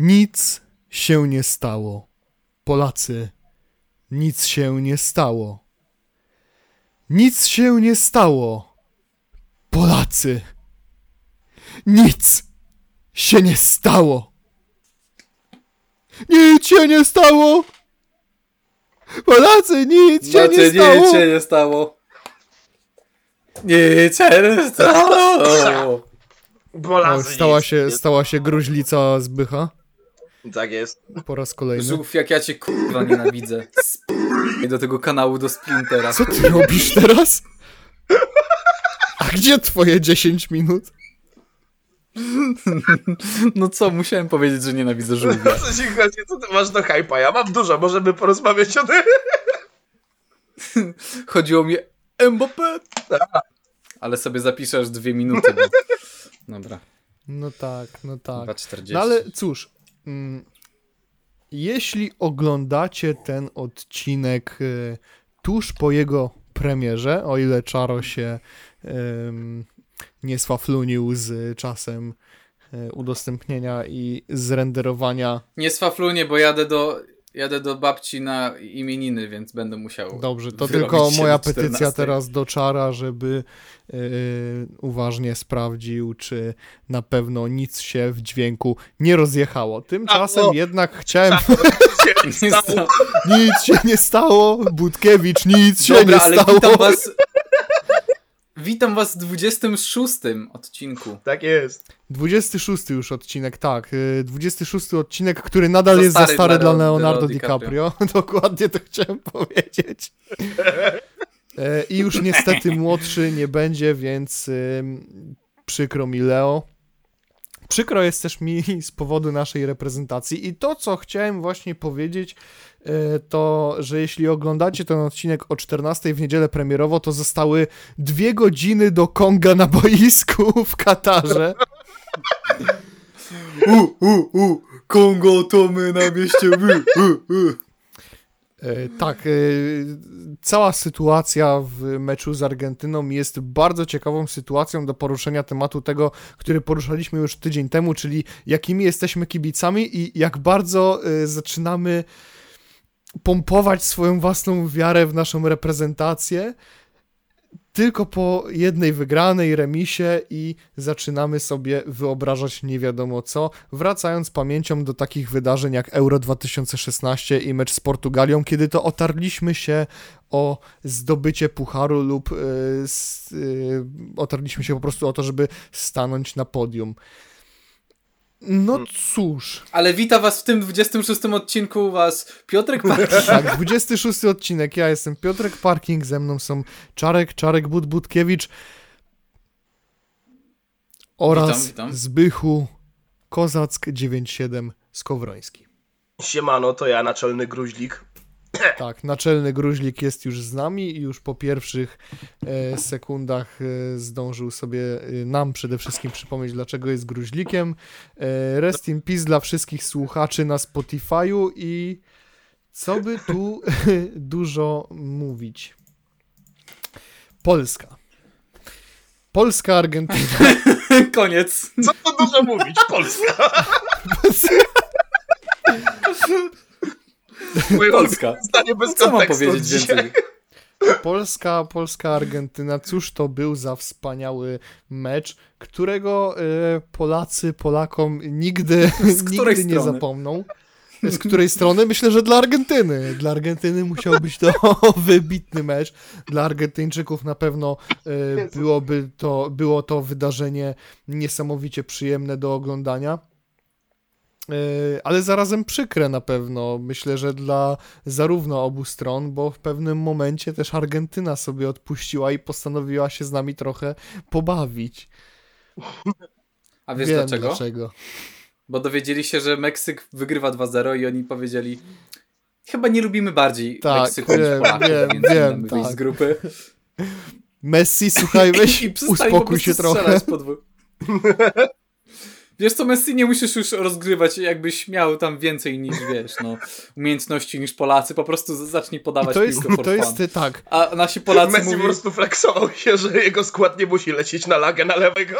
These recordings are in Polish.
Nic się nie stało. Polacy, nic się nie stało. Nic się nie stało. Polacy, nic się nie stało. Nic się nie stało. Polacy, nic się nie stało. Nic się nie stało. Nic się nie stało. O, Polacy stała, nic się, nie- stała się gruźlica Zbycha Tak jest. po raz kolejny. Żółw, jak ja cię kurwa nienawidzę. Sp- do tego kanału do Splintera. Co ty robisz teraz? A gdzie twoje 10 minut? No co, musiałem powiedzieć, że nienawidzę żółwia. Co ci chodzi? Co ty masz do hypa? Ja mam dużo, możemy porozmawiać o tym. Chodziło mi Mbappé. Ale sobie zapiszę aż dwie minuty. Bo... Dobra, No tak, no tak. 2,40. No ale cóż, jeśli oglądacie ten odcinek y, tuż po jego premierze, o ile Czaro się nie swaflunił z czasem y, udostępnienia i zrenderowania. Nie swaflunie, bo jadę do, jadę do babci na imieniny, więc będę musiał. Dobrze, to tylko się moja petycja 14. teraz do Czara, żeby y, uważnie sprawdził, czy na pewno nic się w dźwięku nie rozjechało. Tymczasem jednak chciałem... Się Nie stało. Nic się nie stało, Budkiewicz, nic się Dobra, nie ale stało. witam was. Witam was w 26 odcinku. Tak jest. 26 już odcinek, tak. y, 26 odcinek, który nadal Za jest za stary dla dla Leo- Leonardo Leo DiCaprio. Dokładnie to chciałem powiedzieć. E, I już niestety młodszy nie będzie, więc ym, przykro mi Leo. Przykro jest też mi z powodu naszej reprezentacji i to, co chciałem właśnie powiedzieć, to, że jeśli oglądacie ten odcinek o 14 w niedzielę premierowo, to zostały dwie godziny do Konga na boisku w Katarze. U, u, u, Kongo to my na mieście. U, u, u. E, Tak, e, cała sytuacja w meczu z Argentyną jest bardzo ciekawą sytuacją do poruszenia tematu tego, który poruszaliśmy już tydzień temu, czyli jakimi jesteśmy kibicami i jak bardzo e, zaczynamy pompować swoją własną wiarę w naszą reprezentację. Tylko po jednej wygranej remisie i zaczynamy sobie wyobrażać nie wiadomo co, wracając pamięcią do takich wydarzeń jak Euro 2016 i mecz z Portugalią, kiedy to otarliśmy się o zdobycie pucharu lub y, s, y, otarliśmy się po prostu o to, żeby stanąć na podium. No cóż, Ale wita was w tym 26 odcinku was Piotrek Park. tak, 26 odcinek, ja jestem Piotrek Parking, ze mną są Czarek, Czarek But Butkiewicz oraz Witam, witam. Zbychu Kozack 97 Skowroński. Siemano, to ja, naczelny gruźlik. Tak, naczelny gruźlik jest już z nami i już po pierwszych e, sekundach e, zdążył sobie e, nam przede wszystkim przypomnieć, dlaczego jest gruźlikiem. E, rest in peace dla wszystkich słuchaczy na Spotify'u i co by tu dużo mówić. Polska. Polska, Argentyna. Koniec. Co to dużo mówić? Polska. Moje Polska. Zdanie bez Co mam powiedzieć dzisiaj. więcej? Polska, Polska, Argentyna. Cóż to był za wspaniały mecz, którego e, Polacy Polakom nigdy, nigdy nie strony? zapomną. Z której strony? Myślę, że dla Argentyny. Dla Argentyny musiał być to wybitny mecz. Dla Argentyńczyków na pewno e, byłoby to, było to wydarzenie niesamowicie przyjemne do oglądania. E, Ale zarazem przykre na pewno. Myślę, że dla zarówno obu stron, bo w pewnym momencie też Argentyna sobie odpuściła i postanowiła się z nami trochę pobawić. A wiesz Wiem dlaczego? dlaczego. Bo dowiedzieli się, że Meksyk wygrywa 2-0 i oni powiedzieli chyba nie lubimy bardziej Tak, Meksyku niż wiem, Polaków, wiem, wiem, tak. z grupy. Messi, słuchaj, weź I uspokój się trochę. po dwóch. Wiesz co, Messi nie musisz już rozgrywać, jakbyś miał tam więcej niż, wiesz, no, umiejętności niż Polacy, po prostu zacznij podawać to jest, to jest fun. tak. A nasi Polacy Messi po mówią, prostu flexował się, że jego skład nie musi lecieć na lagę na lewego.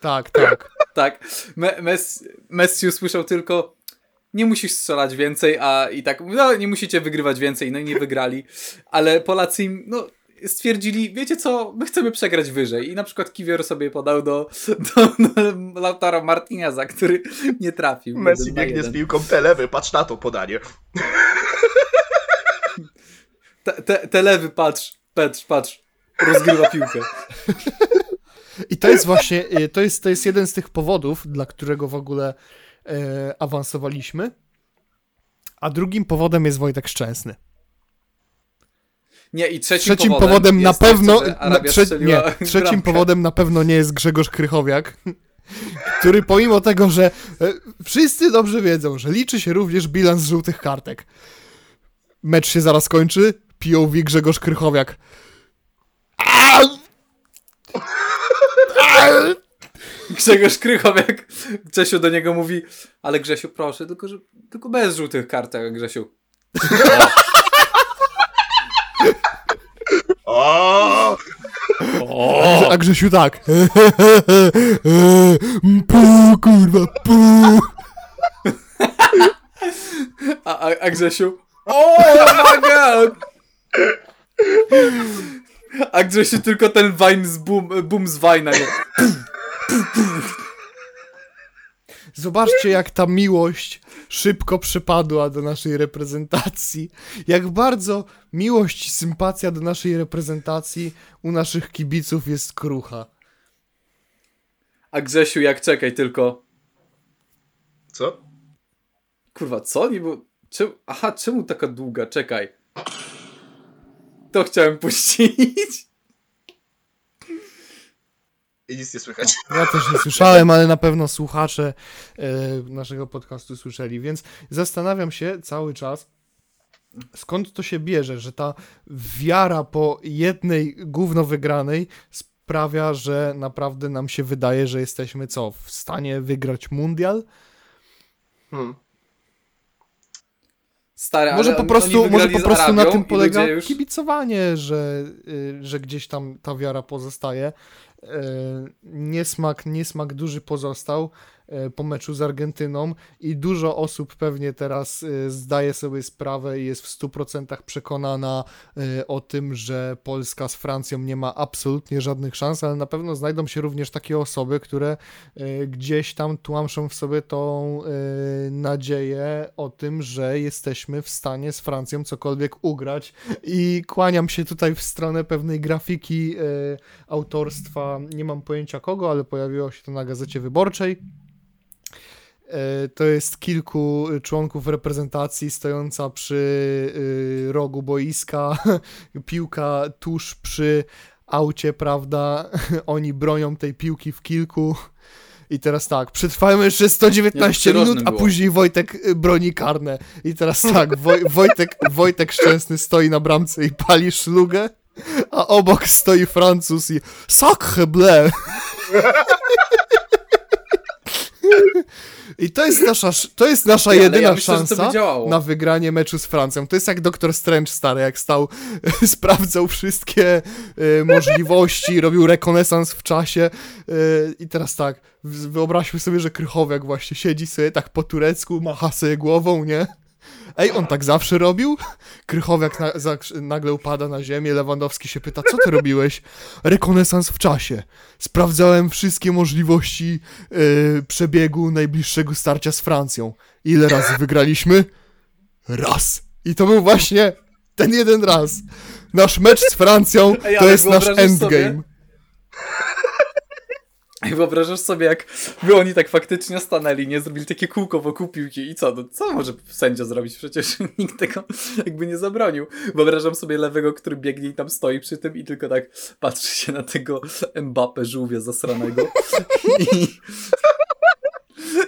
Tak, tak. Tak. Me Messi, Messi usłyszał tylko nie musisz strzelać więcej, a i tak, no nie musicie wygrywać więcej, no i nie wygrali. Ale Polacy im, no stwierdzili, wiecie co, my chcemy przegrać wyżej. I na przykład Kiwior sobie podał do, do, do Lautaro Martineza, który nie trafił. Messi jeden biegnie z piłką, te lewy, patrz na to podanie. Te, te, te lewy, patrz, patrz, patrz, rozgrywa piłkę. I to jest właśnie, y, to jest, to jest jeden z tych powodów, dla którego w ogóle e, awansowaliśmy. A drugim powodem jest Wojtek Szczęsny. Nie, i trzecim, Trzecim powodem, powodem, na to, pewno. na, trze, nie, trzecim bramkę. powodem na pewno nie jest Grzegorz Krychowiak, który pomimo tego, że e, wszyscy dobrze wiedzą, że liczy się również bilans żółtych kartek. Mecz się zaraz kończy. POV Grzegorz Krychowiak. Grzegorz Krychowiak, Grzesiu do niego mówi, ale Grzesiu proszę, tylko, że, tylko bez żółtych kartek, Grzesiu. O! A Grzesiu tak. Pu, kurwa, pu. A, a, a Grzesiu, o my god! A Grzesiu tylko ten wine z boom, boom z wajna, nie? Zobaczcie, jak ta miłość szybko przypadła do naszej reprezentacji. Jak bardzo miłość i sympatia do naszej reprezentacji u naszych kibiców jest krucha. A Grzesiu jak czekaj tylko, Co? kurwa, co? Nie było... Czemu... Aha, czemu taka długa? Czekaj. To chciałem puścić. I nic nie słychać. Ja też nie słyszałem, ale na pewno słuchacze e, naszego podcastu słyszeli, więc zastanawiam się cały czas, skąd to się bierze, że ta wiara po jednej gówno wygranej sprawia, że naprawdę nam się wydaje, że jesteśmy co, w stanie wygrać mundial? Hmm. Może po prostu, może po prostu na tym polega już... kibicowanie, że, y, że gdzieś tam ta wiara pozostaje. Y, Niesmak, niesmak duży pozostał po meczu z Argentyną i dużo osób pewnie teraz y, zdaje sobie sprawę i jest w 100% przekonana y, o tym, że Polska z Francją nie ma absolutnie żadnych szans, ale na pewno znajdą się również takie osoby, które gdzieś tam tłamszą w sobie tą nadzieję o tym, że jesteśmy w stanie z Francją cokolwiek ugrać i kłaniam się tutaj w stronę pewnej grafiki autorstwa, nie mam pojęcia kogo, ale pojawiło się to na Gazecie Wyborczej. E, To jest kilku członków reprezentacji stojąca przy y, rogu boiska, piłka tuż przy aucie, prawda? Oni bronią tej piłki w kilku. I teraz tak, przetrwajmy jeszcze 119 Nie, to minut, a było. później Wojtek y, broni karne. I teraz tak, Woj, Wojtek, Wojtek Szczęsny stoi na bramce i pali szlugę, a obok stoi Francuz i sacre bleu. I to jest nasza, sz- to jest nasza Nie, jedyna ja myślę, szansa na wygranie meczu z Francją. To jest jak Doktor Strange stary, jak stał, sprawdzał wszystkie e, możliwości, robił rekonesans w czasie e, i teraz tak, wyobraźmy sobie, że Krychowiak właśnie siedzi sobie tak po turecku, macha sobie głową, nie? Ej, on tak zawsze robił? Krychowiak na, za, nagle upada na ziemię, Lewandowski się pyta, co ty robiłeś? Rekonesans w czasie. Sprawdzałem wszystkie możliwości e, przebiegu najbliższego starcia z Francją. Ile razy wygraliśmy? Raz. I to był właśnie ten jeden raz. Nasz mecz z Francją Ej, to ale jest nasz wyobrażasz sobie? I wyobrażasz sobie, jak by oni tak faktycznie stanęli, nie zrobili takie kółko wokół piłki i co, no co może sędzia zrobić? Przecież nikt tego jakby nie zabronił. Wyobrażam sobie lewego, który biegnie i tam stoi przy tym i tylko tak patrzy się na tego Mbappe żółwia zasranego i,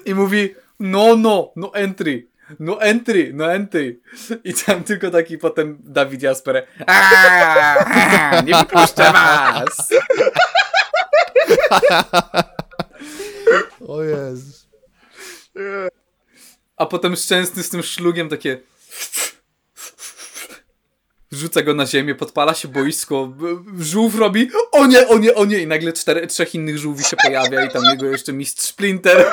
i mówi no, no, no entry. No entry, no entry. I tam tylko taki potem Dawid Jasper. "Aaa, Nie wypuszczę was! O Jezus. A potem szczęsny z tym szlugiem takie. rzuca go na ziemię, podpala się boisko, żółw robi o nie, o nie, o nie i nagle cztery, trzech innych żółwi się pojawia i tam jego jeszcze mistrz Splinter.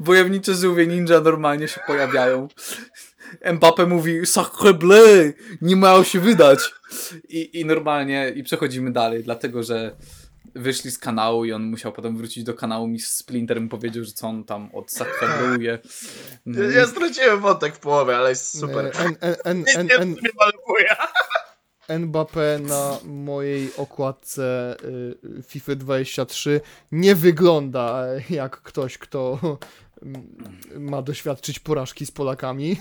Wojownicze żółwie ninja normalnie się pojawiają. Mbappe mówi sacre bleu, nie miało się wydać. I, I normalnie, i przechodzimy dalej, dlatego że wyszli z kanału i on musiał potem wrócić do kanału. Mistrz Splinter mu powiedział, że co on tam od sacre bleuje. No Ja straciłem wątek w połowie, ale jest super. N, N, N, Nie, N, nie, N, nie malowuję. Mbappé na mojej okładce y, FIFA 23 nie wygląda jak ktoś, kto mm, ma doświadczyć porażki z Polakami.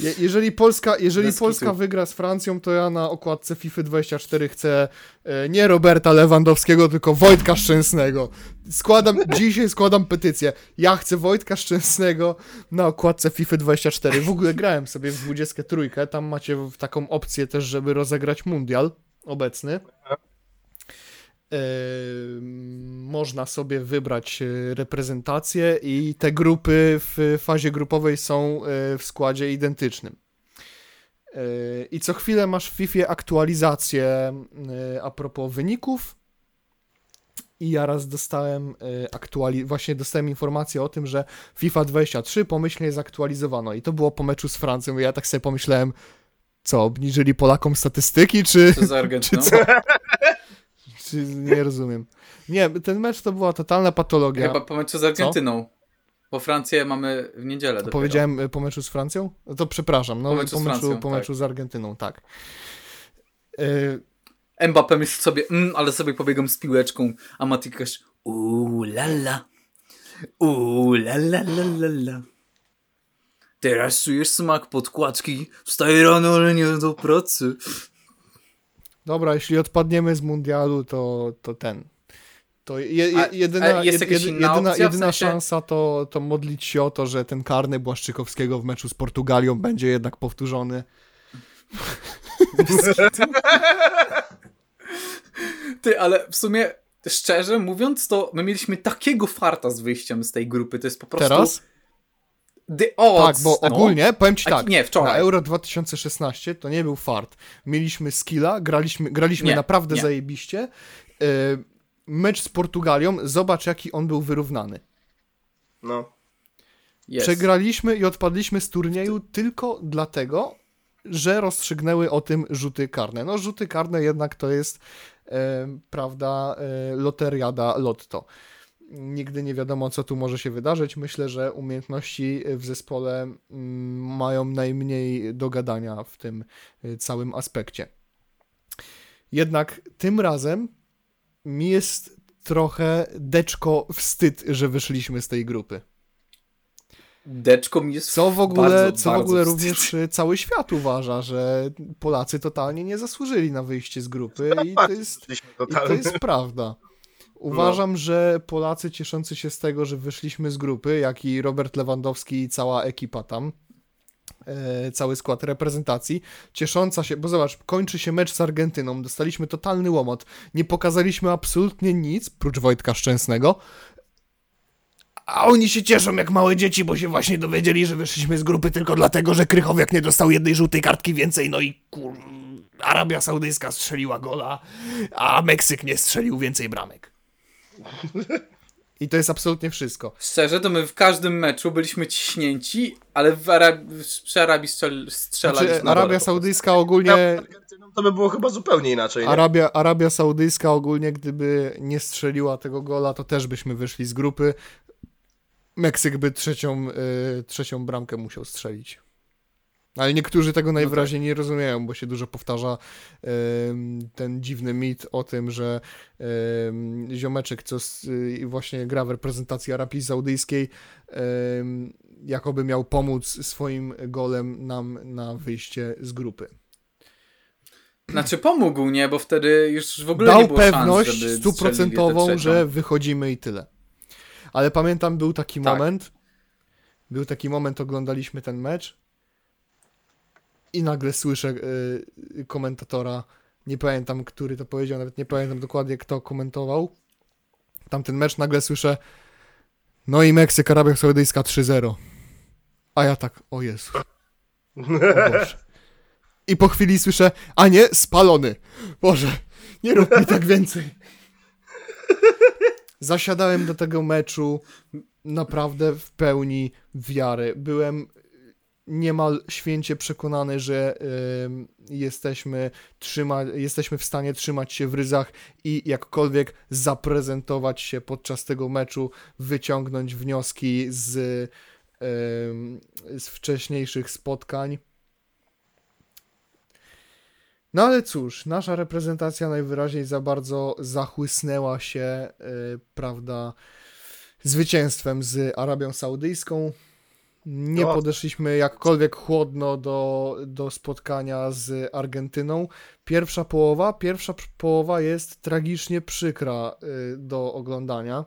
Je- Jeżeli Polska, jeżeli Bez Polska kitu. wygra z Francją, to ja na okładce FIFA 24 chcę e, nie Roberta Lewandowskiego, tylko Wojtka Szczęsnego. Składam, dzisiaj składam petycję. Ja chcę Wojtka Szczęsnego na okładce FIFA 24. W ogóle grałem sobie w 23. Tam macie taką opcję też, żeby rozegrać mundial obecny. Można sobie wybrać e, reprezentację i te grupy w fazie grupowej są e, w składzie identycznym. E, I co chwilę masz w FIFA aktualizację a propos wyników. I ja raz dostałem aktuali- właśnie dostałem informację o tym, że FIFA 23 pomyślnie zaktualizowano i to było po meczu z Francją i ja tak sobie pomyślałem, co, obniżyli Polakom statystyki, czy, Co za czy Argentyną? co? Nie rozumiem. Nie, ten mecz to była totalna patologia. Chyba po meczu z Argentyną. Bo Francję mamy w niedzielę dopiero. Powiedziałem y, po meczu z Francją? No to przepraszam, no Po po meczu meczu, z Francją, po tak. meczu z Argentyną, tak. Y, Mbappé myśli sobie, mm, ale sobie pobiegam z piłeczką, a Matikasz uuu lala, uuu lala lala la. Teraz czujesz smak podkładki, wstaję rano, ale nie do pracy. Dobra, jeśli odpadniemy z mundialu, to, to ten. To je, je, jedyna, a jest jed, jedyna, w jedyna sensie- szansa to, to modlić się o to, że ten karny Błaszczykowskiego w meczu z Portugalią będzie jednak powtórzony. Ty, ale w sumie, szczerze mówiąc, to my mieliśmy takiego farta z wyjściem z tej grupy, to jest po prostu... Teraz? The odds, Tak, bo no. ogólnie, powiem ci tak, nie, wczoraj. na Euro 2016 to nie był fart. Mieliśmy skilla, graliśmy, graliśmy Nie, naprawdę nie. zajebiście. Y, mecz z Portugalią, zobacz jaki on był wyrównany. No. Jest. Przegraliśmy i odpadliśmy z turnieju tylko dlatego, że rozstrzygnęły o tym rzuty karne. No rzuty karne jednak to jest, e, prawda, e, loteriada lotto. Nigdy nie wiadomo, co tu może się wydarzyć. Myślę, że umiejętności w zespole mm, mają najmniej do gadania w tym y, całym aspekcie. Jednak tym razem mi jest trochę deczko wstyd, że wyszliśmy z tej grupy. Deczko mi jest Co w ogóle, bardzo, co w bardzo ogóle wstyd. również y, cały świat uważa, że Polacy totalnie nie zasłużyli na wyjście z grupy i to jest, i to jest prawda. Uważam, że Polacy cieszący się z tego, że wyszliśmy z grupy, jak i Robert Lewandowski i cała ekipa tam, e, cały skład reprezentacji, ciesząca się, bo zobacz, kończy się mecz z Argentyną, dostaliśmy totalny łomot, nie pokazaliśmy absolutnie nic, prócz Wojtka Szczęsnego, a oni się cieszą jak małe dzieci, bo się właśnie dowiedzieli, że wyszliśmy z grupy tylko dlatego, że Krychowiak nie dostał jednej żółtej kartki więcej, no i kur... Arabia Saudyjska strzeliła gola, a Meksyk nie strzelił więcej bramek. I to jest absolutnie wszystko. Szczerze, to my w każdym meczu byliśmy ciśnięci, ale w Arab... przy Arabii strzel... strzelaliśmy Znaczy, Arabia Saudyjska ogólnie... z Argentyną to by było chyba zupełnie inaczej. Nie? Arabia, Arabia Saudyjska ogólnie, gdyby nie strzeliła tego gola, to też byśmy wyszli z grupy. Meksyk by trzecią, y, trzecią bramkę musiał strzelić. Ale niektórzy tego najwyraźniej nie rozumieją, bo się dużo powtarza ten dziwny mit o tym, że ziomeczek, co y, właśnie gra w reprezentacji Arabii Saudyjskiej, jakoby miał pomóc swoim golem nam na wyjście z grupy. Znaczy pomógł, nie? Bo wtedy już w ogóle nie Dał było szans, pewność tę stuprocentową, że wychodzimy i tyle. Ale pamiętam, był taki Tak. moment, był taki moment, oglądaliśmy ten mecz i nagle słyszę y, komentatora, nie pamiętam, który to powiedział, nawet nie pamiętam dokładnie, kto komentował tamten mecz, nagle słyszę no i Meksyk, Arabia Saudyjska 3-0. A ja tak, o Jezu. Boże. I po chwili słyszę, a nie, spalony. Boże, nie rób mi tak więcej. Zasiadałem do tego meczu naprawdę w pełni wiary. Byłem niemal święcie przekonany, że ym, jesteśmy, trzyma, jesteśmy w stanie trzymać się w ryzach i jakkolwiek zaprezentować się podczas tego meczu, wyciągnąć wnioski z, ym, z wcześniejszych spotkań. No ale cóż, nasza reprezentacja najwyraźniej za bardzo zachłysnęła się, yy, prawda, zwycięstwem z Arabią Saudyjską. Nie No. podeszliśmy jakkolwiek chłodno do, do spotkania z Argentyną. Pierwsza połowa, pierwsza połowa jest tragicznie przykra y, do oglądania.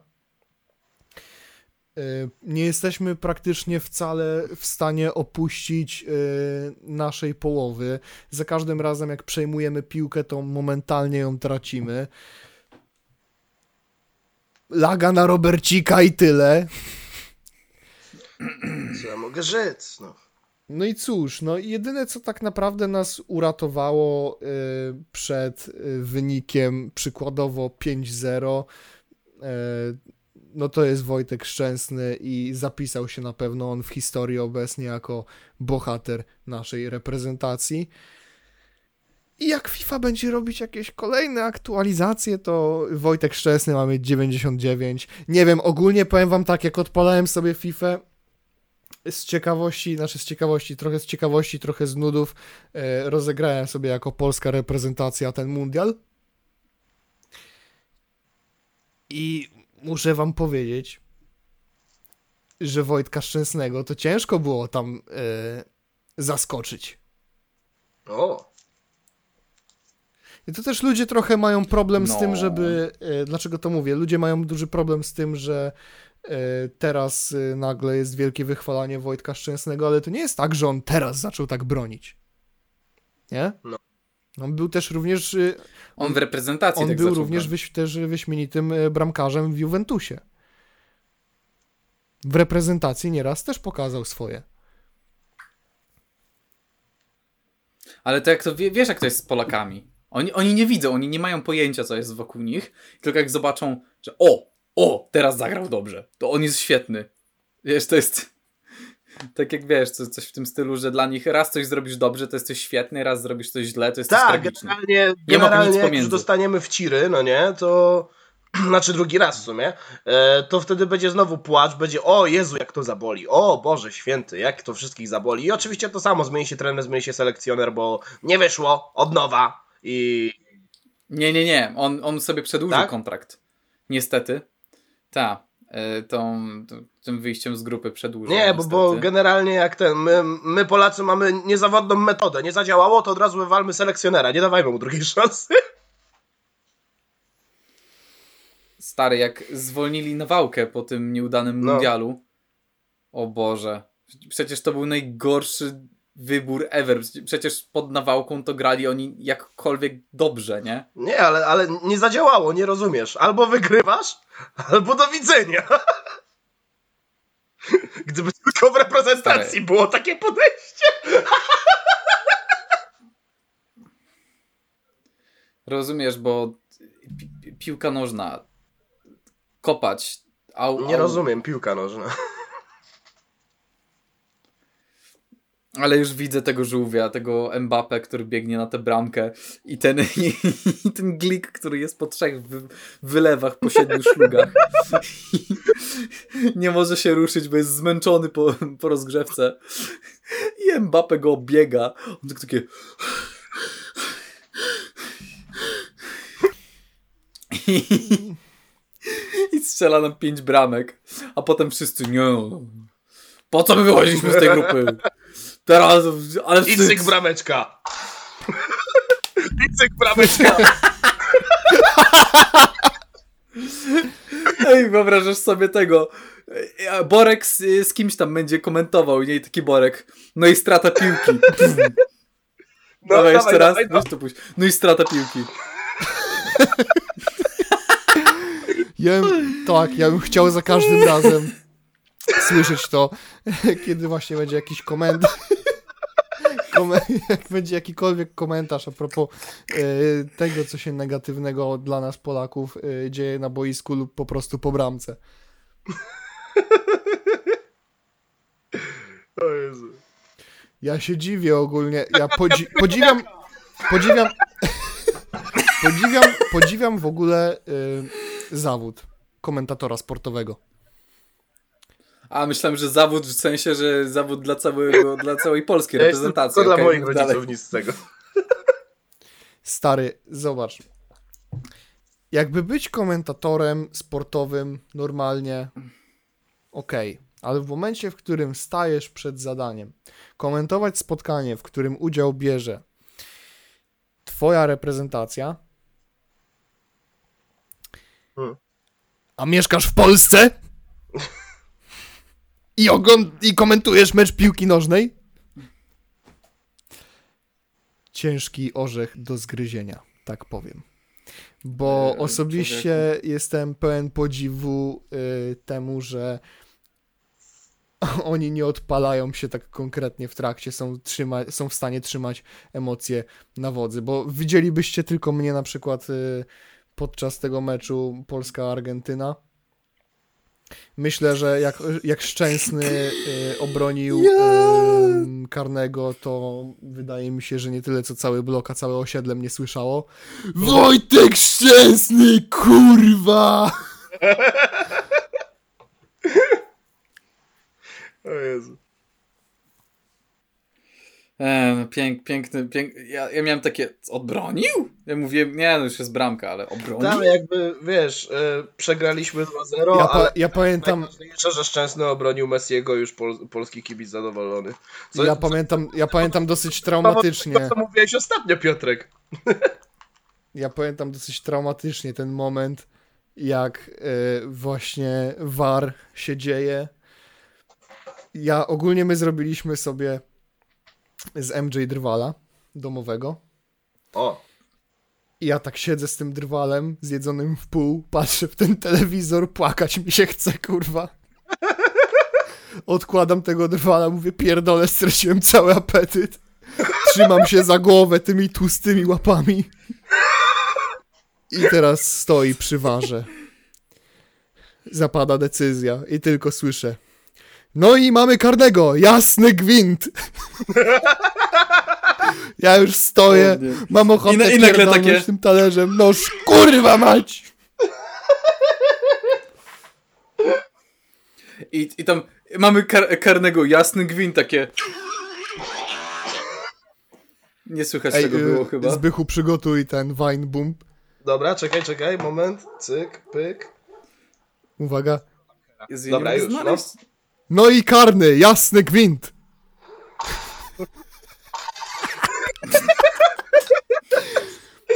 Y, Nie jesteśmy praktycznie wcale w stanie opuścić y, naszej połowy. Za każdym razem, jak przejmujemy piłkę, to momentalnie ją tracimy. Laga na Robercika i tyle. Co ja mogę rzec, no. No i cóż, no jedyne co tak naprawdę nas uratowało y, przed y, wynikiem przykładowo 5-0, y, no to jest Wojtek Szczęsny i zapisał się na pewno on w historii obecnie jako bohater naszej reprezentacji. I jak FIFA będzie robić jakieś kolejne aktualizacje, to Wojtek Szczęsny mamy 99. Nie wiem, ogólnie powiem wam tak, jak odpalałem sobie FIFA, z ciekawości, znaczy z ciekawości, trochę z ciekawości, trochę z nudów, e, rozegrałem sobie jako polska reprezentacja ten mundial. I muszę wam powiedzieć, że Wojtka Szczęsnego to ciężko było tam e, zaskoczyć. O, I to też ludzie trochę mają problem z No. tym, żeby. e, Dlaczego to mówię? Ludzie mają duży problem z tym, że teraz e, nagle jest wielkie wychwalanie Wojtka Szczęsnego, ale to nie jest tak, że on teraz zaczął tak bronić. Nie? No. On był też również. e, On w reprezentacji On tak był zaczął również wyś, też wyśmienitym e, bramkarzem w Juventusie. W reprezentacji nieraz też pokazał swoje. Ale to jak to, wie- wiesz jak to jest z Polakami. Oni, oni nie widzą, oni nie mają pojęcia, co jest wokół nich. Tylko jak zobaczą, że o, o, teraz zagrał dobrze, to on jest świetny. Wiesz, to jest tak jak wiesz, co, coś w tym stylu, że dla nich raz coś zrobisz dobrze, to jesteś świetny, raz zrobisz coś źle, to jesteś tak, tragiczny. generalnie, nic generalnie jak już dostaniemy w ciry, no nie, to znaczy drugi raz w sumie, e, to wtedy będzie znowu płacz, będzie o Jezu, jak to zaboli, o Boże Święty, jak to wszystkich zaboli. I oczywiście to samo, zmieni się trener, zmieni się selekcjoner, bo nie wyszło, od nowa i Nie, nie, nie. On, on sobie przedłużył Tak? kontrakt. Niestety. Ta. y, Tą, tym wyjściem z grupy przedłużył. nie, bo, bo generalnie jak ten, my, my Polacy mamy niezawodną metodę, nie zadziałało, to od razu wywalmy selekcjonera, nie dawajmy mu drugiej szansy. Stary, jak zwolnili Nawałkę po tym nieudanym No. mundialu. O Boże. Przecież to był najgorszy wybór ever. Przecież pod Nawałką to grali oni jakkolwiek dobrze, nie? Nie, ale, ale nie zadziałało, nie rozumiesz. Albo wygrywasz, albo do widzenia. Gdyby tylko w reprezentacji Stary. było takie podejście. Rozumiesz, bo pi- piłka nożna kopać. Au, Nie au, rozumiem, piłka nożna. Ale już widzę tego żółwia, tego Mbappe, który biegnie na tę bramkę i ten, i ten glik, który jest po trzech wy, wylewach, po siedmiu szlugach. Nie może się ruszyć, bo jest zmęczony po, po rozgrzewce. I Mbappe go biega. On tak takie... I, I strzela nam pięć bramek. A potem wszyscy, nie po co my wychodziliśmy z tej grupy? Teraz, ale wstyd. cyk brameczka. I cyk brameczka. Ej, wyobrażasz sobie tego. e, Borek z, z kimś tam będzie komentował, nie? I taki Borek. No i strata piłki. No, dawaj jeszcze raz. dawaj, Weź to puść. No i strata piłki. Ja bym, tak, ja bym chciał za każdym razem, słyszeć to, kiedy właśnie będzie jakiś koment. Jak będzie jakikolwiek komentarz a propos e, tego, co się negatywnego dla nas Polaków e, dzieje na boisku lub po prostu po bramce. O Jezu. Ja się dziwię ogólnie. Ja podzi- podziwiam. Podziwiam. podziwiam, podziwiam w ogóle y, zawód komentatora sportowego. A myślałem, że zawód w sensie, że zawód dla całego, dla całej polskiej Ja reprezentacji. tylko dla Okej, moich mów rodziców, dalej. nic z tego. Stary, zobacz. Jakby być komentatorem sportowym normalnie, okej, ale w momencie, w którym stajesz przed zadaniem, komentować spotkanie, w którym udział bierze twoja reprezentacja, Hmm. a mieszkasz w Polsce i, ogląd- i komentujesz mecz piłki nożnej, ciężki orzech do zgryzienia, tak powiem. Bo Eee, osobiście jestem pełen podziwu y, temu, że oni nie odpalają się tak konkretnie w trakcie, są, trzyma- są w stanie trzymać emocje na wodzy, bo widzielibyście tylko mnie na przykład y, podczas tego meczu Polska-Argentyna. Myślę, że jak, jak Szczęsny y, obronił y, karnego, to wydaje mi się, że nie tyle co cały blok, a całe osiedle mnie słyszało. Wojtek Szczęsny, kurwa! O Jezu. E, pięk, piękny, pięk... Ja, ja miałem takie, odbronił? Ja mówię, nie, no już jest bramka, ale obronił? Tam jakby, wiesz, y, przegraliśmy 2-0, Ja, pa, ale ja pamiętam, najważniejsze, że Szczęsny obronił Messiego, już pol, polski kibic zadowolony. Co, ja pamiętam, ja pamiętam dosyć traumatycznie. To, co mówiłeś ostatnio, Piotrek. Ja pamiętam dosyć traumatycznie ten moment, jak e, właśnie VAR się dzieje. Ja ogólnie my zrobiliśmy sobie z MJ drwala domowego. O, I ja tak siedzę z tym drwalem zjedzonym w pół, patrzę w ten telewizor, płakać mi się chce, kurwa. Odkładam tego drwala, mówię, pierdolę, straciłem cały apetyt. Trzymam się za głowę tymi tłustymi łapami. I teraz stoi przy warze. Zapada decyzja i tylko słyszę. No i mamy karnego, jasny gwint. Ja już stoję, mam ochotę I na- i nagle takie- tym talerzem. No kurwa mać! I, I tam mamy kar karnego, jasny gwint, takie... Nie słychać Ej, tego y, było chyba. Zbychu przygotuj ten wine boom. dobra, czekaj, czekaj, moment, cyk, pyk. Uwaga. Jezu, Dobra, już, znaleźć. No i karny, jasny gwint.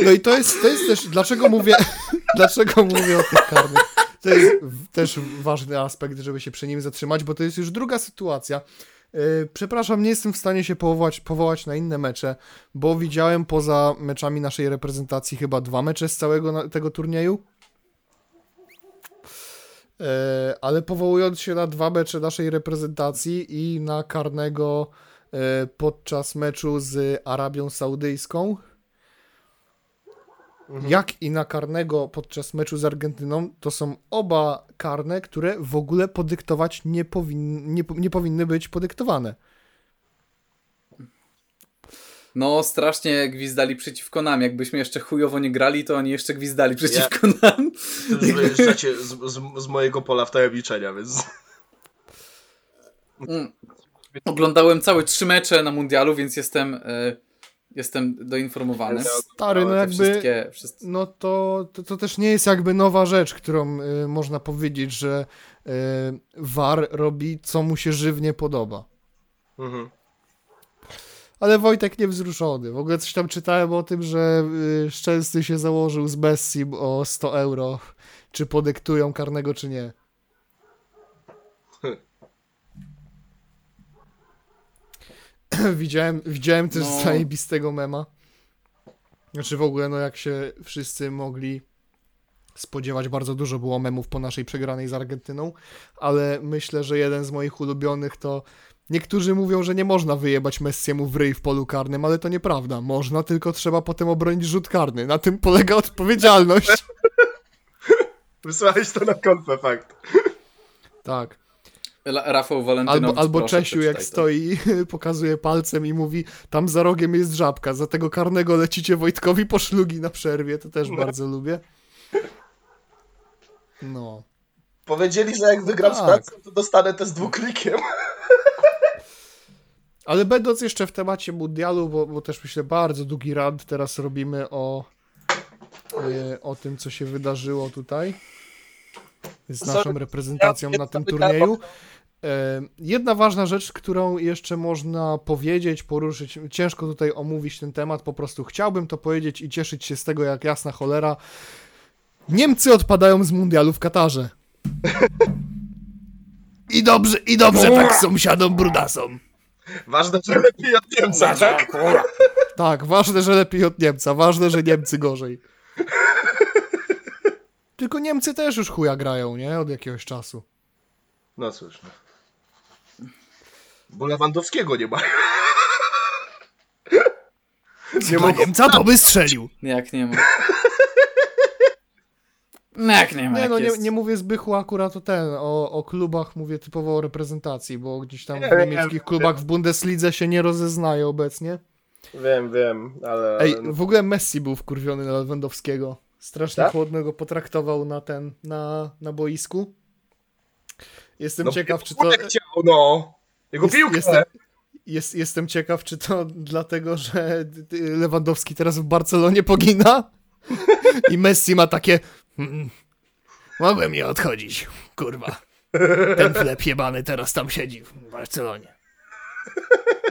No i to jest, to jest też, dlaczego mówię, dlaczego mówię o tych karnych. To jest też ważny aspekt, żeby się przy nim zatrzymać, bo to jest już druga sytuacja. Yy, Przepraszam, nie jestem w stanie się powołać, powołać na inne mecze, bo widziałem poza meczami naszej reprezentacji chyba dwa mecze z całego tego turnieju. E, ale powołując się na dwa mecze naszej reprezentacji i na karnego e, podczas meczu z Arabią Saudyjską, jak i na karnego podczas meczu z Argentyną, to są oba karne, które w ogóle podyktować nie, powin, nie, nie powinny być podyktowane. No, strasznie gwizdali przeciwko nam. Jakbyśmy jeszcze chujowo nie grali, to oni jeszcze gwizdali przeciwko nam. Już wyjeżdżacie z, z, z mojego pola wtajemniczenia, więc... Mm. Oglądałem całe trzy mecze na mundialu, więc jestem, e, jestem doinformowany. Stary, no jakby... Wszystkie, wszystkie... No to, to, to też nie jest jakby nowa rzecz, którą y, można powiedzieć, że y, VAR robi, co mu się żywnie podoba. Mhm. Ale Wojtek niewzruszony. W ogóle coś tam czytałem o tym, że y, Szczęsny się założył z Bessim o 100 euro, czy podyktują karnego, czy nie. widziałem, widziałem też No. zajebistego mema. Znaczy w ogóle, no jak się wszyscy mogli spodziewać. Bardzo dużo było memów po naszej przegranej z Argentyną, ale myślę, że jeden z moich ulubionych to Niektórzy mówią, że nie można wyjebać Messiemu w ryj w polu karnym, ale to nieprawda. Można, tylko trzeba potem obronić rzut karny. Na tym polega odpowiedzialność. Wysłałeś to na konfę, fakt. Tak. Rafał Walentynowicz, Albo, albo proszę, Czesiu jak to. stoi, pokazuje palcem i mówi tam za rogiem jest żabka, za tego karnego lecicie Wojtkowi po szlugi na przerwie, to też No. bardzo lubię. No. Powiedzieli, że jak wygram z Tak. Francją, to dostanę to z dwuklikiem. Ale będąc jeszcze w temacie mundialu, bo, bo też myślę bardzo długi rant teraz robimy o, e, o tym, co się wydarzyło tutaj z naszą reprezentacją na tym turnieju. E, Jedna ważna rzecz, którą jeszcze można powiedzieć, poruszyć, ciężko tutaj omówić ten temat, po prostu chciałbym to powiedzieć i cieszyć się z tego jak jasna cholera. Niemcy odpadają z mundialu w Katarze. I dobrze, i dobrze tak sąsiadom brudasom. Ważne, że lepiej od Niemca, tak? Tak, ważne, że lepiej od Niemca, ważne, że Niemcy gorzej. Tylko Niemcy też już chuja grają, nie? Od jakiegoś czasu. No cóż. No. Bo Lewandowskiego nie ma. Nie mogą... Niemca to by strzelił. Jak nie ma. No jak nie ma, Nie, jak no nie, nie mówię Zbychu akurat o ten, o, o klubach, mówię typowo o reprezentacji, bo gdzieś tam Nie, w nie, niemieckich nie. klubach w Bundeslidze się nie rozeznaje obecnie. Wiem, wiem, ale... Ej, ale- w ogóle Messi był wkurwiony na Lewandowskiego. Strasznie Tak? chłodno go potraktował na ten, na, na boisku. Jestem no, ciekaw, czy to... Chciał, no. Jego Jest- piłkę. jestem- Jest, jestem ciekaw, czy to dlatego, że Lewandowski teraz w Barcelonie pogina i Messi ma takie "Mm, mogłem nie odchodzić, kurwa. Ten chleb jebany teraz tam siedzi w Barcelonie.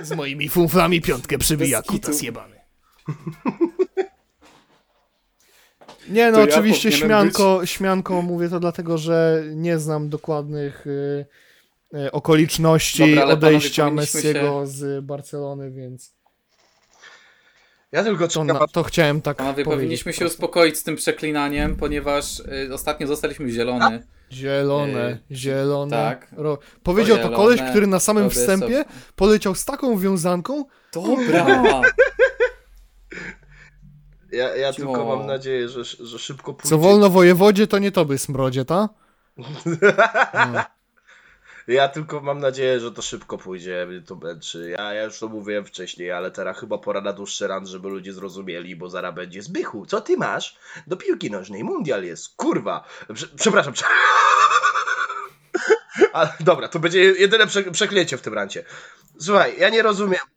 Z moimi funflami piątkę przybija kutas jebany. Nie no, To ja oczywiście powinienem śmianko, śmianko mówię to dlatego, że nie znam dokładnych y, y, okoliczności Dobra, panowie, odejścia Messiego z Barcelony, więc Ja tylko to, na, to chciałem tak Panowie, powiedzieć. powinniśmy się uspokoić z tym przeklinaniem, ponieważ y, ostatnio zostaliśmy zielony. Zielone, Y, zielone. tak. Ro... Powiedział to zielone, koleś, który na samym wstępie sobie- poleciał z taką wiązanką, Dobra! ja, ja tylko mam nadzieję, że, że szybko pójdzie. co wolno wojewodzie, to nie tobie smrodzie, ta? Ja tylko mam nadzieję, że to szybko pójdzie, to męczy. Ja, ja już to mówiłem wcześniej, ale teraz chyba pora na dłuższy run, żeby ludzie zrozumieli, bo zaraz będzie Zbychu, co ty masz? Do piłki nożnej, mundial jest, kurwa. Prze przepraszam. Prze dobra, to będzie jedyne prze przeklęcie w tym rancie. Słuchaj, ja nie rozumiem.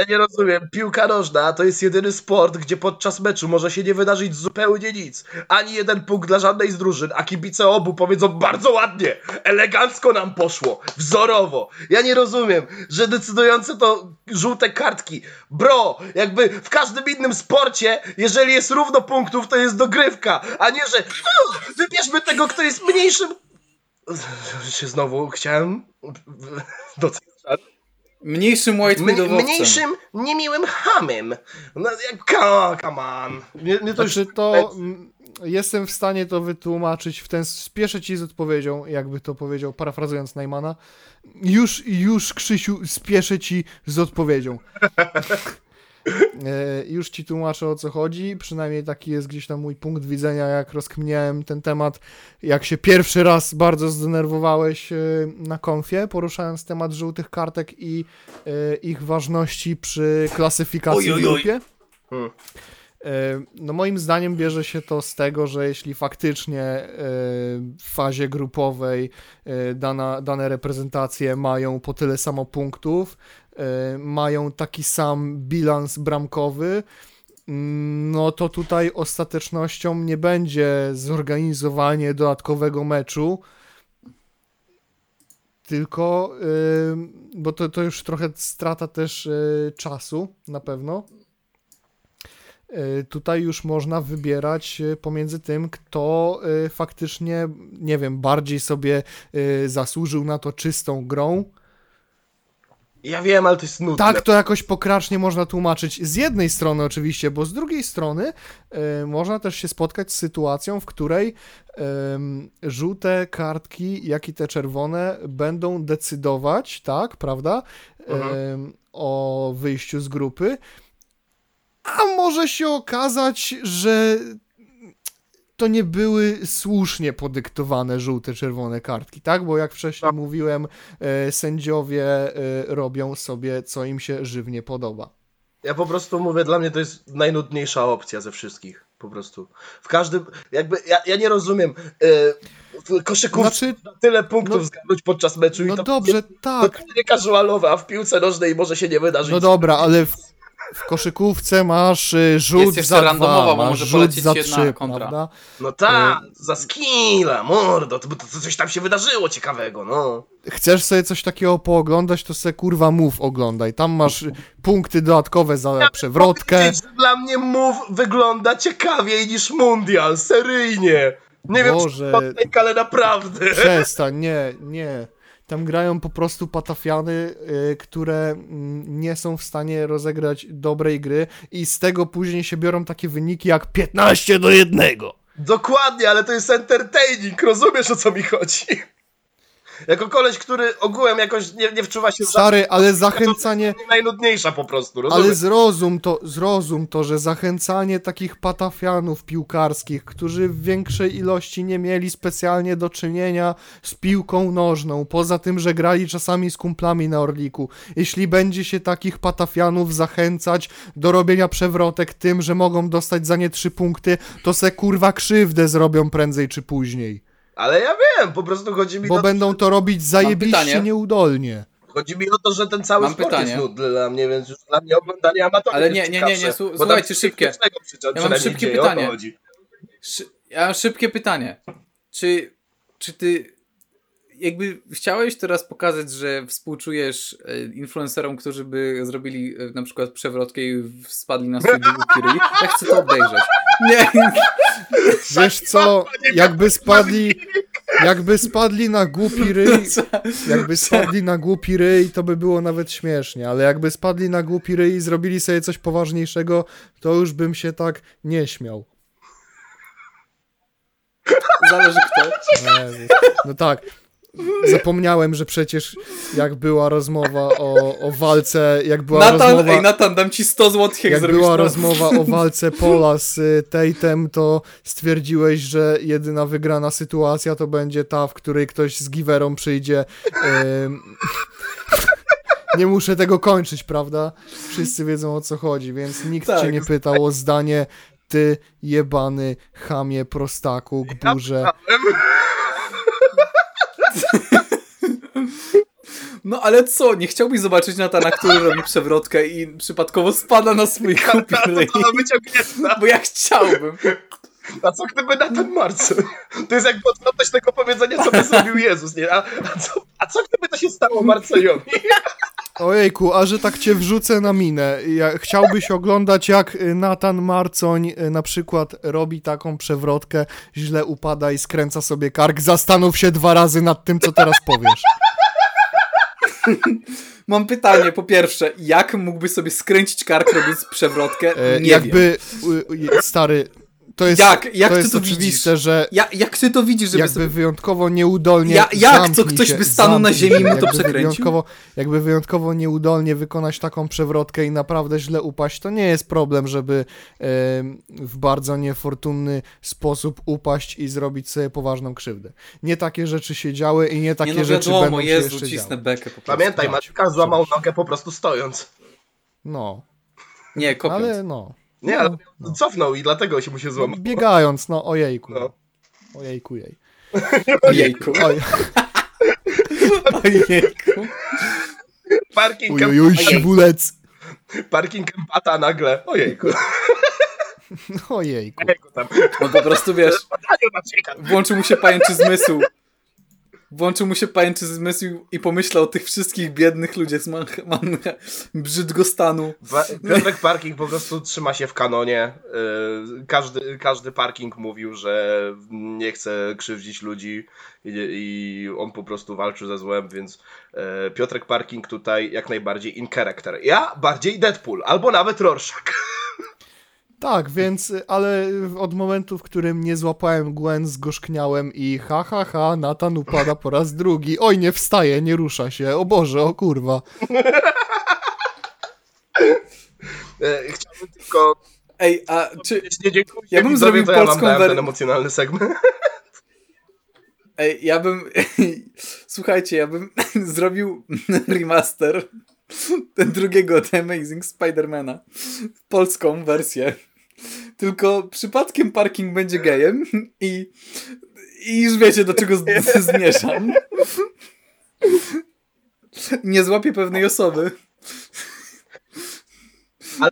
Ja nie rozumiem. Piłka nożna to jest jedyny sport, gdzie podczas meczu może się nie wydarzyć zupełnie nic. Ani jeden punkt dla żadnej z drużyn, a kibice obu powiedzą bardzo ładnie, elegancko nam poszło, wzorowo. Ja nie rozumiem, że decydujące to żółte kartki. Bro, jakby w każdym innym sporcie, jeżeli jest równo punktów, to jest dogrywka, a nie, że "O, wybierzmy tego, kto jest mniejszym... Się znowu chciałem docenić. Mniejszym white midowowcem. mniejszym, niemiłym hamem. No, come, on. Mnie, mnie to Znaczy już... to jestem w stanie to wytłumaczyć w ten spieszę ci z odpowiedzią, jakby to powiedział, parafrazując Najmana. Już, już Krzysiu, spieszę ci z odpowiedzią. E, Już ci tłumaczę o co chodzi, przynajmniej taki jest gdzieś tam mój punkt widzenia, jak rozkminiałem ten temat, jak się pierwszy raz bardzo zdenerwowałeś e, na konfie, poruszając temat żółtych kartek i e, ich ważności przy klasyfikacji Oj, oj, w oj. grupie. Hmm. No moim zdaniem bierze się to z tego, że jeśli faktycznie w fazie grupowej dana, dane reprezentacje mają po tyle samo punktów, mają taki sam bilans bramkowy, mm, no to tutaj ostatecznością nie będzie zorganizowanie dodatkowego meczu, tylko, y, bo to, to już trochę strata też y, czasu na pewno. Tutaj już można wybierać pomiędzy tym, kto faktycznie, nie wiem, bardziej sobie zasłużył na to czystą grą, Ja wiem, ale to jest nudne. Tak to jakoś pokracznie można tłumaczyć. Z jednej strony oczywiście, bo z drugiej strony e, można też się spotkać z sytuacją, w której żółte kartki, jak i te czerwone będą decydować, tak, prawda, Mhm. o wyjściu z grupy. A może się okazać, że to nie były słusznie podyktowane żółte, czerwone kartki, tak? Bo jak wcześniej Tak. mówiłem, e, sędziowie e, robią sobie, co im się żywnie podoba. Ja po prostu mówię, dla mnie to jest najnudniejsza opcja ze wszystkich. Po prostu. W każdym, jakby, ja, ja nie rozumiem. Yy, w koszykówce Znaczy, na tyle punktów no- zgarnąć podczas meczu no i to dobrze, to tak, nie casualowe, a w piłce nożnej może się nie wydarzyć. no dobra, ale w, w koszykówce masz e, rzut Jest jeszcze za randomowa, dwa, może rzut polecieć za jedna trzy, kontra. prawda? No tak, za skilla, mordo, to, to, to coś tam się wydarzyło ciekawego, no. Chcesz sobie coś takiego pooglądać, to se kurwa mów oglądaj. Tam masz punkty dodatkowe za przewrotkę. Powiedzieć, że Dla mnie move wygląda ciekawiej niż mundial, seryjnie. Nie wiem, Boże. czy to fake, ale naprawdę. Przestań, nie, nie. Tam grają po prostu patafiany, y, które mm, nie są w stanie rozegrać dobrej gry i z tego później się biorą takie wyniki jak 15 do 1. Dokładnie, ale to jest entertaining, rozumiesz o co mi chodzi? Jako koleś, który ogółem jakoś nie, nie wczuwa się. Stary, ale zachęcanie, Najnudniejsza po prostu, ale rozumiesz? zrozum to, zrozum to, że zachęcanie takich patafianów piłkarskich, którzy w większej ilości nie mieli specjalnie do czynienia z piłką nożną, poza tym, że grali czasami z kumplami na Orliku. Jeśli będzie się takich patafianów zachęcać do robienia przewrotek tym, że mogą dostać za nie trzy punkty, to se kurwa krzywdę zrobią prędzej czy później. Ale ja wiem, po prostu chodzi mi, Bo o, będą to robić zajebiście nieudolnie. chodzi mi o to, że ten cały Mam sport pytanie. jest nudny dla mnie, więc już dla mnie oglądanie amatorów Ale nie, nie, nie, nie, słu- słuchajcie, coś szybkie. przy- mam szybkie dzieje, to pytanie. Szy- Ja mam szybkie pytanie. Czy, czy ty jakby chciałeś teraz pokazać, że współczujesz e, influencerom, którzy by zrobili e, na przykład przewrotkę i spadli na swój długi ryj? Ja chcę to obejrzeć. Nie, Wiesz co, jakby spadli, jakby spadli na głupi ryj, jakby spadli na głupi ryj, to by było nawet śmiesznie, ale jakby spadli na głupi ryj i zrobili sobie coś poważniejszego, to już bym się tak nie śmiał. zależy kto. Nie, No tak. Zapomniałem, że przecież jak była rozmowa o, o walce, jak była Natan, rozmowa... ej Natan, dam ci 100 zł, jak, Jak zrobisz była to. rozmowa o walce Pola z y, Tatem, to stwierdziłeś, że jedyna wygrana sytuacja to będzie ta, w której ktoś z giwerą przyjdzie. ym, Nie muszę tego kończyć, prawda? Wszyscy wiedzą o co chodzi, więc nikt Tak. cię nie pytał o zdanie. Ty jebany chamie prostaku, gburze. No ale co, nie chciałbyś zobaczyć Natana, który robi przewrotkę i przypadkowo spada na swój kupi ryj? To ona wyciągnięta. Bo ja chciałbym. A co gdyby na ten Marcel? To jest jak podstawność tego powiedzenia, co by zrobił Jezus, nie? A, a, co, a co gdyby to się stało Marcejowi? Ojejku, a że tak cię wrzucę na minę. Ja, chciałbyś oglądać, jak y, Natan Marcoń y, na przykład robi taką przewrotkę, źle upada i skręca sobie kark. Zastanów się dwa razy nad tym, co teraz powiesz. Mam pytanie, po pierwsze, jak mógłbyś sobie skręcić kark robiąc przewrotkę? E, Nie jakby, y, y, stary, to jest, Jak? Jak to ty jest to oczywiste, widzisz? że. Ja, jak ty to widzisz, żeby jakby sobie... wyjątkowo nieudolnie. Ja- jak? Co, ktoś się, by stanął na ziemi i się. mu to przekręcił? Wyjątkowo, jakby wyjątkowo nieudolnie wykonać taką przewrotkę i naprawdę źle upaść, to nie jest problem, żeby em, w bardzo niefortunny sposób upaść i zrobić sobie poważną krzywdę. Nie takie rzeczy się działy i nie takie Nie no rzeczy wiadomo, będą się Jezu, jeszcze cisnę działy. bekę po prostu. Pamiętaj. Maciuka złamał nogę po prostu stojąc. No, Nie, kopiąc. ale no. Nie, no, ale no. cofnął i dlatego się mu się No, złamał. biegając, no ojejku. No. Ojejku jej. Ojejku. Oj, Ojejku. Parking, siwulec. parking empata nagle. Ojejku. Ojejku. Ojejku tam. No po prostu wiesz, włączył mu się pajęczy zmysł. Włączył mu się pajęczy zmysł i pomyślał o tych wszystkich biednych ludziach z Man Brzydgostanu. Ba- Piotrek Parking po prostu trzyma się w kanonie. Yy, Każdy, każdy parking mówił, że nie chce krzywdzić ludzi i, i on po prostu walczy ze złem, więc e, Piotrek Parking tutaj jak najbardziej in character. Ja bardziej Deadpool, albo nawet Rorschach. Tak, więc, ale od momentu, w którym nie złapałem Gwen, zgorzkniałem i ha, ha, ha, Nathan upada po raz drugi. Oj, nie wstaje, nie rusza się. O Boże, o kurwa. E, Chciałbym tylko Ej, a czy... nie dziękuję. Ja bym widzowie, zrobił ja polską ten emocjonalny segment. Ej, ja bym... Słuchajcie, ja bym zrobił remaster ten drugiego The Amazing Spider-Mana. Polską wersję. Tylko przypadkiem parking będzie gejem i... I już wiecie, do czego z- zmierzam. Nie złapię pewnej osoby. Ale,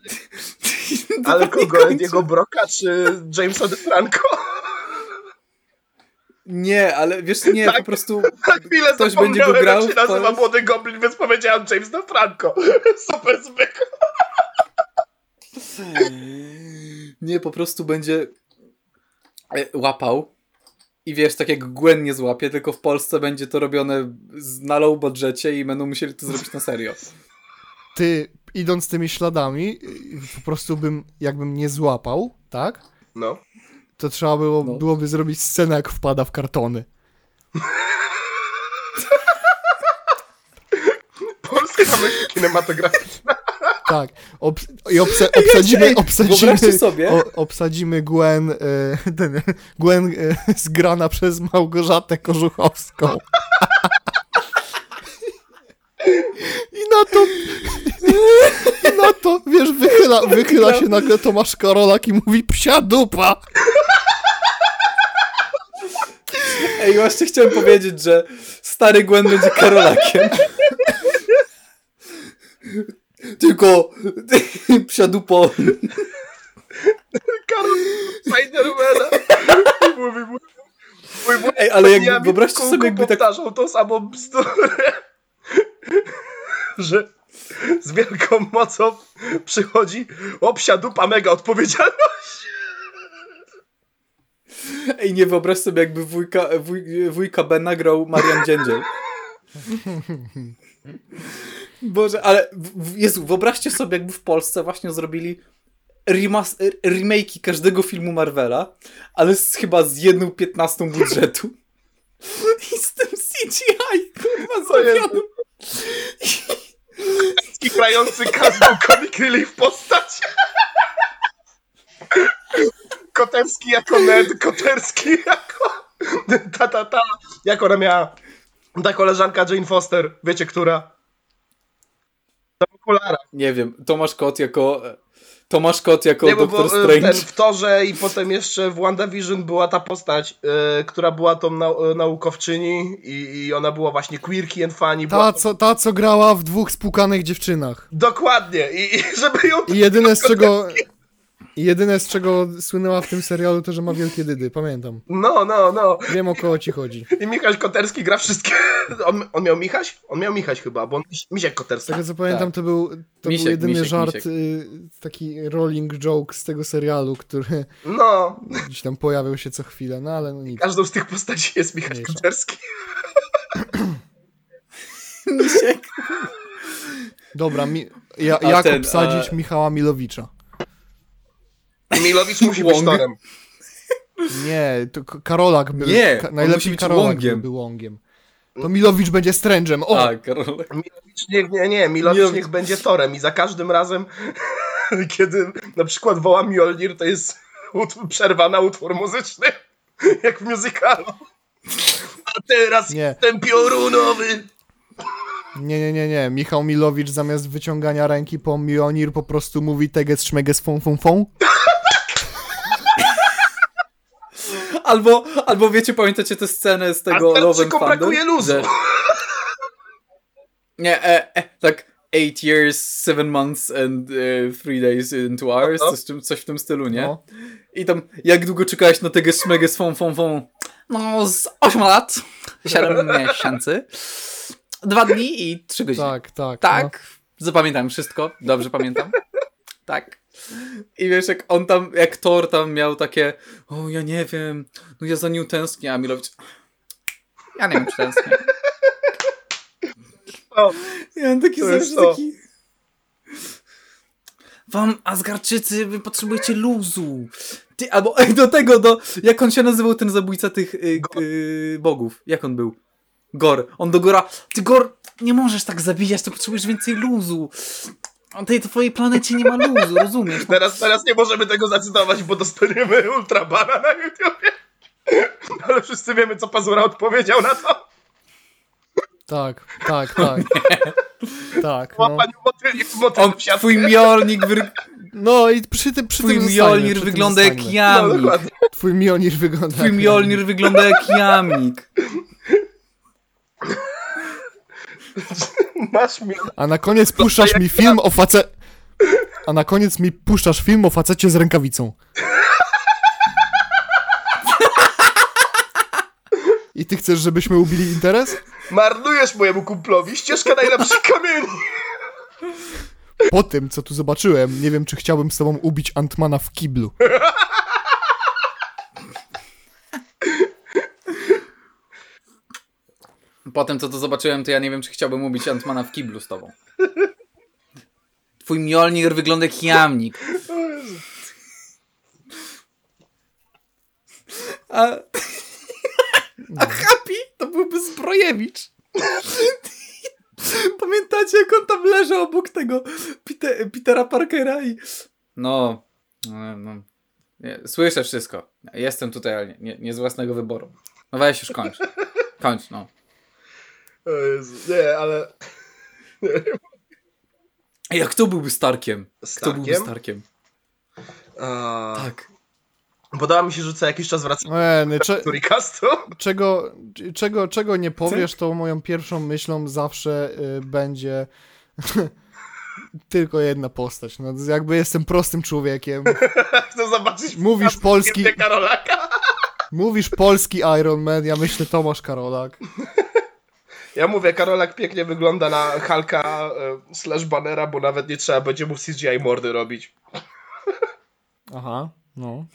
ale kogo? Ediego Broka czy Jamesa DeFranco? Nie, ale wiesz, nie, Tak. po prostu Na chwilę Ktoś będzie go grał jak się nazywa Polsce. Młody Goblin, więc powiedziałem James DeFranco. Super zwykły. Nie, po prostu będzie e, łapał. I wiesz, tak jak Gwen nie złapie, tylko w Polsce będzie to robione z- na low budżecie i będą musieli to zrobić na serio. Ty, idąc tymi śladami, po prostu bym, jakbym nie złapał, tak? No. To trzeba było, No. byłoby zrobić scenę, jak wpada w kartony. Polska myśl kinematograficzna. Tak. I obsa obsadzimy, obsadzimy, sobie. O, obsadzimy Gwen, y, ten, Gwen y, zgrana przez Małgorzatę Kożuchowską. I na to, i na to, wiesz, wychyla, wychyla się nagle Tomasz Karolak i mówi psia dupa. Ej, właśnie chciałem powiedzieć, że stary Gwen będzie Karolakiem. Tylko psiadupo. Karol Spidermana. Mówi mu... Mój wujek Ej, ale jakby wyobraźcie sobie, jakby tak powtarzał tą samą bzdurę. Że z wielką mocą przychodzi opsia dupa mega odpowiedzialność. Ej, nie wyobraź sobie, jakby wujka, wuj, wujka Bena grał Marian Dziędziel. Boże, ale Jezu, wyobraźcie sobie, jakby w Polsce właśnie zrobili remas- remake'i każdego filmu Marvela, ale z, chyba z jedną piętnastą budżetu. I z tym CGI, kurwa, zrobionym. Kikrający każdą comic relief postać. Koterski jako Ned, Koterski jako... Ta, ta, ta. Jak ona miała... Ta koleżanka Jane Foster, wiecie która? Okularach. Nie wiem, Tomasz Kot jako... Tomasz Kot jako Nie, bo, Doktor bo e, Strange. ten, w Torze i potem jeszcze w WandaVision była ta postać, e, która była tą nau- e, naukowczyni i, i ona była właśnie queerki and funny. Była... Ta co, ta, co grała w dwóch spłukanych dziewczynach. Dokładnie. I, I żeby ją... I jedyne z czego... I jedyne z czego słynęła w tym serialu to, że ma wielkie dydy, pamiętam. No, no, no. Wiem o kogo ci chodzi. I Michaś Koterski gra wszystkie... On, on miał Michaś? On miał Michaś chyba, bo on... Misiek Koterski. tego co pamiętam, to był, to Misiek, był jedyny misiek, żart, misiek. y, taki rolling joke z tego serialu, który No. gdzieś tam pojawiał się co chwilę, no ale no nic. Każdą z tych postaci jest Michaś Mniejsza. Koterski. Misiek. Dobra, mi, ja, jak ten, obsadzić a- Michała Milowicza? Milowicz musi być. Torem. Nie, to Karolak był. Nie, ka, najlepiej być Karolak Łągiem. był Łągiem. To Milowicz będzie Strężem. O! A, Karol. Milowicz, nie, nie, nie, Milowicz Milowicz- niech będzie Torem i za każdym razem, kiedy na przykład woła Mjolnir, to jest przerwa na utwór muzyczny, jak w musicalu. A teraz Nie. jestem piorunowy. Nie, nie, nie, nie. Michał Milowicz zamiast wyciągania ręki po Mionir po prostu mówi teges szmeges fą fą fą. Albo, albo wiecie, pamiętacie tę scenę z tego A Love and Thunder? brakuje luzu. Że... Nie, e, e, tak eight years, seven months and e, three days and two hours, No. coś, w tym- coś w tym stylu, nie? No. I tam, jak długo czekałeś na tego szmegę z fą, fą, fą? No, z 8 lat. 7 miesięcy. Dwa dni i trzy godziny. Tak, tak. Tak, zapamiętam wszystko, dobrze pamiętam. Tak. I wiesz, jak on tam, jak Thor tam miał takie, o ja nie wiem, no ja za nią tęsknię, a Milowicz, ja nie wiem, czy tęsknię. O, I on taki, To jest zawsze taki... Wam, Asgarczycy, wy potrzebujecie luzu. Ty, albo do tego, do, jak on się nazywał, ten zabójca tych y, y, bogów? Jak on był? Gor. On do Gora, ty Gor, nie możesz tak zabijać, to potrzebujesz więcej luzu. Na tej twojej planecie nie ma luzu, rozumiesz? No, Teraz, teraz nie możemy tego zacytować, bo dostaniemy ultrabana na YouTubie. Ale wszyscy wiemy, co Pazura odpowiedział na to. Tak, tak, tak. tak. No. Łapaniu motyli w motyl on, w siatkę. twój Mjolnir, wy, no i przy tym, przy twój tym Mjolnir wygląda jak. No, jamnik. dokładnie. Twój Mjolnir wygląda Twój jak Mjolnir wygląda jak jamnik. Masz mi... A na koniec puszczasz mi film o face... A na koniec mi puszczasz film o facecie z rękawicą. I ty chcesz, żebyśmy ubili interes? Marnujesz mojemu kumplowi ścieżkę najlepszych kamieni. Po tym, co tu zobaczyłem, nie wiem, czy chciałbym z tobą ubić Antmana w kiblu. Po tym, co to zobaczyłem, to ja nie wiem, czy chciałbym ubić Antmana w kiblu z tobą. Twój Mjolnir wygląda jak jamnik. A, a Happy to byłby Zbrojewicz. Pamiętacie, jak on tam leżał obok tego Pite, Petera Parkera i... No, no, no. Nie, słyszę wszystko. Jestem tutaj, ale nie, nie z własnego wyboru. No weź już kończ. Kończ, no. O Jezu, nie, ale... Ej, a kto byłby Starkiem? Kto byłby Starkiem? Starkiem? A, Tak. Podoba mi się, że co jakiś czas wraca nie, cze, do Recastu. czego, czego, czego nie powiesz, to moją pierwszą myślą zawsze y, będzie tylko jedna postać. No, jakby jestem prostym człowiekiem. Chcę zobaczyć... Mówisz polski- Karolaka. Mówisz polski Iron Man, ja myślę Tomasz Karolak. Ja mówię, Karolak pięknie wygląda na Hulka e, slash Bannera, bo nawet nie trzeba będzie mu CGI mordy robić. Aha, no.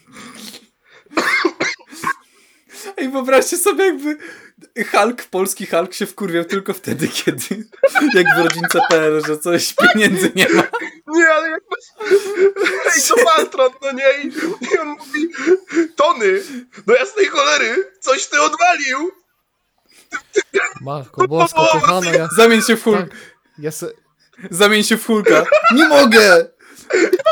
Ej, wyobraźcie sobie, jakby Hulk, polski Hulk się wkurwiał tylko wtedy, kiedy jak w rodzince.pl, że coś pieniędzy nie ma. Nie, ale jak masz... Ej, to Maltron, no nie? I i on mówi, Tony, do jasnej cholery, coś ty odwalił. Matko Bosko, kochana, ja, Zamień się w Hulk, tak, ja se, zamień się w Hulka. Nie mogę!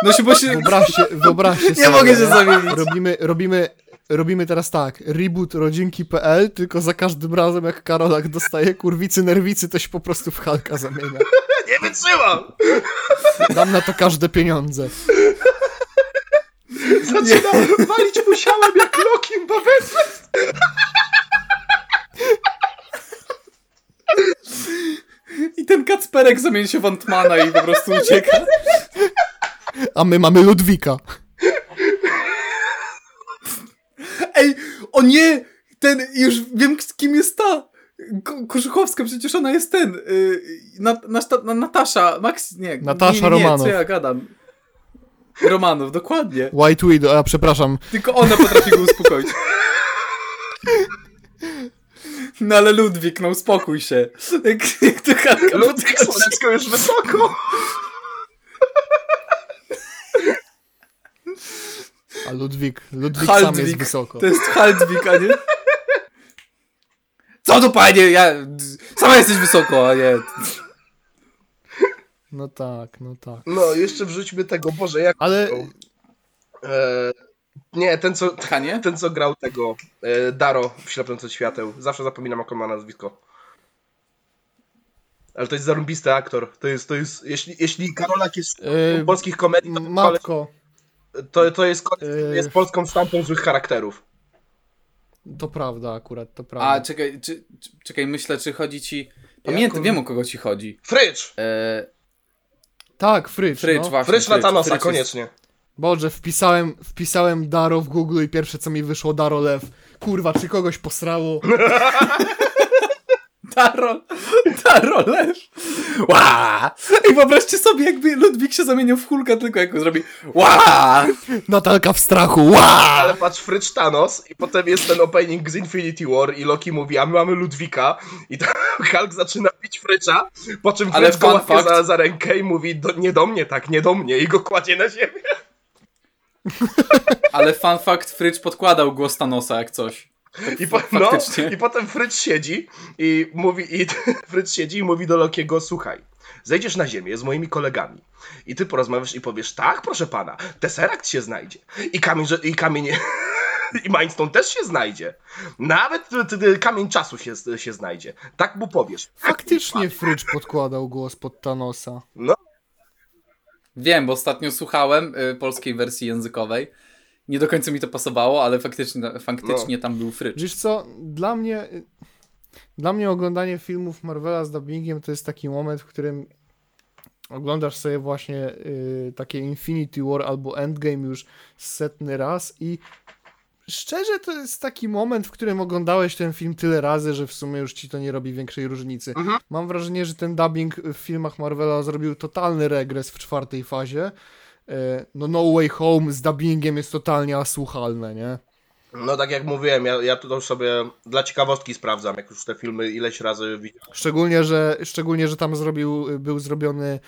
No się, bo się... wyobraźcie, wyobraźcie sobie. mogę się zamienić. Robimy, robimy, robimy teraz tak, reboot rodzinki.pl, tylko za każdym razem jak Karolak dostaje kurwicy, nerwicy, to się po prostu w Halka zamienia. Nie wytrzymam. Dam na to każde pieniądze. Zaczyna walić musiałem jak Loki Bawet. I ten Kacperek zamieni się w Antmana i po prostu ucieka. A my mamy Ludwika. Ej, o nie! Ten, już wiem kim jest ta. Ko- Korzuchowska, przecież ona jest ten. Yy, na, Natasza, Max, nie. Natasza nie, nie, nie, Romanow. co ja gadam. Romanów, dokładnie. White Widow, a przepraszam. Tylko ona potrafi go uspokoić. No ale Ludwik, no uspokój się. Jak, jak to Hanka Ludwik podchodzi. Słonecko już wysoko. A Ludwik, Ludwik sam jest wysoko. To jest Haldwik, a nie? Co to panie? Ja... Sama jesteś wysoko, a nie... No tak, no tak. No, jeszcze wrzućmy tego, Boże, jak... Ale E, nie, ten co, ten co grał tego, e, Daro w Ślepnąc od świateł. Zawsze zapominam, jak on ma nazwisko. Ale to jest zarąbisty aktor. To jest, to jest, jeśli, jeśli Karolak jest Yy, w polskich komedii, to, matko, to, to jest, Yy. jest polską sztampą złych charakterów. to prawda akurat, to A, prawda. czekaj, czy, czekaj, myślę, czy chodzi ci... Pamiętam, wiem o kogo ci chodzi. Frycz! E, Tak, Frycz, Frycz, no. właśnie. Frycz na Thanosa, Frycz jest- koniecznie. Boże, wpisałem, wpisałem Daro w Google i pierwsze co mi wyszło Daro Lew. Kurwa, czy kogoś posrało? Taro, Taro leż. Ła! I wyobraźcie sobie, jakby Ludwik się zamienił w Hulka, tylko jak go zrobi Ła! Natalka w strachu, ła! Ale patrz, Frycz Thanos i potem jest ten opening z Infinity War i Loki mówi, a my mamy Ludwika i tam Hulk zaczyna bić Frycza, po czym Ale Frycz go fun łapie fact- za, za rękę i mówi, do, nie do mnie tak, nie do mnie i go kładzie na ziemię. Ale fun fact, Frycz podkładał głos Thanosa jak coś. Tak I, po, no. I potem Frycz siedzi i mówi, i Frycz siedzi i mówi do Lokiego, słuchaj, zejdziesz na ziemię z moimi kolegami i ty porozmawiasz i powiesz, tak, proszę pana, Tesseract się znajdzie i kamień, i kamień, i Mindstone też się znajdzie. Nawet t- t- kamień czasu się, się znajdzie. Tak mu powiesz. Faktycznie Frycz podkładał głos pod Thanosa. No, Wiem, bo ostatnio słuchałem y, polskiej wersji językowej. Nie do końca mi to pasowało, ale faktycznie, faktycznie tam był Frycz. Wiesz co, dla mnie dla mnie oglądanie filmów Marvela z dubbingiem to jest taki moment, w którym oglądasz sobie właśnie y, takie Infinity War albo Endgame już setny raz i szczerze to jest taki moment, w którym oglądałeś ten film tyle razy, że w sumie już ci to nie robi większej różnicy. Mam wrażenie, że ten dubbing w filmach Marvela zrobił totalny regres w czwartej fazie. E, No No Way Home z dubbingiem jest totalnie asłuchalne, nie? no tak jak mówiłem, ja, ja tu sobie dla ciekawostki sprawdzam, jak już te filmy ileś razy widziałem. Szczególnie, że, szczególnie, że tam zrobił, był zrobiony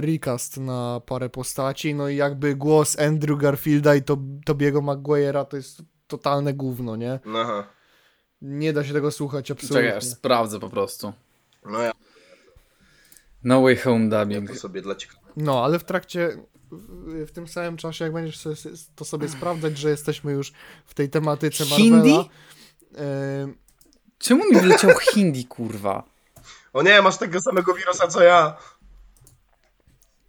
recast na parę postaci, no i jakby głos Andrew Garfielda i to, Tobiego Maguire'a to jest totalne gówno, nie? Aha. Nie da się tego słuchać Czekaj, absolutnie. aż sprawdzę po prostu. No ja No Way Home Dubbing. to sobie dla ciekawostki. No, ale w trakcie, w, w tym samym czasie, jak będziesz sobie, to sobie sprawdzać, że jesteśmy już w tej tematyce Hindi? Marvela. E, Czemu mi wyleciał Hindi, kurwa? O nie, masz tego samego wirusa co ja.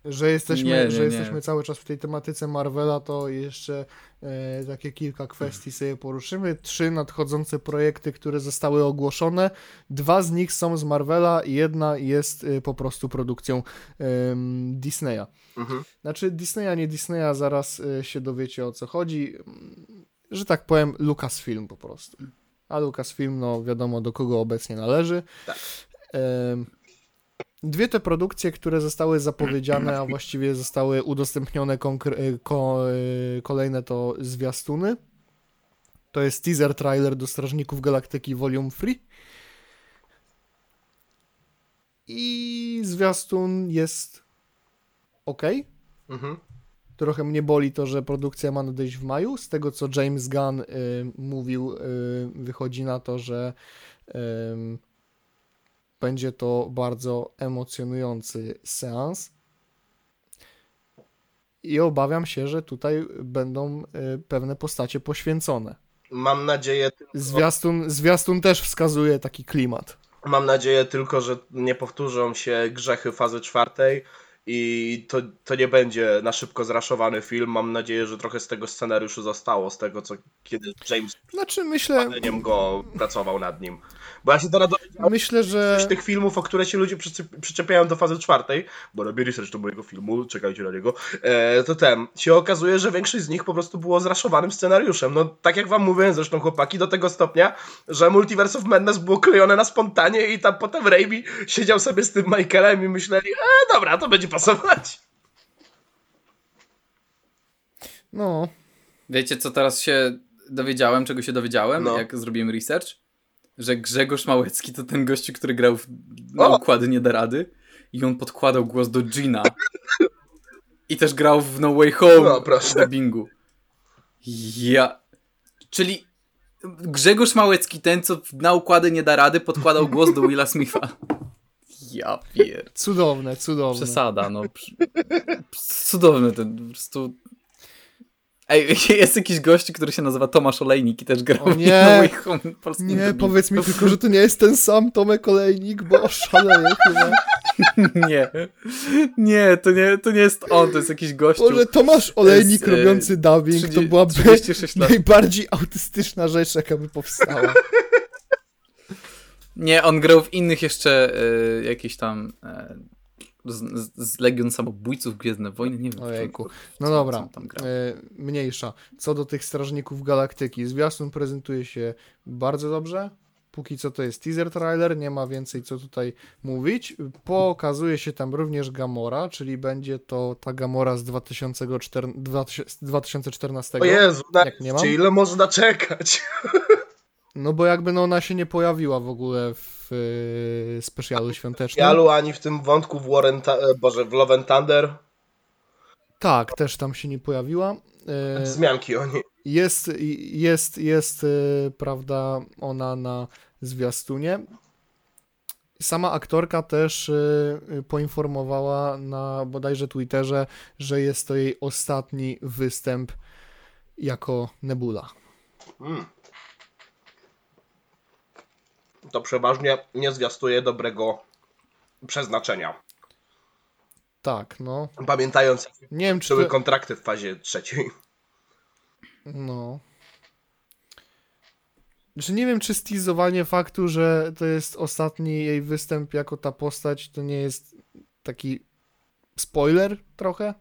Że jesteśmy, nie, że nie. jesteśmy cały czas w tej tematyce Marvela, to jeszcze e, takie kilka kwestii sobie poruszymy. Trzy nadchodzące projekty, które zostały ogłoszone. Dwa z nich są z Marvela i jedna jest e, po prostu produkcją em, Disneya. Mhm. Znaczy Disneya, nie Disneya, zaraz e, się dowiecie o co chodzi. Że tak powiem, Lucasfilm po prostu. A Lucasfilm, no wiadomo do kogo obecnie należy. Tak. Dwie te produkcje, które zostały zapowiedziane, a właściwie zostały udostępnione e, ko- e, kolejne to zwiastuny. To jest teaser trailer do Strażników Galaktyki Volume 3. I zwiastun jest ok. Mhm. Trochę mnie boli to, że produkcja ma nadejść w maju. Z tego co James Gunn y, mówił, y, wychodzi na to, że ym, będzie to bardzo emocjonujący seans. I obawiam się, że tutaj będą y, pewne postacie poświęcone. Mam nadzieję, Zwiastun, zwiastun też wskazuje taki klimat. mam nadzieję tylko, że nie powtórzą się grzechy fazy czwartej i to, to nie będzie na szybko zraszowany film. Mam nadzieję, że trochę z tego scenariuszu zostało, z tego co kiedy James Znaczy myślę, go pracował nad nim. Bo ja się teraz myślę, że z tych filmów, o które się ludzie przyczep- przyczepiają do fazy czwartej, bo robię research do mojego filmu, czekajcie na niego, e, to ten, się okazuje, że większość z nich po prostu było zraszowanym scenariuszem. No tak jak wam mówiłem zresztą chłopaki, do tego stopnia, że Multiverse of Madness było klejone na spontanie i tam potem Raimi siedział sobie z tym Michaelem i myśleli, e dobra, to będzie pasować. no, Wiecie, co teraz się dowiedziałem, czego się dowiedziałem, No. jak zrobiłem research? Że Grzegorz Małecki to ten gościu, który grał w na układy nie da rady i on podkładał głos do Gina. I też grał w No Way Home No, proszę. w dubbingu. Ja... Czyli Grzegorz Małecki, ten, co na układy nie da rady, podkładał głos do Willa Smitha. Ja pier... cudowne, cudowne. Przesada, no. Cudowny ten, po prostu... Ej, jest jakiś gość, który się nazywa Tomasz Olejnik i też grał O w nie! Way Home Nie, powiedz mi tylko, że to nie jest ten sam Tomek Olejnik, bo szaleję chyba. Nie, nie, to nie, to nie jest on, to jest jakiś gościu. Boże, Tomasz Olejnik To jest, e, robiący dubbing, to 30 byłaby 36 lat. najbardziej autystyczna rzecz, jaka by powstała. Nie, on grał w innych jeszcze e, jakichś tam e, z, z- Legion Samobójców, Gwiezdne Wojny, nie wiem. Ojejku. co- No dobra, e, mniejsza. Co do tych Strażników Galaktyki, zwiastun prezentuje się bardzo dobrze, póki co to jest teaser trailer, nie ma więcej co tutaj mówić. Pokazuje się tam również Gamora, czyli będzie to ta Gamora z 2014. O Jezu, jak nie mam. ile można czekać? No bo jakby no ona się nie pojawiła w ogóle w yy, specjalu świątecznym. Jalu ani w tym wątku w Warren, e, Boże, w Love and Thunder. Tak, też tam się nie pojawiła. Yy, Wzmianki o niej. Jest, jest, jest, yy, prawda, ona na zwiastunie. Sama aktorka też yy, poinformowała na bodajże Twitterze, że jest to jej ostatni występ jako Nebula. Hmm. To przeważnie nie zwiastuje dobrego przeznaczenia. Tak, no. Pamiętając, Nie wiem, czy były to... kontrakty w fazie trzeciej. No. Znaczy nie wiem, czy stizowanie faktu, że to jest ostatni jej występ jako ta postać, to nie jest taki spoiler trochę?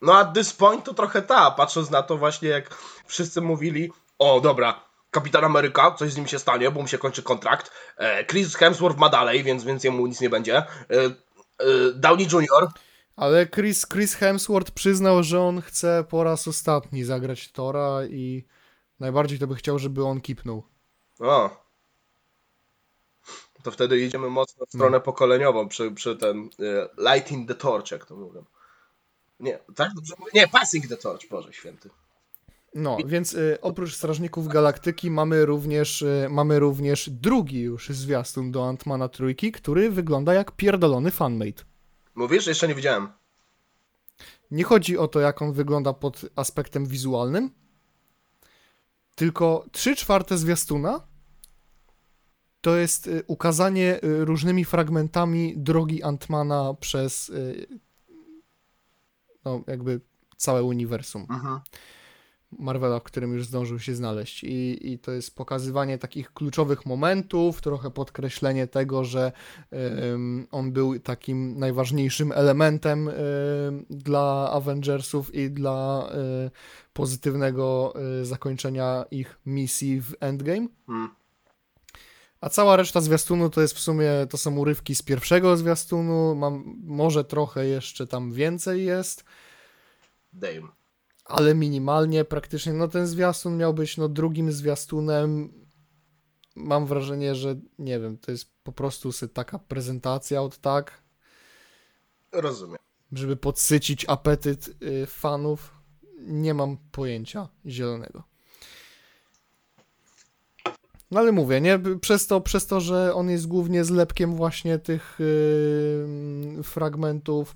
No a this point to trochę ta, patrząc na to właśnie jak wszyscy mówili, o dobra, Kapitan Ameryka, coś z nim się stanie, bo mu się kończy kontrakt, e, Chris Hemsworth ma dalej, więc, więc jemu nic nie będzie, e, e, Downey Jr., Ale Chris, Chris Hemsworth przyznał, że on chce po raz ostatni zagrać Tora i najbardziej to by chciał, żeby on kipnął. o, to wtedy idziemy mocno w stronę pokoleniową przy, przy ten lighting the torch, jak to mówią. Nie, tak? Dobrze mówię? Nie, passing the torch, Boże święty. No, więc y, oprócz Strażników Galaktyki mamy również, y, mamy również drugi już zwiastun do Antmana Trójki, który wygląda jak pierdolony fanmate. Mówisz? Jeszcze nie widziałem. Nie chodzi o to, jak on wygląda pod aspektem wizualnym, tylko 3 czwarte zwiastuna to jest y, ukazanie y, różnymi fragmentami drogi Antmana przez y, no, jakby całe uniwersum Mhm. Marvela, w którym już zdążył się znaleźć. I, I to jest pokazywanie takich kluczowych momentów, trochę podkreślenie tego, że on był takim najważniejszym elementem em, dla Avengersów i dla e, pozytywnego e, zakończenia ich misji w Endgame. Hmm. A cała reszta zwiastunu to jest w sumie, to są urywki z pierwszego zwiastunu, mam, może trochę jeszcze tam więcej jest, Dame. Ale minimalnie praktycznie, no ten zwiastun miał być no drugim zwiastunem, mam wrażenie, że nie wiem, to jest po prostu taka prezentacja od tak, Rozumiem. żeby podsycić apetyt y, fanów, nie mam pojęcia zielonego. No ale mówię, nie? Przez to, przez to, że on jest głównie zlepkiem właśnie tych y, fragmentów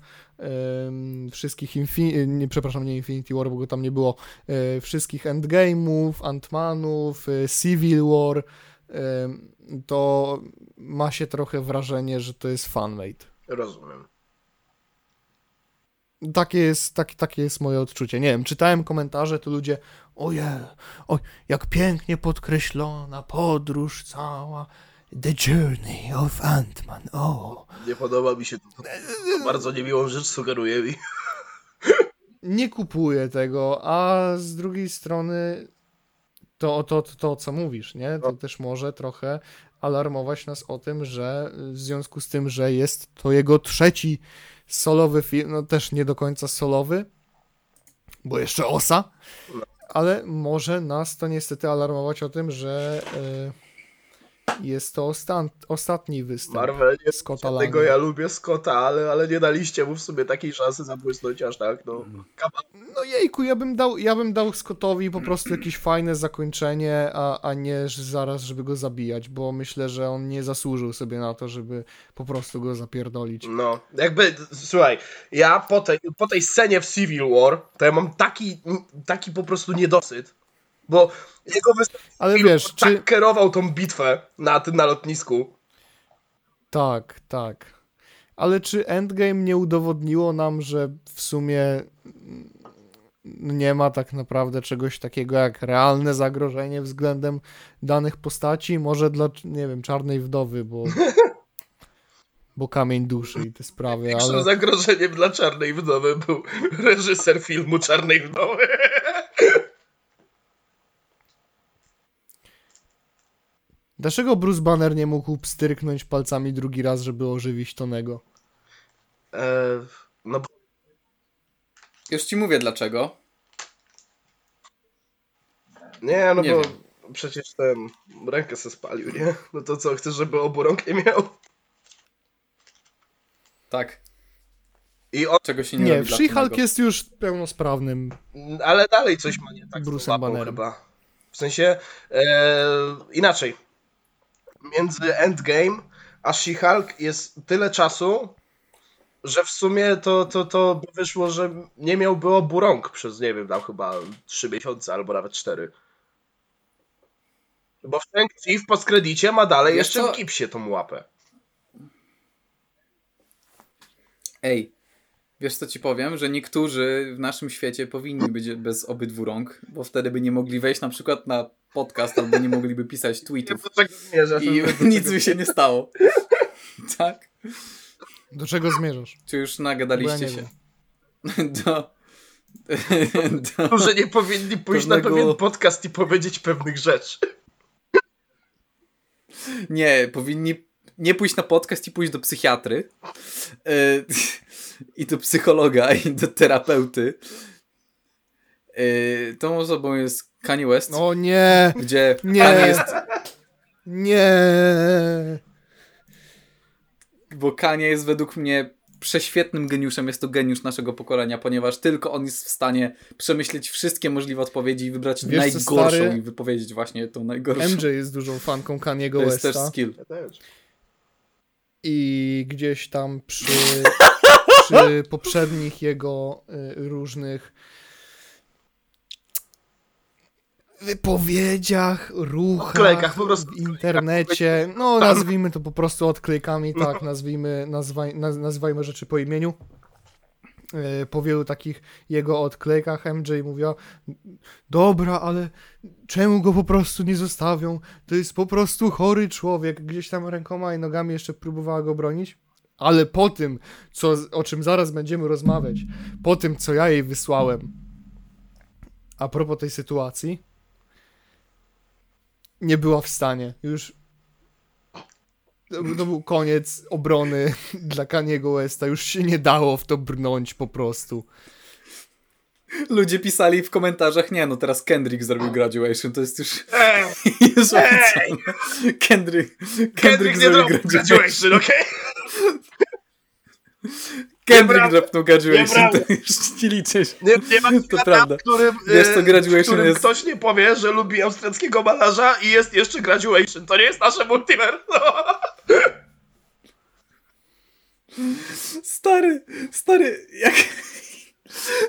y, wszystkich, Infi- nie, przepraszam, nie Infinity War, bo go tam nie było, y, wszystkich Endgame'ów, Ant-Manów, y, Civil War, y, to ma się trochę wrażenie, że to jest fanmade. Rozumiem. Takie jest, tak, takie jest moje odczucie. Nie wiem, czytałem komentarze, to ludzie, ojej, oj, jak pięknie podkreślona podróż cała, the journey of Ant-Man, o. Nie podoba mi się to. to bardzo niemiłą rzecz sugeruje mi. Nie kupuję tego, a z drugiej strony to, to, to, to co mówisz, nie? To No. też może trochę alarmować nas o tym, że w związku z tym, że jest to jego trzeci solowy film, no też nie do końca solowy, bo jeszcze osa, No. ale może nas to niestety alarmować o tym, że y, jest to ostan- ostatni występ Marvel nie Scotta tego Langa. ja lubię Scotta, ale, ale nie daliście mu w sobie takiej szansy zabłysnąć aż tak, no. Kama- No jejku, ja bym dał, ja bym dał Scottowi po prostu jakieś fajne zakończenie, a, a nie że zaraz, żeby go zabijać, bo myślę, że on nie zasłużył sobie na to, żeby po prostu go zapierdolić. No, jakby, słuchaj, ja po tej, po tej scenie w Civil War, to ja mam taki, taki po prostu niedosyt, bo jego Ale wiesz, War czy... tak kierował tą bitwę na tym na lotnisku. Tak, tak. Ale czy Endgame nie udowodniło nam, że w sumie nie ma tak naprawdę czegoś takiego jak realne zagrożenie względem danych postaci? Może dla, nie wiem, Czarnej Wdowy, bo... Bo kamień duszy i te sprawy, Większym ale... zagrożeniem dla Czarnej Wdowy był reżyser filmu Czarnej Wdowy. Dlaczego Bruce Banner nie mógł pstryknąć palcami drugi raz, żeby ożywić Tonego? E, no bo Już ci mówię dlaczego. Nie, no Nie bo wiem. przecież ten rękę se spalił, nie? No to co, chcesz, żeby obu rąk nie miał? Tak. I on, Czego się nie, Nie, robi dla She-Hulk jest już pełnosprawnym. ale dalej coś ma nie tak Bruce'em Bannerem. chyba. W sensie, e, inaczej. Między Endgame a She-Hulk jest tyle czasu, że w sumie to, to, to by wyszło, że nie miałby obu rąk przez, nie wiem, tam chyba 3 miesiące albo nawet 4. Bo w Shang-Chi w postkredicie ma dalej Wiesz jeszcze co? w gipsie tą łapę. Ej, wiesz co ci powiem? Że niektórzy w naszym świecie powinni być bez obydwu rąk, bo wtedy by nie mogli wejść na przykład na podcast albo nie mogliby pisać tweetów Do czego zmierzasz? i nic by się nie stało. Tak? Do czego zmierzasz? Czy już ja nagadaliście nie się? Do... Do... że nie powinni pójść na Pewnego- pewien podcast i powiedzieć pewnych rzeczy. Nie, powinni nie pójść na podcast i pójść do psychiatry. Yy, I do psychologa, i do terapeuty. Yy, tą osobą jest Kanye West, O nie! gdzie Nie. Kanye jest, Nie! bo Kanye jest według mnie prześwietnym geniuszem, jest to geniusz naszego pokolenia, ponieważ tylko on jest w stanie przemyśleć wszystkie możliwe odpowiedzi i wybrać Wiesz najgorszą stary? i wypowiedzieć właśnie tą najgorszą. MJ jest dużą fanką Kaniego to jest też Westa. skill. Ja też. I gdzieś tam przy, przy poprzednich jego y, różnych wypowiedziach, ruchach Odklejkach, po prostu w internecie, no nazwijmy to po prostu odklejkami, tak, nazwijmy, nazwaj, naz, nazywajmy rzeczy po imieniu. Y, Po wielu takich jego odklejkach MJ mówiła dobra, ale czemu go po prostu nie zostawią? To jest po prostu chory człowiek. Gdzieś tam rękoma i nogami jeszcze próbowała go bronić. Ale po tym, co, o czym zaraz będziemy rozmawiać, po tym, co ja jej wysłałem, a propos tej sytuacji, nie była w stanie. Już to, był- to był koniec obrony dla Kaniego Westa. Już się nie dało w to brnąć po prostu. Ludzie pisali w komentarzach, nie no teraz Kendrick zrobił graduation, to jest już... Ej, już Ej! Kendrick, Kendrick, Kendrick nie zrobił zrobił graduation, okej? Kendrick dropnął graduation, to już nie liczę. Nie, nie ma To prawda. w którym, Wiesz, e, co graduation w którym jest? ktoś nie powie, że lubi austriackiego malarza i jest jeszcze graduation. To nie jest nasze multiver. No. Stary, stary, jak...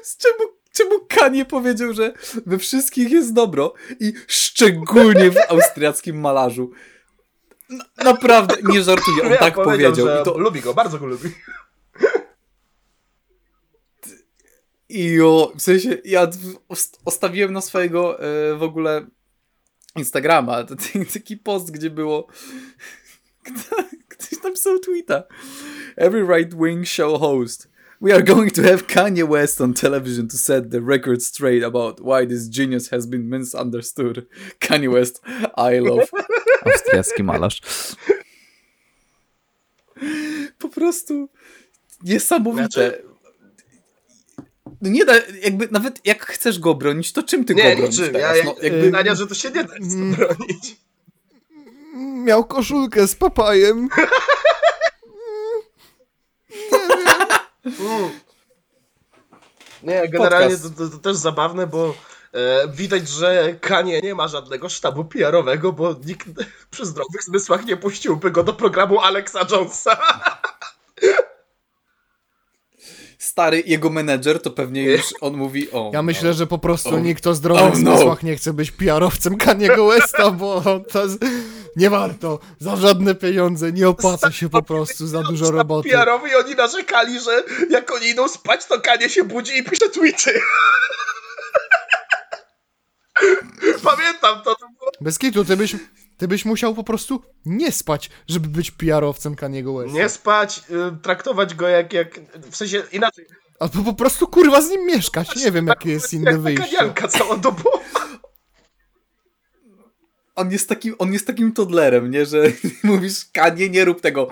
Z czemu, czemu Kanye powiedział, że we wszystkich jest dobro i szczególnie w austriackim malarzu? Na, naprawdę, nie żartuję, on Nie, tak powiedział. że I to, Lubi go, bardzo go lubi. I o, w sensie, ja ostawiłem na swojego e, w ogóle Instagrama taki- post, gdzie było kto- ktoś napisał tweeta Every right-wing show host We are going to have Kanye West on television to set the record straight about why this genius has been misunderstood. Kanye West, I love. Austriacki malarz. Po prostu niesamowite. Znaczy- No nie da, jakby nawet jak chcesz go bronić, to czym ty Nie, go bronisz niczym. teraz? Ja, no, jakby... Zdania, że to się nie da Mm. bronić. Miał koszulkę z papajem. Mm. Nie, generalnie to, to, to też zabawne, bo e, widać, że Kanie nie ma żadnego sztabu PR-owego, bo nikt przy zdrowych zmysłach nie puściłby go do programu Alexa Jonesa. stary jego menedżer, to pewnie już on mówi o. Ja myślę, że po prostu Oh. nikt o zdrowych Oh, no. zmysłach nie chce być PR-owcem Kaniego Westa, bo to jest, nie warto. Za żadne pieniądze, nie opłaca się po prostu, za dużo roboty. PR-owy i oni narzekali, że jak oni idą spać, to Kanie się budzi i pisze tweety. Pamiętam to. to było... Bez kitu, ty byś, ty byś musiał po prostu nie spać, żeby być PR-owcem Kaniego Westa. Nie spać, y, traktować go jak, jak... W sensie inaczej. Albo po prostu kurwa z nim mieszkać. Nie wiem, jakie jest inne jak wyjście. Kanianka całodobowa. on jest takim, on jest takim toddlerem, nie? Że mówisz, Kanie, nie rób tego.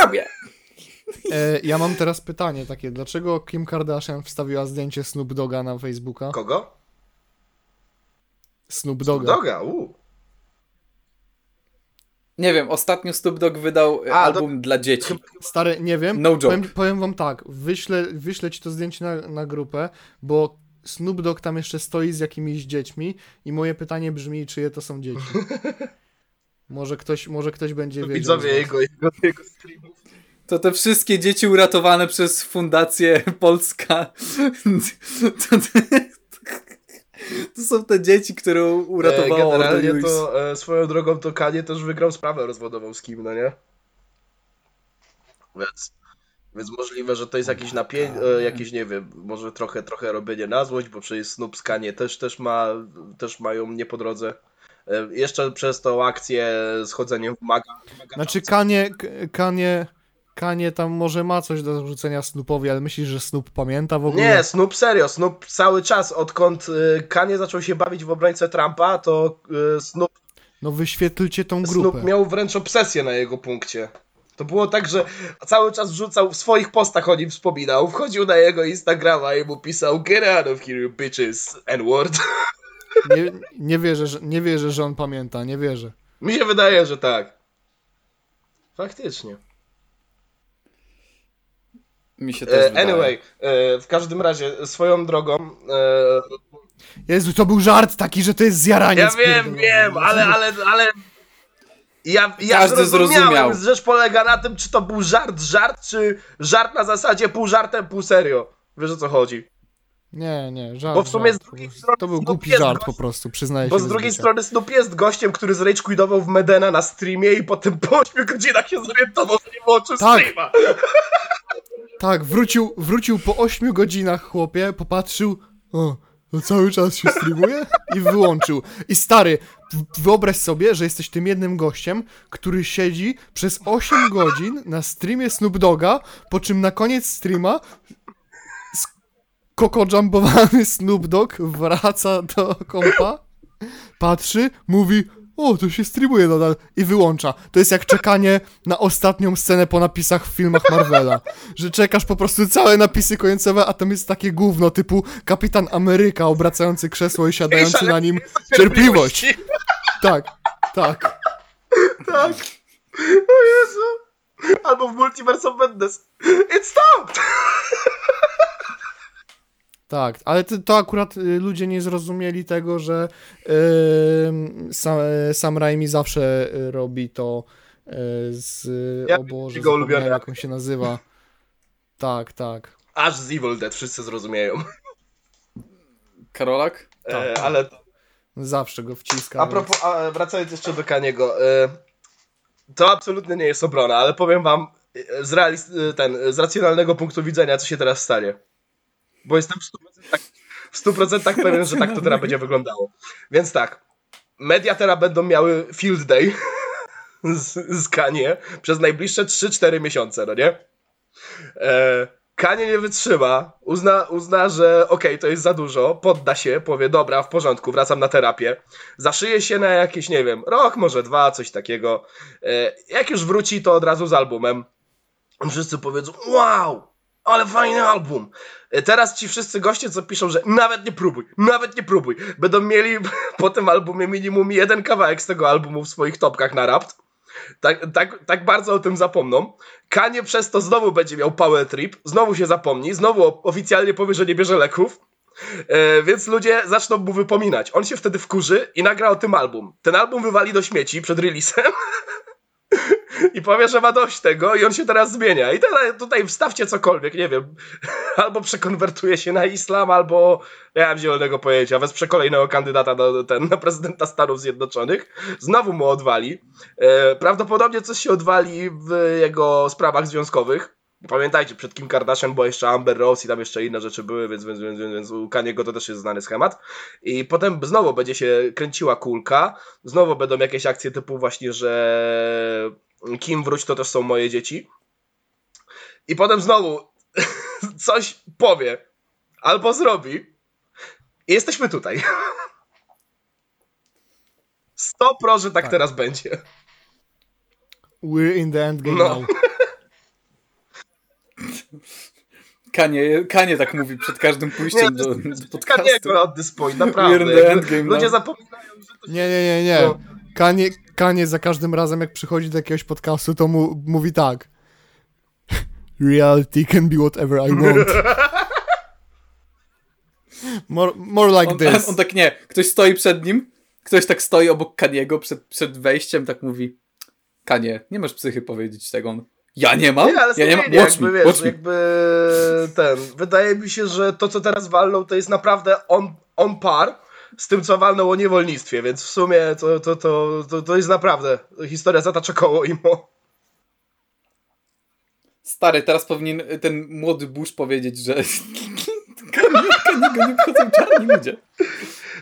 Robię. E, ja mam teraz pytanie takie, dlaczego Kim Kardashian wstawiła zdjęcie Snoop Doga na Facebooka? Kogo? Snoop Doga. Doga, u. Nie wiem, ostatnio Snoop Dogg wydał e, A, album dla dzieci. Stary, nie wiem. No joke. Powiem, powiem wam tak, wyślę, wyślę ci to zdjęcie na, na grupę, bo Snoop Dogg tam jeszcze stoi z jakimiś dziećmi i moje pytanie brzmi, czyje to są dzieci. Może ktoś, może ktoś będzie wiedział. Widzowie jego, jego, jego streamów. To te wszystkie dzieci uratowane przez Fundację Polska. To, to są te dzieci, które E, uratowało Generalnie Ordo Juris. to e, swoją drogą to Kanie też wygrał sprawę rozwodową z kim, no nie? Więc, więc możliwe, że to jest jakieś napięcie, e, jakieś nie wiem, może trochę, trochę robienie na złość, bo przecież Snoop z Kanie też, też, ma, też mają mnie po drodze. E, Jeszcze przez tą akcję z chodzeniem w maga. Znaczy Kanie, Kanie, Kanie tam może ma coś do zarzucenia Snoopowi, ale myślisz, że Snoop pamięta w ogóle? Nie, Snoop serio, Snoop cały czas, odkąd e, Kanie zaczął się bawić w obrońcę Trumpa, to e, Snoop No wyświetlcie tą grupę. Snoop miał wręcz obsesję na jego punkcie. To było tak, że cały czas wrzucał w swoich postach o nim wspominał, wchodził na jego Instagrama i mu pisał Get out of here, bitches, N-word. Nie, nie, wierzę, że, nie wierzę, że on pamięta, nie wierzę. Mi się wydaje, że tak. Faktycznie. Mi się też E, anyway, e, w każdym razie, swoją drogą. E, Jezu, to był żart taki, że to jest zjaranie. ja wiem, wiem, ale, ale, ale. Ja, ja Każdy zrozumiałem. zrozumiał. Rzecz polega na tym, czy to był żart, żart, czy żart na zasadzie pół żartem, pół serio. Wiesz o co chodzi? Nie, nie, żart. Bo w sumie żart, z drugiej strony To był Snoop głupi żart gość- po prostu, przyznaję Bo się z bez drugiej strony Snoop jest gościem, który zrage quidował w Medena na streamie i potem po 8 godzinach się zorientował, że nie włączył Tak. streama. Tak, wrócił, wrócił po 8 godzinach, chłopie, popatrzył, o, to cały czas się streamuje i wyłączył. I stary, wyobraź sobie, że jesteś tym jednym gościem, który siedzi przez 8 godzin na streamie Snoop Doga, po czym na koniec streama kokojumpowany Snoop Dogg wraca do kompa, patrzy, mówi, o, to się streamuje nadal i wyłącza. To jest jak czekanie na ostatnią scenę po napisach w filmach Marvela. Że czekasz po prostu całe napisy końcowe, a tam jest takie gówno typu Kapitan Ameryka obracający krzesło i siadający na nim. Cierpliwość! Tak, tak. Tak. O Jezu. Albo w Multiverse of Madness. It stopped! Tak, ale to, to akurat y, ludzie nie zrozumieli tego, że y, sam, Sam Raimi zawsze y, robi to y, z... Ja o Boże, jego ulubiony zapomniałem, jak on się nazywa. Tak, tak. Aż z Evil Dead wszyscy zrozumieją. Karolak? E, Tak. ale Zawsze go wciska. a propos, a, wracając jeszcze do Kaniego. E, to absolutnie nie jest obrona, ale powiem wam e, z, e, ten, z racjonalnego punktu widzenia, co się teraz stanie. Bo jestem w 100%, w 100% pewien, że tak to teraz będzie wyglądało. Więc tak, media teraz będą miały field day z, z Kanie przez najbliższe 3-4 miesiące, no nie? E, Kanie nie wytrzyma, uzna, uzna że okej, to jest za dużo, podda się, powie dobra, w porządku, wracam na terapię, zaszyje się na jakieś, nie wiem, rok, może dwa, coś takiego. E, jak już wróci, to od razu z albumem. Wszyscy powiedzą, wow, ale fajny album. E, Teraz ci wszyscy goście, co piszą, że nawet nie próbuj, nawet nie próbuj, będą mieli po tym albumie minimum jeden kawałek z tego albumu w swoich topkach na rapt. Tak, tak, tak bardzo o tym zapomną. Kanie przez to znowu będzie miał power trip, znowu się zapomni, znowu oficjalnie powie, że nie bierze leków. E, więc ludzie zaczną mu wypominać. On się wtedy wkurzy i nagra o tym album. Ten album wywali do śmieci przed releasem. I powie, że ma dość tego i on się teraz zmienia. I tutaj, tutaj wstawcie cokolwiek, nie wiem. Albo przekonwertuje się na islam, albo nie mam zielonego pojęcia. Wesprze kolejnego kandydata do, ten, na prezydenta Stanów Zjednoczonych. Znowu mu odwali. E, prawdopodobnie coś się odwali w jego sprawach związkowych. Pamiętajcie, przed Kim Kardashian była jeszcze Amber Rose i tam jeszcze inne rzeczy były, więc, więc, więc, więc u Kaniego to też jest znany schemat. I potem znowu będzie się kręciła kulka, znowu będą jakieś akcje typu właśnie, że Kim wróć to też są moje dzieci. I potem znowu coś powie albo zrobi i jesteśmy tutaj. 100 pro, że tak, Tak. teraz będzie. We're in the endgame No. now. Kanie, Kanie tak mówi przed każdym pójściem Nie, do, to do jest podcastu. Kaniego at this point, naprawdę. Endgame Ludzie now. zapominają, że to Nie, nie, nie, nie. No. Kanie, Kanie za każdym razem, jak przychodzi do jakiegoś podcastu, to mu, mówi tak. Reality can be whatever I want. More, more like On, this. on tak nie, ktoś stoi przed nim, ktoś tak stoi obok Kaniego przed, przed wejściem, tak mówi Kanie, nie masz psychy powiedzieć tego. On, ja nie mam? Nie, ale ja nie mam? Watch jakby, me, wiesz, watch me. jakby ten, wydaje mi się, że to, co teraz walną, to jest naprawdę on, on par z tym, co walną o niewolnictwie, więc w sumie to, to, to, to, to jest naprawdę historia zatacza koło imo. Stary, teraz powinien ten młody Bush powiedzieć, że nie wchodzą czarni ludzie.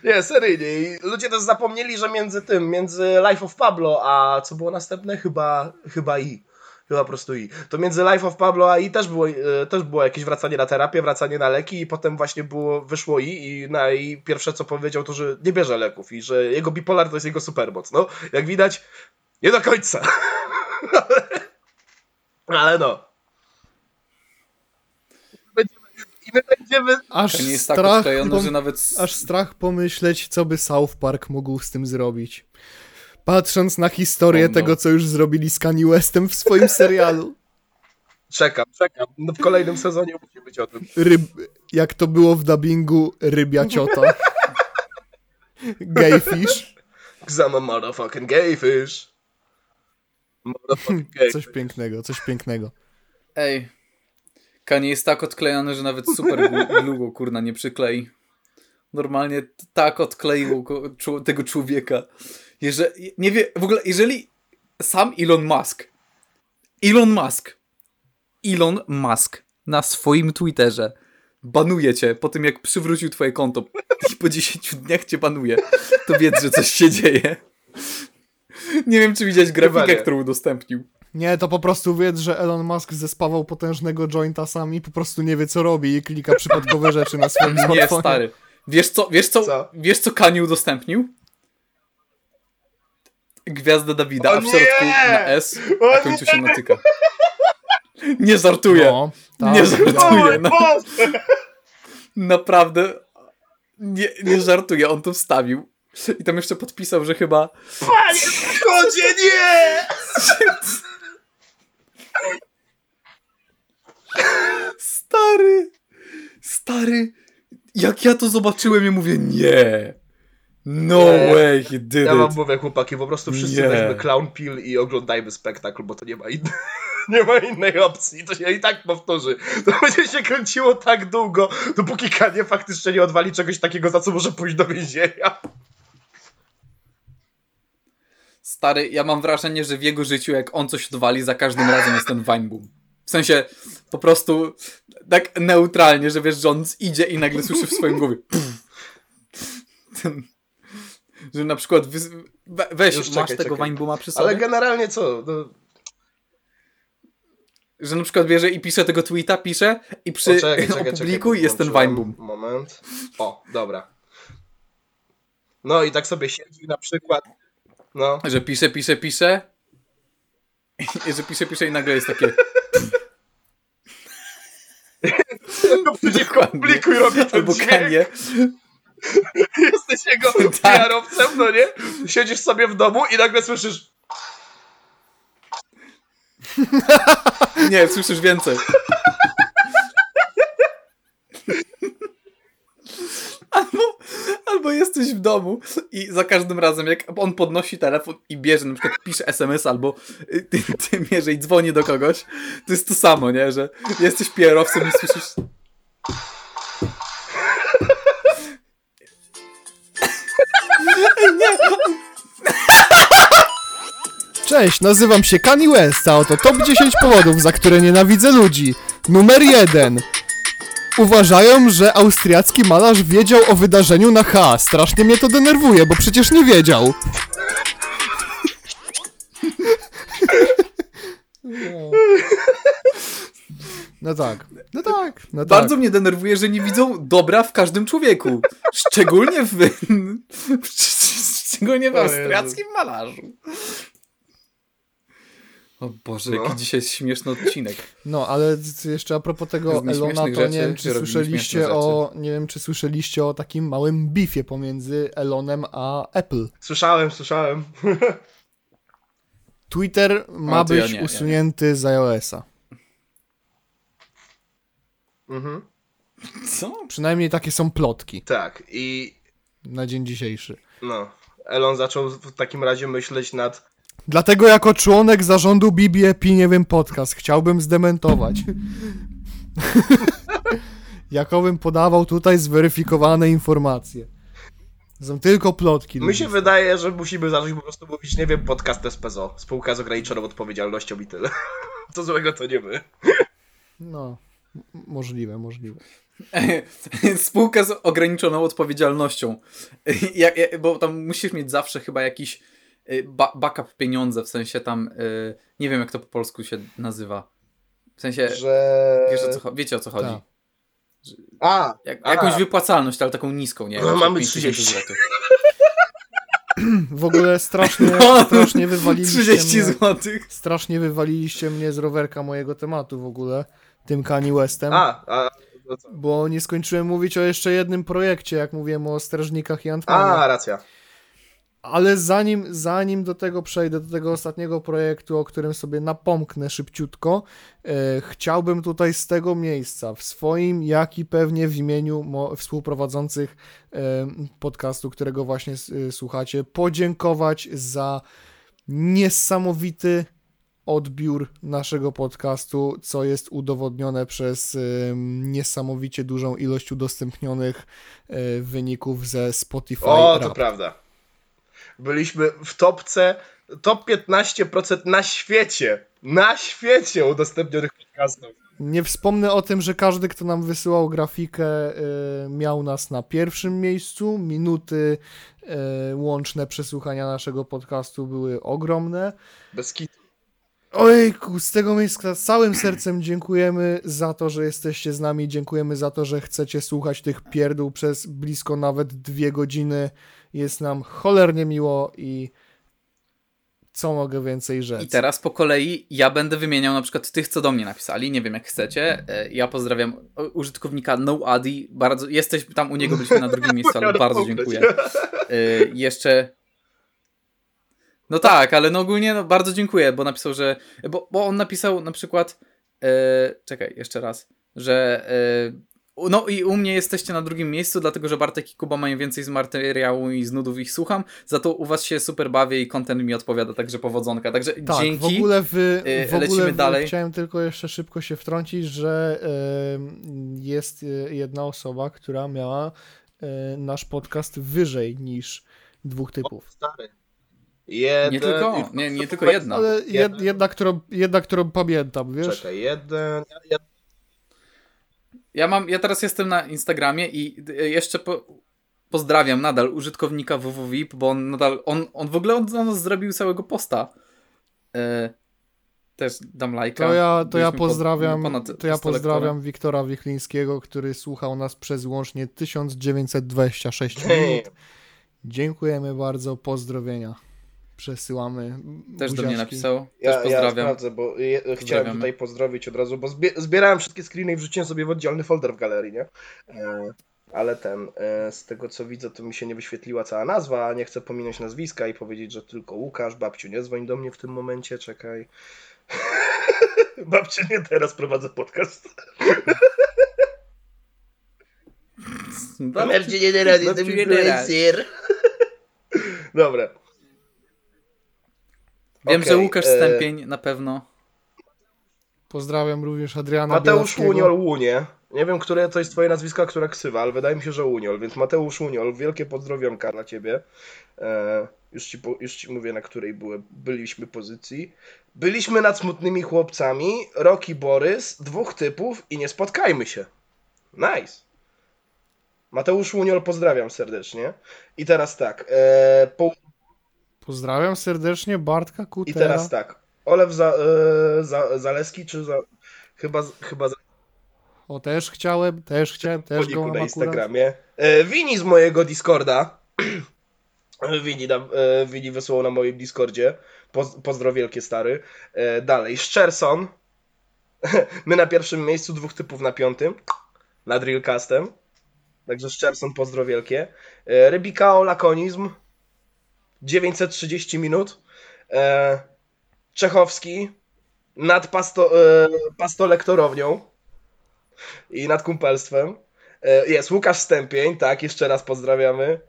Nie, seryjnie. I ludzie też zapomnieli, że między tym, między Life of Pablo, a co było następne? Chyba, chyba I. Chyba po prostu I. To między Life of Pablo a I też było, e, też było jakieś wracanie na terapię, wracanie na leki i potem właśnie było, wyszło I i na I pierwsze co powiedział to, że nie bierze leków i że jego bipolar to jest jego supermoc. No, jak widać, nie do końca. Ale no. Będziemy, I my będziemy Aż nie jest tak strach, że nawet... aż strach pomyśleć, co by South Park mógł z tym zrobić. Patrząc na historię Oh no. tego, co już zrobili z Kanye Westem w swoim serialu. Czekam, czekam. No w kolejnym sezonie musi być o tym. Ryb, jak to było w dubbingu, rybia ciota. Gay fish. Cause I'm a motherfucking gay fish. Motherfucking gay Coś pięknego, coś pięknego. Ej, Kanie jest tak odklejony, że nawet super glu- glue go kurna nie przyklei. Normalnie tak czu- tego człowieka. Jeżeli, nie wie, w ogóle, jeżeli sam Elon Musk, Elon Musk, Elon Musk na swoim Twitterze banuje cię po tym, jak przywrócił twoje konto i po 10 dniach cię banuje, to wiedz, że coś się dzieje. Nie wiem, czy widziałeś grafikę, nie. którą udostępnił. Nie, to po prostu wiedz, że Elon Musk zespawał potężnego jointa sam i po prostu nie wie, co robi i klika przypadkowe rzeczy na swoim Nie, smartfonie. stary. Wiesz co, wiesz co, Co? wiesz co Kanye udostępnił? Gwiazda Dawida, O a w środku nie! na S, a kończy się na tyka. Nie żartuję. No, tak, Nie żartuję. No, naprawdę. Nie, nie żartuję, on to wstawił. I tam jeszcze podpisał, że chyba Panie Chodzie, nie! Stary, stary, jak ja to zobaczyłem, ja mówię nie. No Nie. way, he did Ja wam mówię, chłopaki, po prostu wszyscy Nie. weźmy clown pill i oglądajmy spektakl, bo to nie ma innej, nie ma innej opcji. To się i tak powtórzy. To będzie się kręciło tak długo, dopóki Kanie faktycznie nie odwali czegoś takiego, za co może pójść do więzienia. Stary, ja mam wrażenie, że w jego życiu, jak on coś odwali, za każdym razem jest ten Weinboom. W sensie, po prostu tak neutralnie, że wiesz, że on idzie i nagle słyszy w swoim głowie pff. Ten, że na przykład wy, we, weź, Już masz czekaj, tego czekaj. Weinbooma przy sobie? Ale generalnie co? No, Że na przykład bierze i pisze tego tweeta, pisze i przy Poczekaj, czekaj, opublikuj czekaj, jest ten. Weinboom. Moment. O, dobra. No i tak sobie siedzi na przykład. No. Że pisze, pisze, pisze i że pisze, pisze i nagle jest takie Dokładnie. publiku i robi ten albo dźwięk. Kanie. Jesteś jego Tak. PR-owcem, no nie? Siedzisz sobie w domu i nagle słyszysz Nie, słyszysz więcej. Albo, albo jesteś w domu i za każdym razem, jak on podnosi telefon i bierze, na przykład pisze SMS albo y, ty, ty bierze i dzwoni do kogoś, to jest to samo, nie? Że jesteś PR-owcem i słyszysz... Cześć, nazywam się Kanye West, a oto top 10 powodów, za które nienawidzę ludzi. Numer 1. Uważają, że austriacki malarz wiedział o wydarzeniu na H. Strasznie mnie to denerwuje, bo przecież nie wiedział. No tak, no tak, no tak. Bardzo mnie denerwuje, że nie widzą dobra w każdym człowieku. Szczególnie w... Szczególnie w O austriackim malarzu. O Boże, No. jaki dzisiaj jest śmieszny odcinek. No, ale jeszcze a propos tego Elona, to rzeczy nie wiem, czy słyszeliście o, nie wiem, czy słyszeliście o takim małym bifie pomiędzy Elonem a Apple. Słyszałem, słyszałem. Twitter ma ja być ja nie. usunięty z iOS-a. Mhm. Co? Przynajmniej takie są plotki Tak, i na dzień dzisiejszy. no, Elon zaczął w takim razie myśleć nad Dlatego jako członek zarządu BBEP nie wiem podcast chciałbym zdementować. Jakobym podawał tutaj zweryfikowane informacje. Są tylko plotki. Mi się wydaje, że musimy zacząć po prostu mówić, nie wiem, podcast SPZO, spółka z ograniczoną odpowiedzialnością i tyle. Co złego to nie my. No, możliwe, możliwe. Spółka z ograniczoną odpowiedzialnością. Ja, ja, bo tam musisz mieć zawsze chyba jakiś y, ba backup pieniądze, w sensie tam, y, nie wiem jak to po polsku się nazywa. W sensie, Że... wiesz o co, wiecie o co chodzi. Tak. A, Jak, a, jakąś wypłacalność, ale taką niską, nie? No, mamy 5000 30. złotych. W ogóle strasznie, No, strasznie wywaliliście 30 mnie, złotych. strasznie wywaliliście mnie z rowerka mojego tematu w ogóle, tym Kanye Westem, a, a? Bo nie skończyłem mówić o jeszcze jednym projekcie, jak mówiłem o Strażnikach i Antmanie. a, racja. Ale zanim, zanim do tego przejdę, do tego ostatniego projektu, o którym sobie napomknę szybciutko, e, chciałbym tutaj z tego miejsca, w swoim, jak i pewnie w imieniu mo- współprowadzących e, podcastu, którego właśnie e, słuchacie, podziękować za niesamowity odbiór naszego podcastu, co jest udowodnione przez e, niesamowicie dużą ilość udostępnionych e, wyników ze Spotify. O, to Rap. prawda. Byliśmy w topce, top 15% na świecie. Na świecie udostępnionych podcastów. Nie wspomnę o tym, że każdy, kto nam wysyłał grafikę, y, miał nas na pierwszym miejscu. Minuty y, łączne przesłuchania naszego podcastu były ogromne. Bez kitu. Ojku, z tego miejsca z całym sercem dziękujemy za to, że jesteście z nami. Dziękujemy za to, że chcecie słuchać tych pierdół przez blisko nawet dwie godziny. Jest nam cholernie miło i co mogę więcej rzec. I teraz po kolei ja będę wymieniał na przykład tych, co do mnie napisali. Nie wiem, jak chcecie. E, Ja pozdrawiam użytkownika NoAdi. Bardzo, jesteś tam u niego, byliśmy na drugim miejscu, ale bardzo dziękuję. E, Jeszcze. No tak, ale no ogólnie no, bardzo dziękuję, bo napisał, że. Bo, bo on napisał na przykład. E, czekaj, jeszcze raz. Że. E, no i u mnie jesteście na drugim miejscu, dlatego że Bartek i Kuba mają więcej z materiału i z nudów ich słucham. Za to u was się super bawię i content mi odpowiada, także powodzonka. Także Tak, dzięki. w ogóle, w, Yy, w ogóle w, dalej. chciałem tylko jeszcze szybko się wtrącić, że jest e, jedna osoba, która miała e, nasz podcast wyżej niż dwóch typów. Stary. Jeden... Nie tylko, nie, nie tylko jedna. Ale jed, jedna, którą, jedna, którą pamiętam, wiesz? Czekaj, jeden... Ja, Ja mam, ja teraz jestem na Instagramie i y, jeszcze po, pozdrawiam nadal użytkownika www.vip, bo on nadal, on, on w ogóle on, on zrobił całego posta. E, też dam lajka. To ja, to ja pozdrawiam, to ja 100 pozdrawiam. Wiktora Wichlińskiego, który słuchał nas przez łącznie 1926 Damn. minut. Dziękujemy bardzo, pozdrowienia. Przesyłamy. Też do mnie napisał. Też ja, ja pozdrawiam. sprawdzę, bo je, chciałem tutaj pozdrowić od razu, bo zbie, zbierałem wszystkie screeny i wrzuciłem sobie w oddzielny folder w galerii, nie? E, ale ten, e, z tego co widzę, to mi się nie wyświetliła cała nazwa, a nie chcę pominąć nazwiska i powiedzieć, że tylko Łukasz, babciu, nie dzwoń do mnie w tym momencie, czekaj. babciu, nie teraz prowadzę podcast. Babciu, nie teraz, jestem influencer. Dobra. Wiem, Okej, że Łukasz e, Stępień na pewno. Pozdrawiam również Adriana Mateusz. Łuniol Łunie. Nie wiem, które to jest twoje nazwisko, a która ksywa, ale wydaje mi się, że Łuniol, więc Mateusz Łuniol, wielkie pozdrowionka dla ciebie. E, już, ci, już ci mówię, na której były, byliśmy pozycji. Byliśmy nad smutnymi chłopcami, Roki Borys, dwóch typów i nie spotkajmy się. Nice. Mateusz Łuniol, pozdrawiam serdecznie. I teraz tak, e, po, Pozdrawiam serdecznie Bartka i Kutera. teraz tak, Olew za, e, za, Zaleski, czy za, chyba, chyba za, O, też chciałem, też chciałem, też go na. Instagramie. E, Wini z mojego Discorda. Wini, nam, e, Wini wysłał na moim Discordzie. Poz, pozdro wielkie stary. Dalej, Szczerson. My na pierwszym miejscu, dwóch typów na piątym. Nad Realcastem. Także Szczerson, pozdro wielkie. Rybikao, Lakonizm. 930 minut. E, Czechowski. Nad pasto, e, pastolektorownią. I nad kumpelstwem. E, jest Łukasz Stępień, tak, jeszcze raz pozdrawiamy.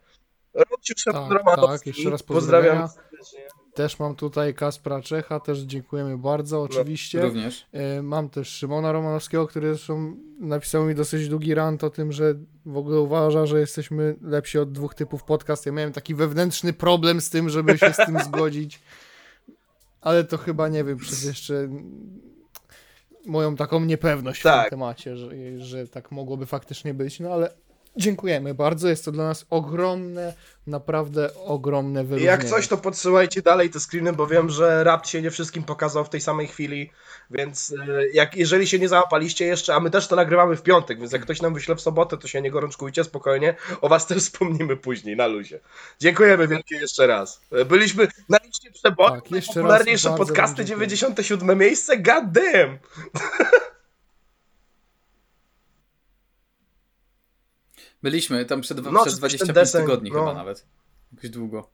Robciu Szefon Tak, tak, jeszcze raz pozdrawiam. pozdrowienia. Też mam tutaj Kaspra Czecha, też dziękujemy bardzo, oczywiście. Również. E, Mam też Szymona Romanowskiego, który zresztą napisał mi dosyć długi rant o tym, że w ogóle uważa, że jesteśmy lepsi od dwóch typów podcast. Ja miałem taki wewnętrzny problem z tym, żeby się z tym zgodzić. Ale to chyba, nie wiem, przez jeszcze moją taką niepewność w Tak. tym temacie, że, że tak mogłoby faktycznie być. No ale dziękujemy bardzo. Jest to dla nas ogromne, naprawdę ogromne wyróżnienie. Jak coś, to podsyłajcie dalej te screeny, bo wiem, że Rapt się nie wszystkim pokazał w tej samej chwili, więc e, jak, jeżeli się nie załapaliście jeszcze, a my też to nagrywamy w piątek, więc jak ktoś nam wyśle w sobotę, to się nie gorączkujcie, spokojnie, o was też wspomnimy później, na luzie. Dziękujemy wielkie jeszcze raz. E, Byliśmy na liście przebojów, Tak, najpopularniejsze podcasty, dziękuję. 97 miejsce, god damn! Byliśmy tam przed, No, przez czy 25 ten deseń, tygodni no. chyba nawet. Jakoś długo.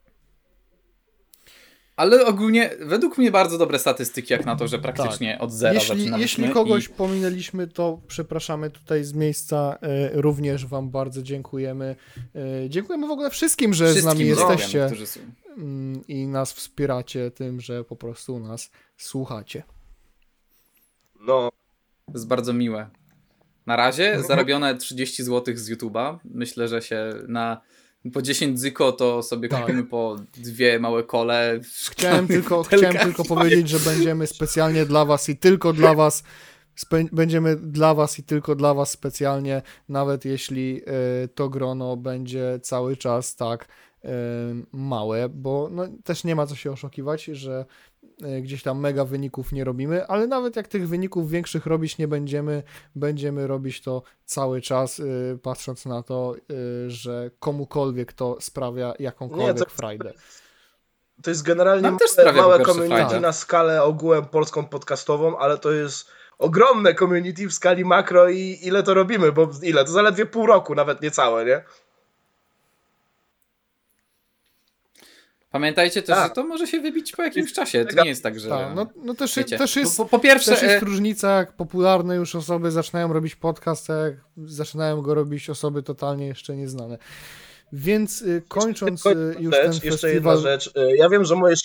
Ale ogólnie, według mnie bardzo dobre statystyki, jak na to, że praktycznie od zera Jeśli, zaczynaliśmy. jeśli kogoś i pominęliśmy, to przepraszamy tutaj z miejsca. E, również Wam bardzo dziękujemy. E, dziękujemy w ogóle wszystkim, że z wszystkim nami dziękujemy, jesteście są. mm, i nas wspieracie tym, że po prostu nas słuchacie. No, To jest bardzo miłe. Na razie Mhm. zarobione 30 zł z YouTube'a. Myślę, że się na po 10 zyko to sobie Tak. kupimy po dwie małe kole. Chciałem tylko, chciałem tylko powiedzieć, że będziemy specjalnie dla Was i tylko dla Was. Będziemy dla Was i tylko dla Was specjalnie, nawet jeśli e, to grono będzie cały czas tak e, małe, bo no, też nie ma co się oszukiwać, że gdzieś tam mega wyników nie robimy, ale nawet jak tych wyników większych robić nie będziemy, będziemy robić to cały czas, e, patrząc na to, e, że komukolwiek to sprawia jakąkolwiek Nie, to- frajdę. To jest generalnie Nam też małe, community frajdę. na skalę ogółem polską podcastową, ale to jest ogromne community w skali makro i ile to robimy, bo ile? To zaledwie pół roku, nawet niecałe, nie? Pamiętajcie też, Tak. że to może się wybić po jakimś czasie. To nie jest tak, że. Tak, no, no też, wiecie, też jest, po, po pierwsze, też jest e, różnica, jak popularne już osoby zaczynają robić podcast, a jak zaczynają go robić osoby totalnie jeszcze nieznane. Więc y, kończąc y, już rzecz, ten jeszcze festiwal... jedna rzecz. Y, Ja wiem, że moje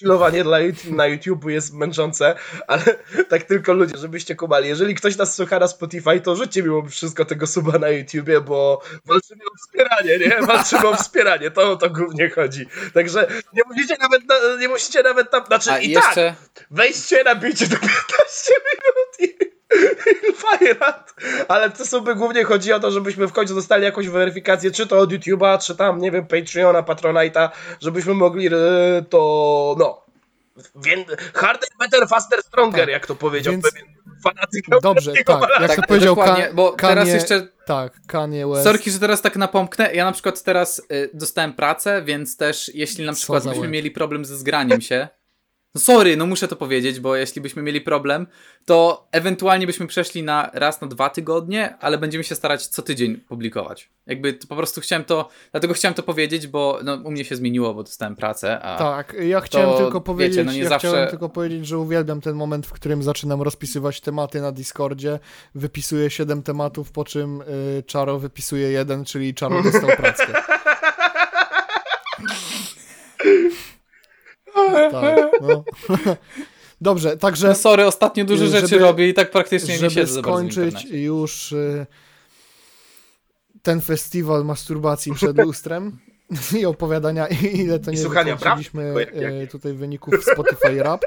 YouTube, na YouTube jest męczące, ale tak tylko ludzie, żebyście kumali. Jeżeli ktoś nas słucha na Spotify, to rzućcie mimo wszystko tego suba na YouTubie, bo walczymy o wspieranie, nie? Walczymy o wspieranie, to o to głównie chodzi. Także nie musicie nawet, na, nie musicie nawet tam, znaczy a i jeszcze. tak, wejdźcie, nabijcie do 15 minut i, i fajrat. Ale te suby głównie chodzi o to, żebyśmy w końcu dostali jakąś weryfikację, czy to od YouTube'a, czy tam, nie wiem, Patreona, Patronite'a, żebyśmy mogli e, to, no, wię- harder, better, faster, stronger, Tak. jak to powiedział Więc- pewien fanatyk. Dobrze, tak, jak Tak, to powiedział dokładnie, Ka- bo Kanye, teraz jeszcze Tak, Kanye West. Sorki, że teraz tak napomknę. Ja na przykład teraz y, dostałem pracę, więc też jeśli na przykład byśmy mieli problem ze zgraniem się. No sorry, no muszę to powiedzieć, bo jeśli byśmy mieli problem, to ewentualnie byśmy przeszli na raz na dwa tygodnie, ale będziemy się starać co tydzień publikować. Jakby to po prostu chciałem to, dlatego chciałem to powiedzieć, bo no, u mnie się zmieniło, bo dostałem pracę, a Tak, ja chciałem To, tylko wiecie, powiedzieć, no nie ja zawsze- chciałem tylko powiedzieć, że uwielbiam ten moment, w którym zaczynam rozpisywać tematy na Discordzie, wypisuję 7 tematów, po czym y, Czaro wypisuje jeden, czyli Czaro dostał pracę. tak, no. Dobrze, także no sorry, ostatnio dużo Żeby- rzeczy robię i tak praktycznie nie siedzę za bardzo w skończyć już y, ten festiwal masturbacji przed lustrem i opowiadania, ile to I nie słuchania wykończyliśmy y, tutaj wyników Spotify Rap.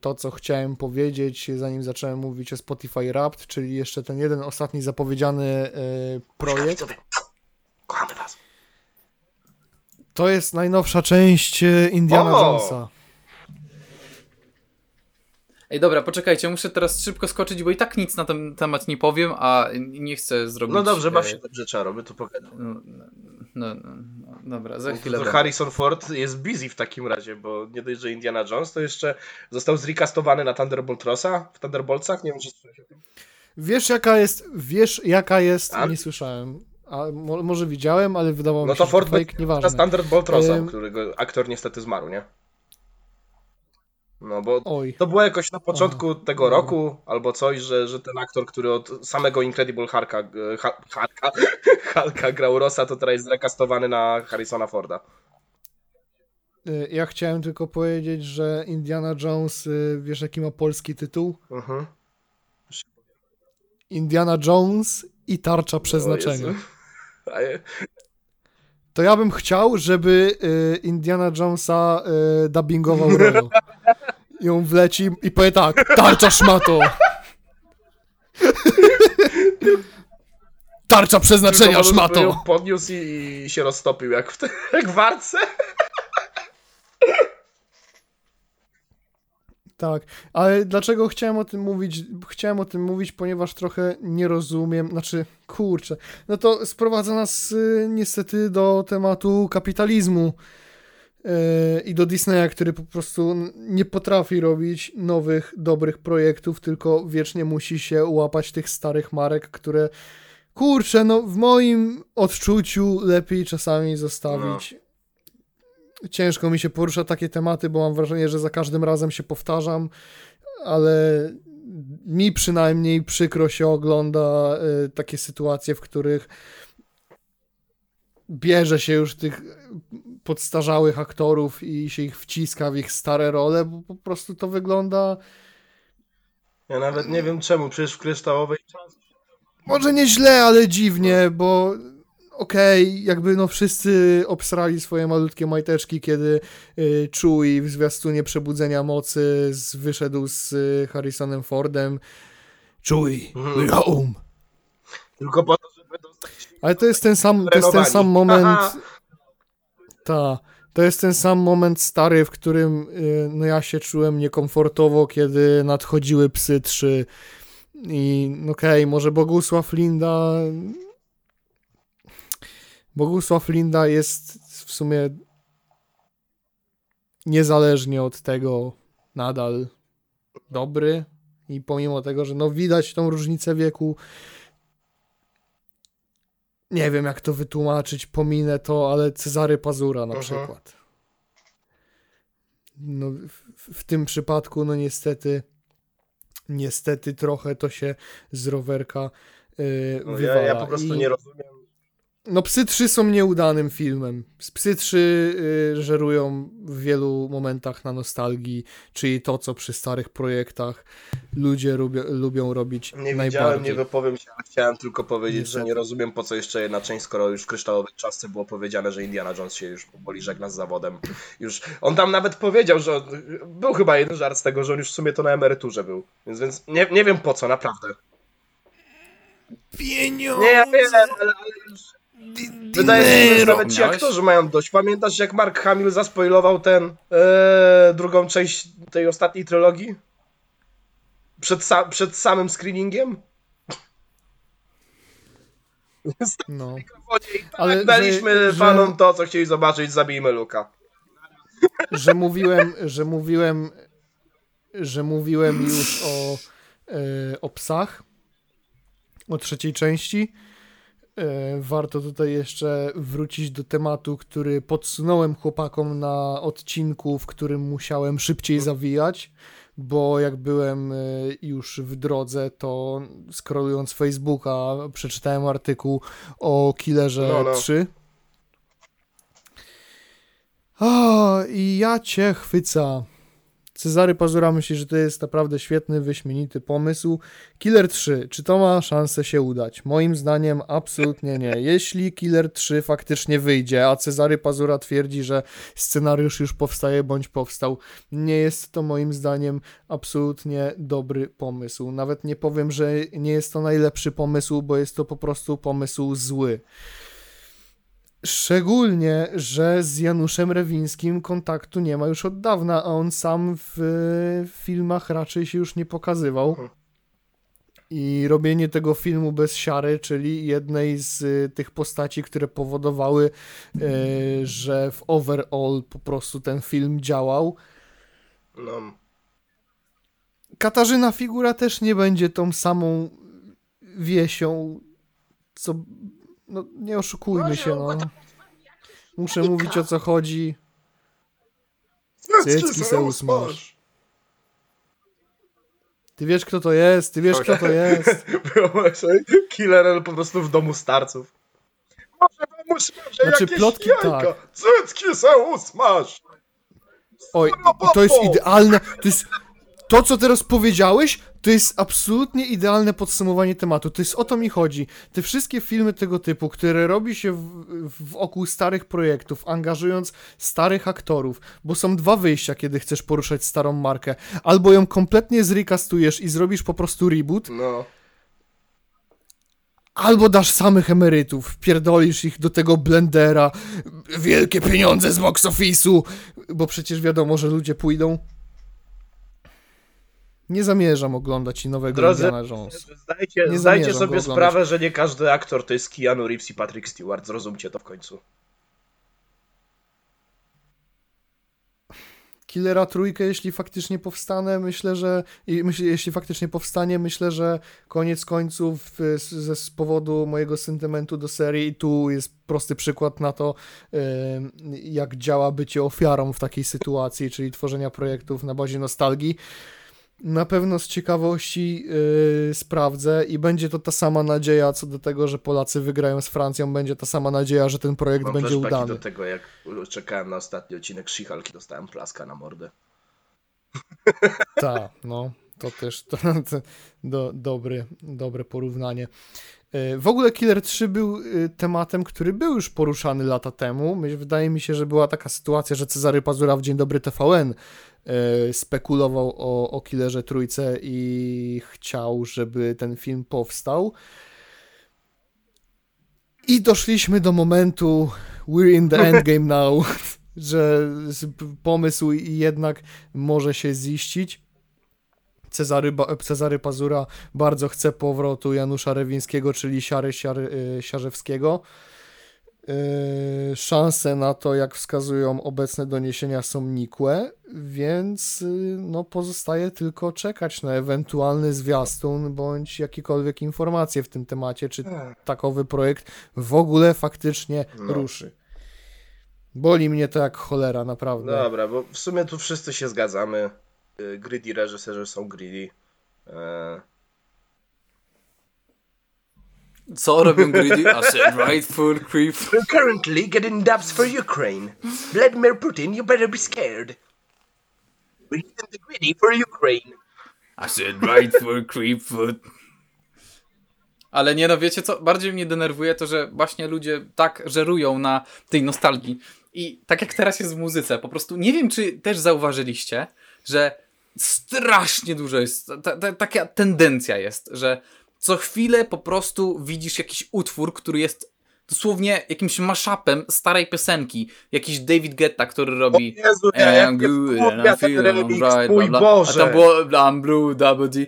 To, co chciałem powiedzieć, zanim zacząłem mówić o Spotify Rapt, czyli jeszcze ten jeden ostatni zapowiedziany projekt, Kochamy was. To jest najnowsza część e, Indiana O! Jonesa. Ej, dobra, poczekajcie, muszę teraz szybko skoczyć, bo i tak nic na ten temat nie powiem, a nie chcę zrobić... No dobrze, baw e, się dobrze, Czaro, my tu pogadamy. no, No, no, no dobra, za No chwilę. to. Harrison Ford jest busy w takim razie, bo nie dość, że Indiana Jones, to jeszcze został zrecastowany na Thunderbolt Rossa w Thunderboltsach. Nie wiem, czy słyszałeś o tym. Wiesz jaka jest, wiesz jaka jest, A? nie słyszałem, a mo, może widziałem, ale wydawało No mi się, to że Ford to będzie fake, nieważne. teraz Thunderbolt Rossa, Ym. którego aktor niestety zmarł, nie? No bo Oj, to było jakoś na początku tego dobra. roku albo coś, że, że ten aktor, który od samego Incredible Hulka, e, Hulka, Hulka grał Rossa, to teraz jest zrekastowany na Harrisona Forda. y, ja chciałem tylko powiedzieć, że Indiana Jones, y, wiesz jaki ma polski tytuł? Mhm. Indiana Jones i Tarcza Przeznaczenia. To ja bym chciał, żeby y, Indiana Jonesa y, dubbingował Rojo. I on wleci i powie tak, tarcza szmato! Tarcza przeznaczenia szmato! podniósł i, i się roztopił jak w, te, jak w arce. Tak, ale dlaczego chciałem o tym mówić? Chciałem o tym mówić, ponieważ trochę nie rozumiem, znaczy, kurczę, no to sprowadza nas y, niestety do tematu kapitalizmu y, i do Disneya, który po prostu nie potrafi robić nowych, dobrych projektów, tylko wiecznie musi się łapać tych starych marek, które, kurczę, no w moim odczuciu lepiej czasami zostawić ciężko mi się porusza takie tematy, bo mam wrażenie, że za każdym razem się powtarzam, ale mi przynajmniej przykro się ogląda y, takie sytuacje, w których bierze się już tych podstarzałych aktorów i się ich wciska w ich stare role, bo po prostu to wygląda Ja nawet nie wiem czemu, przecież w kryształowej może nie źle, ale dziwnie, bo okej, jakby no wszyscy obsrali swoje malutkie majteczki, kiedy y, Chewie w zwiastunie Przebudzenia Mocy z, wyszedł z y, Harrisonem Fordem. Chewie, Mhm. we're home. tylko po to, żeby dostać Ale to jest ten sam, to jest ten sam moment. Ta. To jest ten sam moment stary, w którym y, no ja się czułem niekomfortowo, kiedy nadchodziły psy trzy. I no okej, może Bogusław Linda. Bogusław Linda jest w sumie niezależnie od tego nadal dobry. I pomimo tego, że no widać tą różnicę wieku, nie wiem jak to wytłumaczyć, pominę to, ale Cezary Pazura na Mhm. przykład. No, w, w tym przypadku, no niestety, niestety trochę to się z rowerka yy, No, ja, ja po prostu nie rozumiem. No Psy 3 są nieudanym filmem. Psy 3 yy, żerują w wielu momentach na nostalgii, czyli to, co przy starych projektach ludzie lubią, lubią robić Nie najbardziej. wiedziałem, nie wypowiem się, ale chciałem tylko powiedzieć, Niestety. że nie rozumiem po co jeszcze jedna część, skoro już w kryształowej czasce było powiedziane, że Indiana Jones się już powoli żegna z zawodem. Już, on tam nawet powiedział, że on, był chyba jeden żart z tego, że on już w sumie to na emeryturze był. Więc, więc nie, nie wiem po co, naprawdę. Pieniądze! Nie, ja wiem, ale, ale już... Wydaje mi się, że nawet ci aktorzy mają dość. Pamiętasz, jak Mark Hamill zaspoilował ten e, drugą część tej ostatniej trylogii? Przed, sa przed samym screeningiem? No. Ale Ale daliśmy że- fanom to, co chcieli zobaczyć, zabijmy Luka. że mówiłem, że mówiłem, że mówiłem już o, e, o psach, o trzeciej części. E, warto tutaj jeszcze wrócić do tematu, który podsunąłem chłopakom na odcinku, w którym musiałem szybciej zawijać, bo jak byłem e, już w drodze, to scrollując Facebooka przeczytałem artykuł o Killerze No, no. 3. O, i ja cię chwyca. Cezary Pazura myśli, że to jest naprawdę świetny, wyśmienity pomysł. Killer 3, czy to ma szansę się udać? Moim zdaniem absolutnie nie. Jeśli Killer 3 faktycznie wyjdzie, a Cezary Pazura twierdzi, że scenariusz już powstaje bądź powstał, nie jest to moim zdaniem absolutnie dobry pomysł. Nawet nie powiem, że nie jest to najlepszy pomysł, bo jest to po prostu pomysł zły. Szczególnie, że z Januszem Rewińskim kontaktu nie ma już od dawna, a on sam w, w filmach raczej się już nie pokazywał. I robienie tego filmu bez siary, czyli jednej z y, tych postaci, które powodowały, y, że w overall po prostu ten film działał. No. Katarzyna figura też nie będzie tą samą wiesią, co. No, nie oszukujmy się, no. Muszę mówić o co chodzi. Cycki se usmaż. Ty wiesz, kto to jest, ty wiesz, kto to jest. Wyobraź sobie, Killer po prostu w domu starców. Może wam usmażę Znaczy, jakieś plotki jajka. tak. Cycki se usmaż. Oj, to jest idealne. To jest. To, co teraz powiedziałeś, to jest absolutnie idealne podsumowanie tematu. To jest o to mi chodzi. Te wszystkie filmy tego typu, które robi się w, wokół starych projektów, angażując starych aktorów, bo są dwa wyjścia, kiedy chcesz poruszać starą markę. Albo ją kompletnie zrecastujesz i zrobisz po prostu reboot, No. albo dasz samych emerytów, pierdolisz ich do tego blendera, wielkie pieniądze z box office'u, bo przecież wiadomo, że ludzie pójdą. Nie zamierzam oglądać nowego Drodzy- Indiana Jones. Zdajcie, Nie zdajcie sobie sprawę, że nie każdy aktor to jest Keanu Reeves i Patrick Stewart. Zrozumcie to w końcu. Killera trójkę, jeśli faktycznie powstanę, myślę, że jeśli faktycznie powstanie, myślę, że koniec końców y, z, ze, z powodu mojego sentymentu do serii i tu jest prosty przykład na to, y, jak działa bycie ofiarą w takiej sytuacji, czyli tworzenia projektów na bazie nostalgii. Na pewno z ciekawości y, sprawdzę i będzie to ta sama nadzieja co do tego, że Polacy wygrają z Francją, będzie ta sama nadzieja, że ten projekt Mam będzie udany. do tego, jak czekałem na ostatni odcinek She-Hulk i dostałem plaska na mordę. Tak, no, to też to, to, do, dobry, dobre porównanie. E, W ogóle Killer 3 był e, tematem, który był już poruszany lata temu. Wydaje mi się, że była taka sytuacja, że Cezary Pazura w Dzień Dobry TVN spekulował o, o Killerze Trójce i chciał, żeby ten film powstał. I doszliśmy do momentu we're in the endgame now, że pomysł jednak może się ziścić. Cezary, Cezary Pazura bardzo chce powrotu Janusza Rewińskiego, czyli Siary Siary, y, Siarzewskiego. Y, Szanse na to, jak wskazują obecne doniesienia, są nikłe, więc y, no, pozostaje tylko czekać na ewentualny zwiastun bądź jakiekolwiek informacje w tym temacie, czy takowy projekt w ogóle faktycznie No. ruszy. Boli mnie to jak cholera, naprawdę. Dobra, bo w sumie tu wszyscy się zgadzamy. Y, Greedy reżyserzy są greedy. E, Co robią Greedy? I said rightful creep. We're currently getting dubs for Ukraine. Vladimir Putin, you better be scared. We're using the greedy for Ukraine. I said rightful creep foot. Ale nie no, wiecie co? Bardziej mnie denerwuje to, że właśnie ludzie tak żerują na tej nostalgii. I tak jak teraz jest w muzyce, po prostu nie wiem, czy też zauważyliście, że strasznie dużo jest, ta, ta, taka tendencja jest, że co chwilę po prostu widzisz jakiś utwór, który jest dosłownie jakimś mashupem starej piosenki. Jakiś David Guetta, który robi O Jezu, I'm jak mnie good and mój bla, bla. A Boże. tam było I'm blue, double D.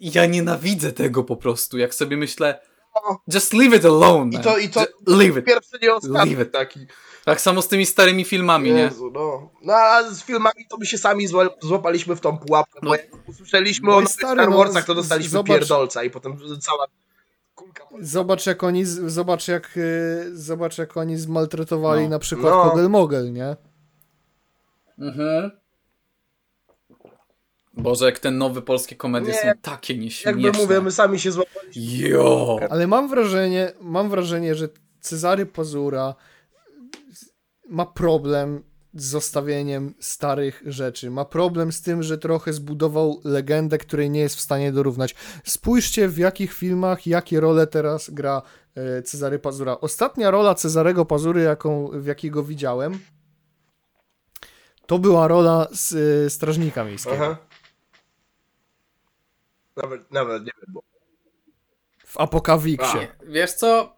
Ja nienawidzę tego po prostu, jak sobie myślę just leave it alone, I man. to, i to Just leave it. pierwszy nie ostatni Leave it. taki. Tak samo z tymi starymi filmami, nie? Jezu, no. No a z filmami to my się sami zła- złapaliśmy w tą pułapkę, No. bo jak usłyszeliśmy No o i nowych stary, Star no, Warsach, to z- dostaliśmy zobacz- pierdolca i potem cała kulka... Zobacz jak oni, zobacz jak, y, zobacz jak oni zmaltretowali No. na przykład No. Kogel Mogel, nie? Mhm. Boże, jak te nowe polskie komedie Nie, są takie nieśmieszne. Jakby mówię, my sami się złapaliśmy. Jo! Ale mam wrażenie, mam wrażenie, że Cezary Pazura ma problem z zostawieniem starych rzeczy. Ma problem z tym, że trochę zbudował legendę, której nie jest w stanie dorównać. Spójrzcie, w jakich filmach, jakie role teraz gra e, Cezary Pazura. Ostatnia rola Cezarego Pazury, jaką, w jakiego widziałem, to była rola z, e, Strażnika Miejskiego. Aha. Nawet, nawet nie wiem, bo... W Apokawiksie. Wiesz co?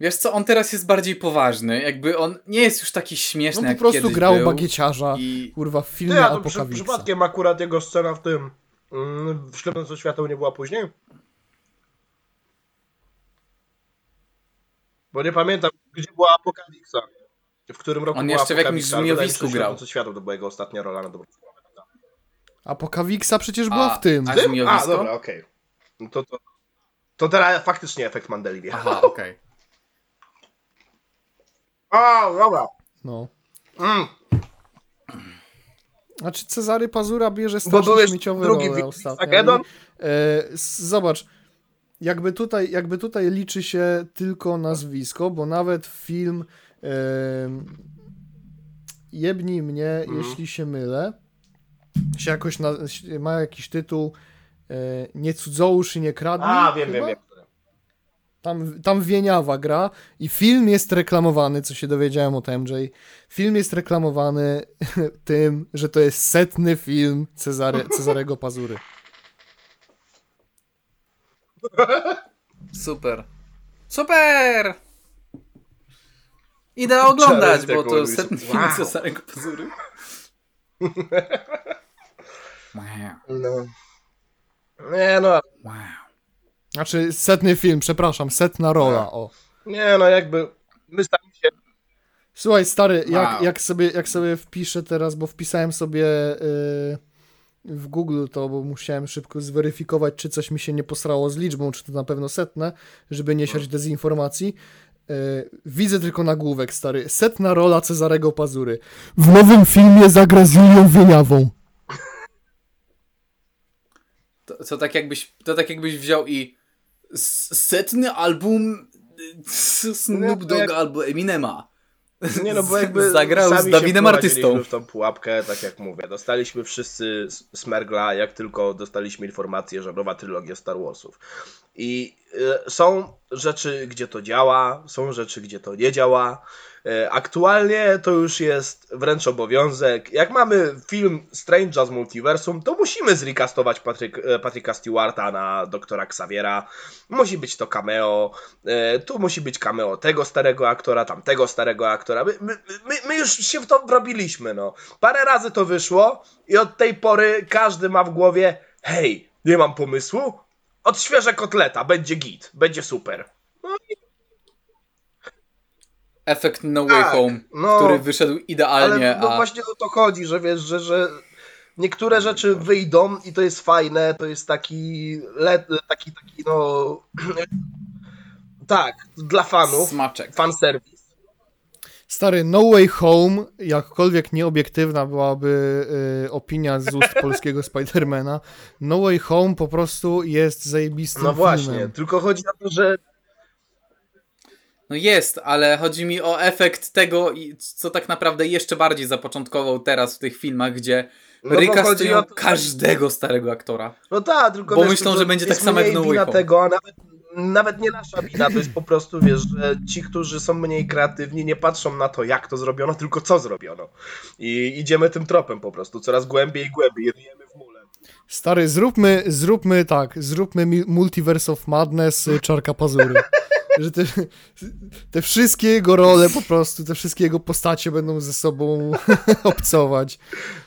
Wiesz co, on teraz jest bardziej poważny. Jakby on nie jest już taki śmieszny, No jak po prostu grał był. bagieciarza, I kurwa, w filmie Ty, a to przy, przypadkiem akurat jego scena w tym Mm, W Ślepnąc świateł nie była później? Bo nie pamiętam, gdzie była Apokalipsa. W którym roku On była jeszcze w jakimś Apokalipsa, że grał. Ślepnąc świateł to była jego ostatnia rola na dobrą sprawę. A Pokawiksa przecież była A- w tym. a- Ty? A, dobra, okej. No To, to, to teraz faktycznie efekt Mandeli. Aha, okej. A, dobra. No. Mm. Znaczy Cezary Pazura bierze strasznie byłeś śmieciowe drugi role ostatnio. E, zobacz, jakby tutaj, jakby tutaj liczy się tylko nazwisko, bo nawet film e, Jebnij mnie, Mhm. jeśli się mylę, się jakoś na, ma jakiś tytuł e, Nie cudzołóż i nie kradnij. A, wiem, chyba? wiem, wiem. Tam, tam Wieniawa gra i film jest reklamowany, co się dowiedziałem od MJ. Film jest reklamowany tym, że to jest setny film Cezary, Cezarego Pazury. Super. Super! Idę oglądać, bo to tekst, setny film wow. Cezarego Pazury. Wow. No. Nie no, Wow. Znaczy, setny film, przepraszam, setna rola, o. nie no, jakby my staramy się Słuchaj, stary, jak, Wow. jak, sobie, jak sobie wpiszę teraz, bo wpisałem sobie y, w Google to, bo musiałem szybko zweryfikować, czy coś mi się nie posrało z liczbą, czy to na pewno setne, żeby nie siać dezinformacji. Y, widzę tylko nagłówek, stary. Setna rola Cezarego Pazury. W nowym filmie zagra z Julią Wieniawą. To, to, tak jakbyś, to tak jakbyś wziął i setny album y, Snoop No, jak- Dogga albo Eminema. Nie no, bo jakby Zagrał z Dawidem Artystą. w tą pułapkę, tak jak mówię. Dostaliśmy wszyscy smergla, jak tylko dostaliśmy informację, że nowa trylogia Star Warsów. I y, są rzeczy, gdzie to działa, są rzeczy, gdzie to nie działa. Y, aktualnie to już jest wręcz obowiązek. Jak mamy film Strange'a z Multiversum, to musimy zrecastować Patryk, e, Patryka Stewarta na doktora Xaviera. Musi być to cameo. E, tu musi być cameo tego starego aktora, tamtego starego aktora. My, my, my, my już się w to wrobiliśmy, no. Parę razy to wyszło i od tej pory każdy ma w głowie hej, nie mam pomysłu? Odświeżę kotleta, będzie git, będzie super. Efekt No Way Tak, Home, no. który wyszedł idealnie, Ale no a właśnie o to chodzi, że wiesz, że, że niektóre rzeczy wyjdą i to jest fajne, to jest taki, le, taki, taki no... tak, dla fanów, smaczek. fanserwis. Stary, No Way Home, jakkolwiek nieobiektywna byłaby y, opinia z ust polskiego Spidermana, No Way Home po prostu jest zajebistym No właśnie, filmem. tylko chodzi o to, że No jest, ale chodzi mi o efekt tego, i- co tak naprawdę jeszcze bardziej zapoczątkował teraz w tych filmach, gdzie No o to- każdego starego aktora. No tak, tylko Bo wiesz, myślą, to że będzie tak samo jak No Way Home. tego, a nawet, nawet nie nasza wina, to jest po prostu, wiesz, że ci, którzy są mniej kreatywni, nie patrzą na to, jak to zrobiono, tylko co zrobiono. I idziemy tym tropem po prostu, coraz głębiej i głębiej, ryjemy w mule. Stary, zróbmy, zróbmy tak, zróbmy Multiverse of Madness y, Czarka Pazury. Że te, te wszystkie jego role po prostu, te wszystkie jego postacie będą ze sobą obcować.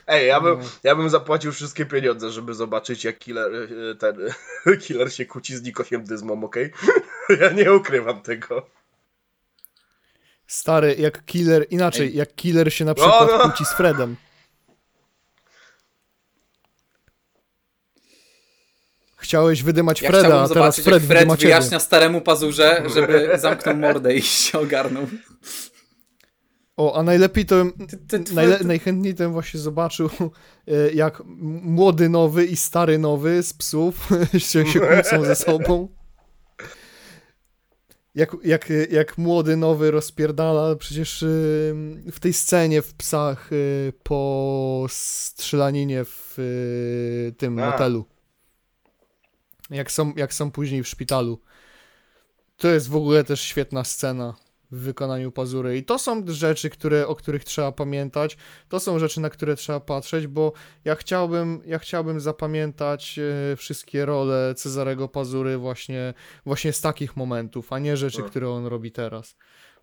Ej, ja bym, No. ja bym zapłacił wszystkie pieniądze, żeby zobaczyć, jak killer, e, ten, killer się kłóci z Nikosiem Dyzmą, okej? Ja nie ukrywam tego. Stary, jak Killer, inaczej, Ej. jak Killer się na przykład no. kłóci z Fredem. Chciałeś wydymać Ja Freda, a teraz zobaczyć, Fred, jak Fred ciebie. wyjaśnia staremu pazurze, żeby zamknął mordę i się ogarnął. O, a najlepiej to Ty, ty, ty, najle, najchętniej bym właśnie zobaczył, e, jak młody nowy i stary nowy z psów się, się kłócą ze sobą. Jak, jak, jak młody nowy rozpierdala przecież y, w tej scenie w psach y, po strzelaninie w y, tym A. motelu. Jak są, jak są później w szpitalu. To jest w ogóle też świetna scena w wykonaniu Pazury. I to są rzeczy, które, o których trzeba pamiętać. To są rzeczy, na które trzeba patrzeć, bo ja chciałbym, ja chciałbym zapamiętać e, wszystkie role Cezarego Pazury właśnie, właśnie z takich momentów, a nie rzeczy, No. które on robi teraz.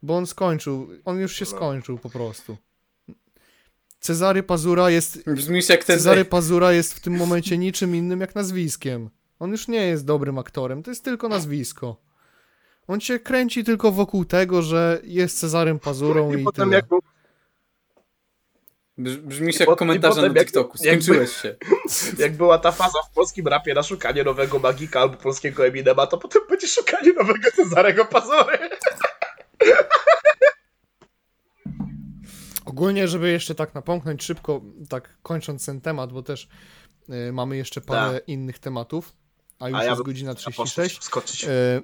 Bo on skończył, on już się No. skończył po prostu. Cezary Pazura jest Brzmisz jak ten... Cezary Pazura jest w tym momencie niczym innym jak nazwiskiem. On już nie jest dobrym aktorem, to jest tylko nazwisko. On się kręci tylko wokół tego, że jest Cezarym Pazurą i, I potem tyle. jak Brzmisz jak komentarze potem na TikToku. Skończyłeś się. Jak była ta faza w polskim rapie na szukanie nowego magika albo polskiego Eminema, to potem będzie szukanie nowego Cezarego Pazory. Ogólnie, żeby jeszcze tak napomknąć szybko, tak kończąc ten temat, bo też y, mamy jeszcze parę innych tematów, a już A ja jest godzina chciał 36. Wskoczyć. E,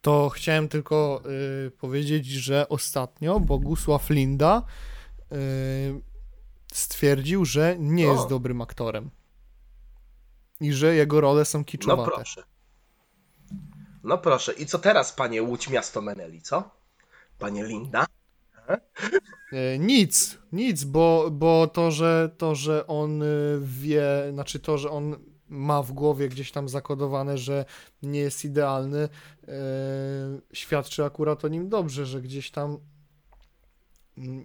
To chciałem tylko y, powiedzieć, że ostatnio Bogusław Linda y, stwierdził, że nie O. jest dobrym aktorem. I że jego role są No kiczowate. proszę. No proszę. I co teraz, panie Łódź Miasto Meneli, co? Panie Linda? E, Nic, nic, bo, bo to, że, to, że on y, wie, znaczy to, że on ma w głowie gdzieś tam zakodowane, że nie jest idealny, e, świadczy akurat o nim dobrze, że gdzieś tam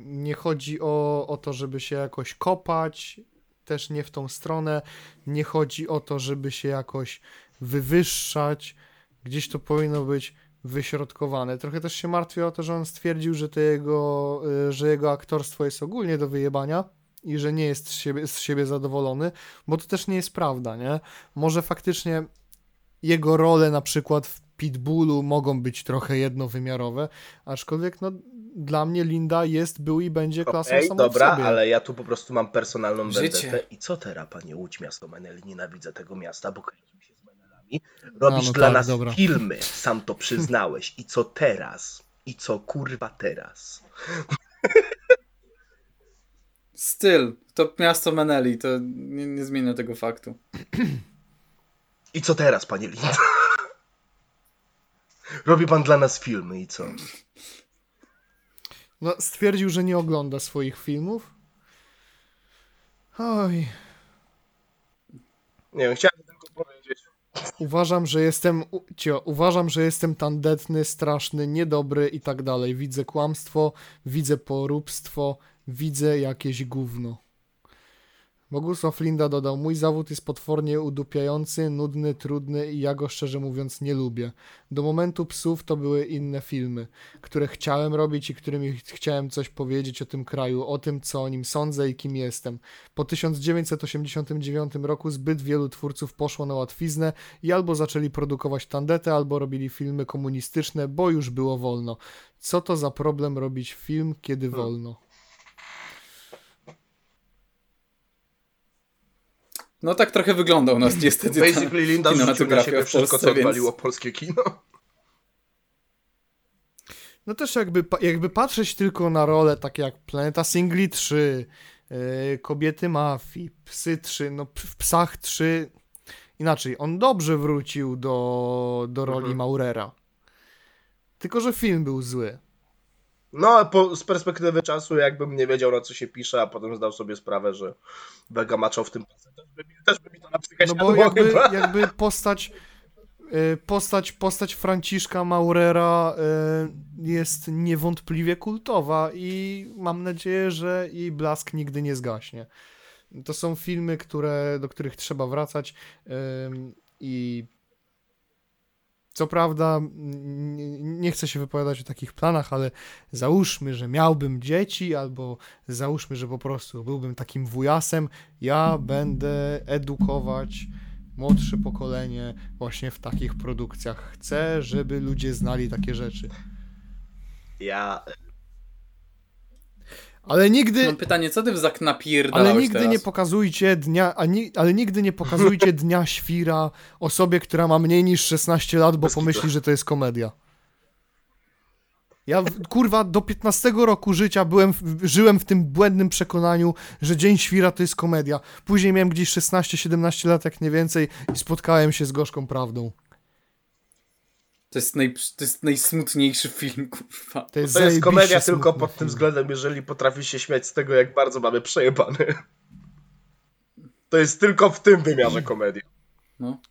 nie chodzi o, o to, żeby się jakoś kopać, też nie w tą stronę, nie chodzi o to, żeby się jakoś wywyższać, gdzieś to powinno być wyśrodkowane. Trochę też się martwię o to, że on stwierdził, że, jego, y, że jego aktorstwo jest ogólnie do wyjebania i że nie jest z siebie, z siebie zadowolony, bo to też nie jest prawda, nie? Może faktycznie jego role na przykład w Pitbullu mogą być trochę jednowymiarowe, aczkolwiek no dla mnie Linda jest, był i będzie klasą Okej, samą dobra, w sobie. ale ja tu po prostu mam personalną Życie. vendetę. I co teraz, panie Łódź Miasto Meneli? Nienawidzę tego miasta, bo Robisz no dla tak, nas dobra. filmy, sam to przyznałeś. I co teraz? I co kurwa teraz? Styl. To miasto Meneli, to nie, nie zmienia tego faktu. I co teraz, panie Linda? Robi pan dla nas filmy i co? No, stwierdził, że nie ogląda swoich filmów. Oj, Nie wiem, chciałem. Uważam, że jestem. Cio, uważam, że jestem tandetny, straszny, niedobry i tak dalej. Widzę kłamstwo, widzę poróbstwo, widzę jakieś gówno. Bogusław Linda dodał: Mój zawód jest potwornie udupiający, nudny, trudny i ja go szczerze mówiąc nie lubię. Do momentu psów to były inne filmy, które chciałem robić i którymi ch- chciałem coś powiedzieć o tym kraju, o tym, co o nim sądzę i kim jestem. Po 1989 roku zbyt wielu twórców poszło na łatwiznę i albo zaczęli produkować tandety, albo robili filmy komunistyczne, bo już było wolno. Co to za problem robić film, kiedy wolno? No tak trochę wygląda u nas niestety Basically Linda rzucił na siebie w wszystko, Polsce, co więc- odwaliło polskie kino. No też jakby, jakby patrzeć tylko na role takie jak Planeta Singli 3, yy, Kobiety Mafii, Psy 3, no w Psach 3, inaczej, on dobrze wrócił do, do roli Mhm. Maurera. Tylko, że film był zły. No, po, z perspektywy czasu, jakbym nie wiedział, na co się pisze, a potem zdał sobie sprawę, że Vega maczał w tym pasem, też by, mi- też by mi to na psychę No bo jakby, chyba. jakby postać, y, postać, postać Franciszka Maurera y, jest niewątpliwie kultowa i mam nadzieję, że jej blask nigdy nie zgaśnie. To są filmy, które, do których trzeba wracać i co prawda nie chcę się wypowiadać o takich planach, ale załóżmy, że miałbym dzieci albo załóżmy, że po prostu byłbym takim wujasem, ja będę edukować młodsze pokolenie właśnie w takich produkcjach. Chcę, żeby ludzie znali takie rzeczy. Ja, Ale nigdy, Mam pytanie, co ty w zak napierdalałeś ale nigdy teraz? nie pokazujcie dnia, a ni, ale nigdy nie pokazujcie dnia świra osobie, która ma mniej niż 16 lat, bo Bez pomyśli, kitu. że to jest komedia. Ja, kurwa, do 15 roku życia byłem, żyłem w tym błędnym przekonaniu, że Dzień Świra to jest komedia. Później miałem gdzieś 16-17 lat, jak nie więcej, i spotkałem się z gorzką prawdą. To jest, naj, to jest najsmutniejszy film, kurwa. To jest, to jest komedia tylko pod tym film. względem, jeżeli potrafi się śmiać z tego, jak bardzo mamy przejebane. To jest tylko w tym wymiarze komedia. No.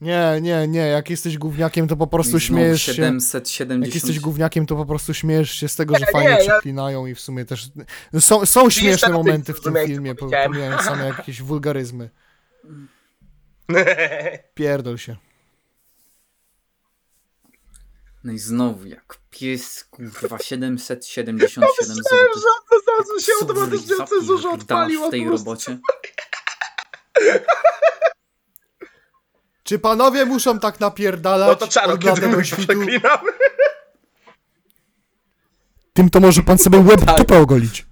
Nie, nie, nie, jak jesteś gówniakiem, to po prostu Znowu śmiejesz się. 770. Jak jesteś gówniakiem, to po prostu śmiejesz się z tego, że Nie, fajnie nie, ja- przeklinają i w sumie też... no Są, są śmieszne momenty w tym filmie, pomijając same jakieś wulgaryzmy. Pierdol się. No i znowu, jak pies, kurwa, 777 zł. To zaraz się automatycznie Cudzy, cenzurze zapij, odpaliła w tej robocie. Czy panowie muszą tak napierdalać No to czaro, od kiedy my przeklinamy. Tym to może pan sobie łeb Tak. w ogolić.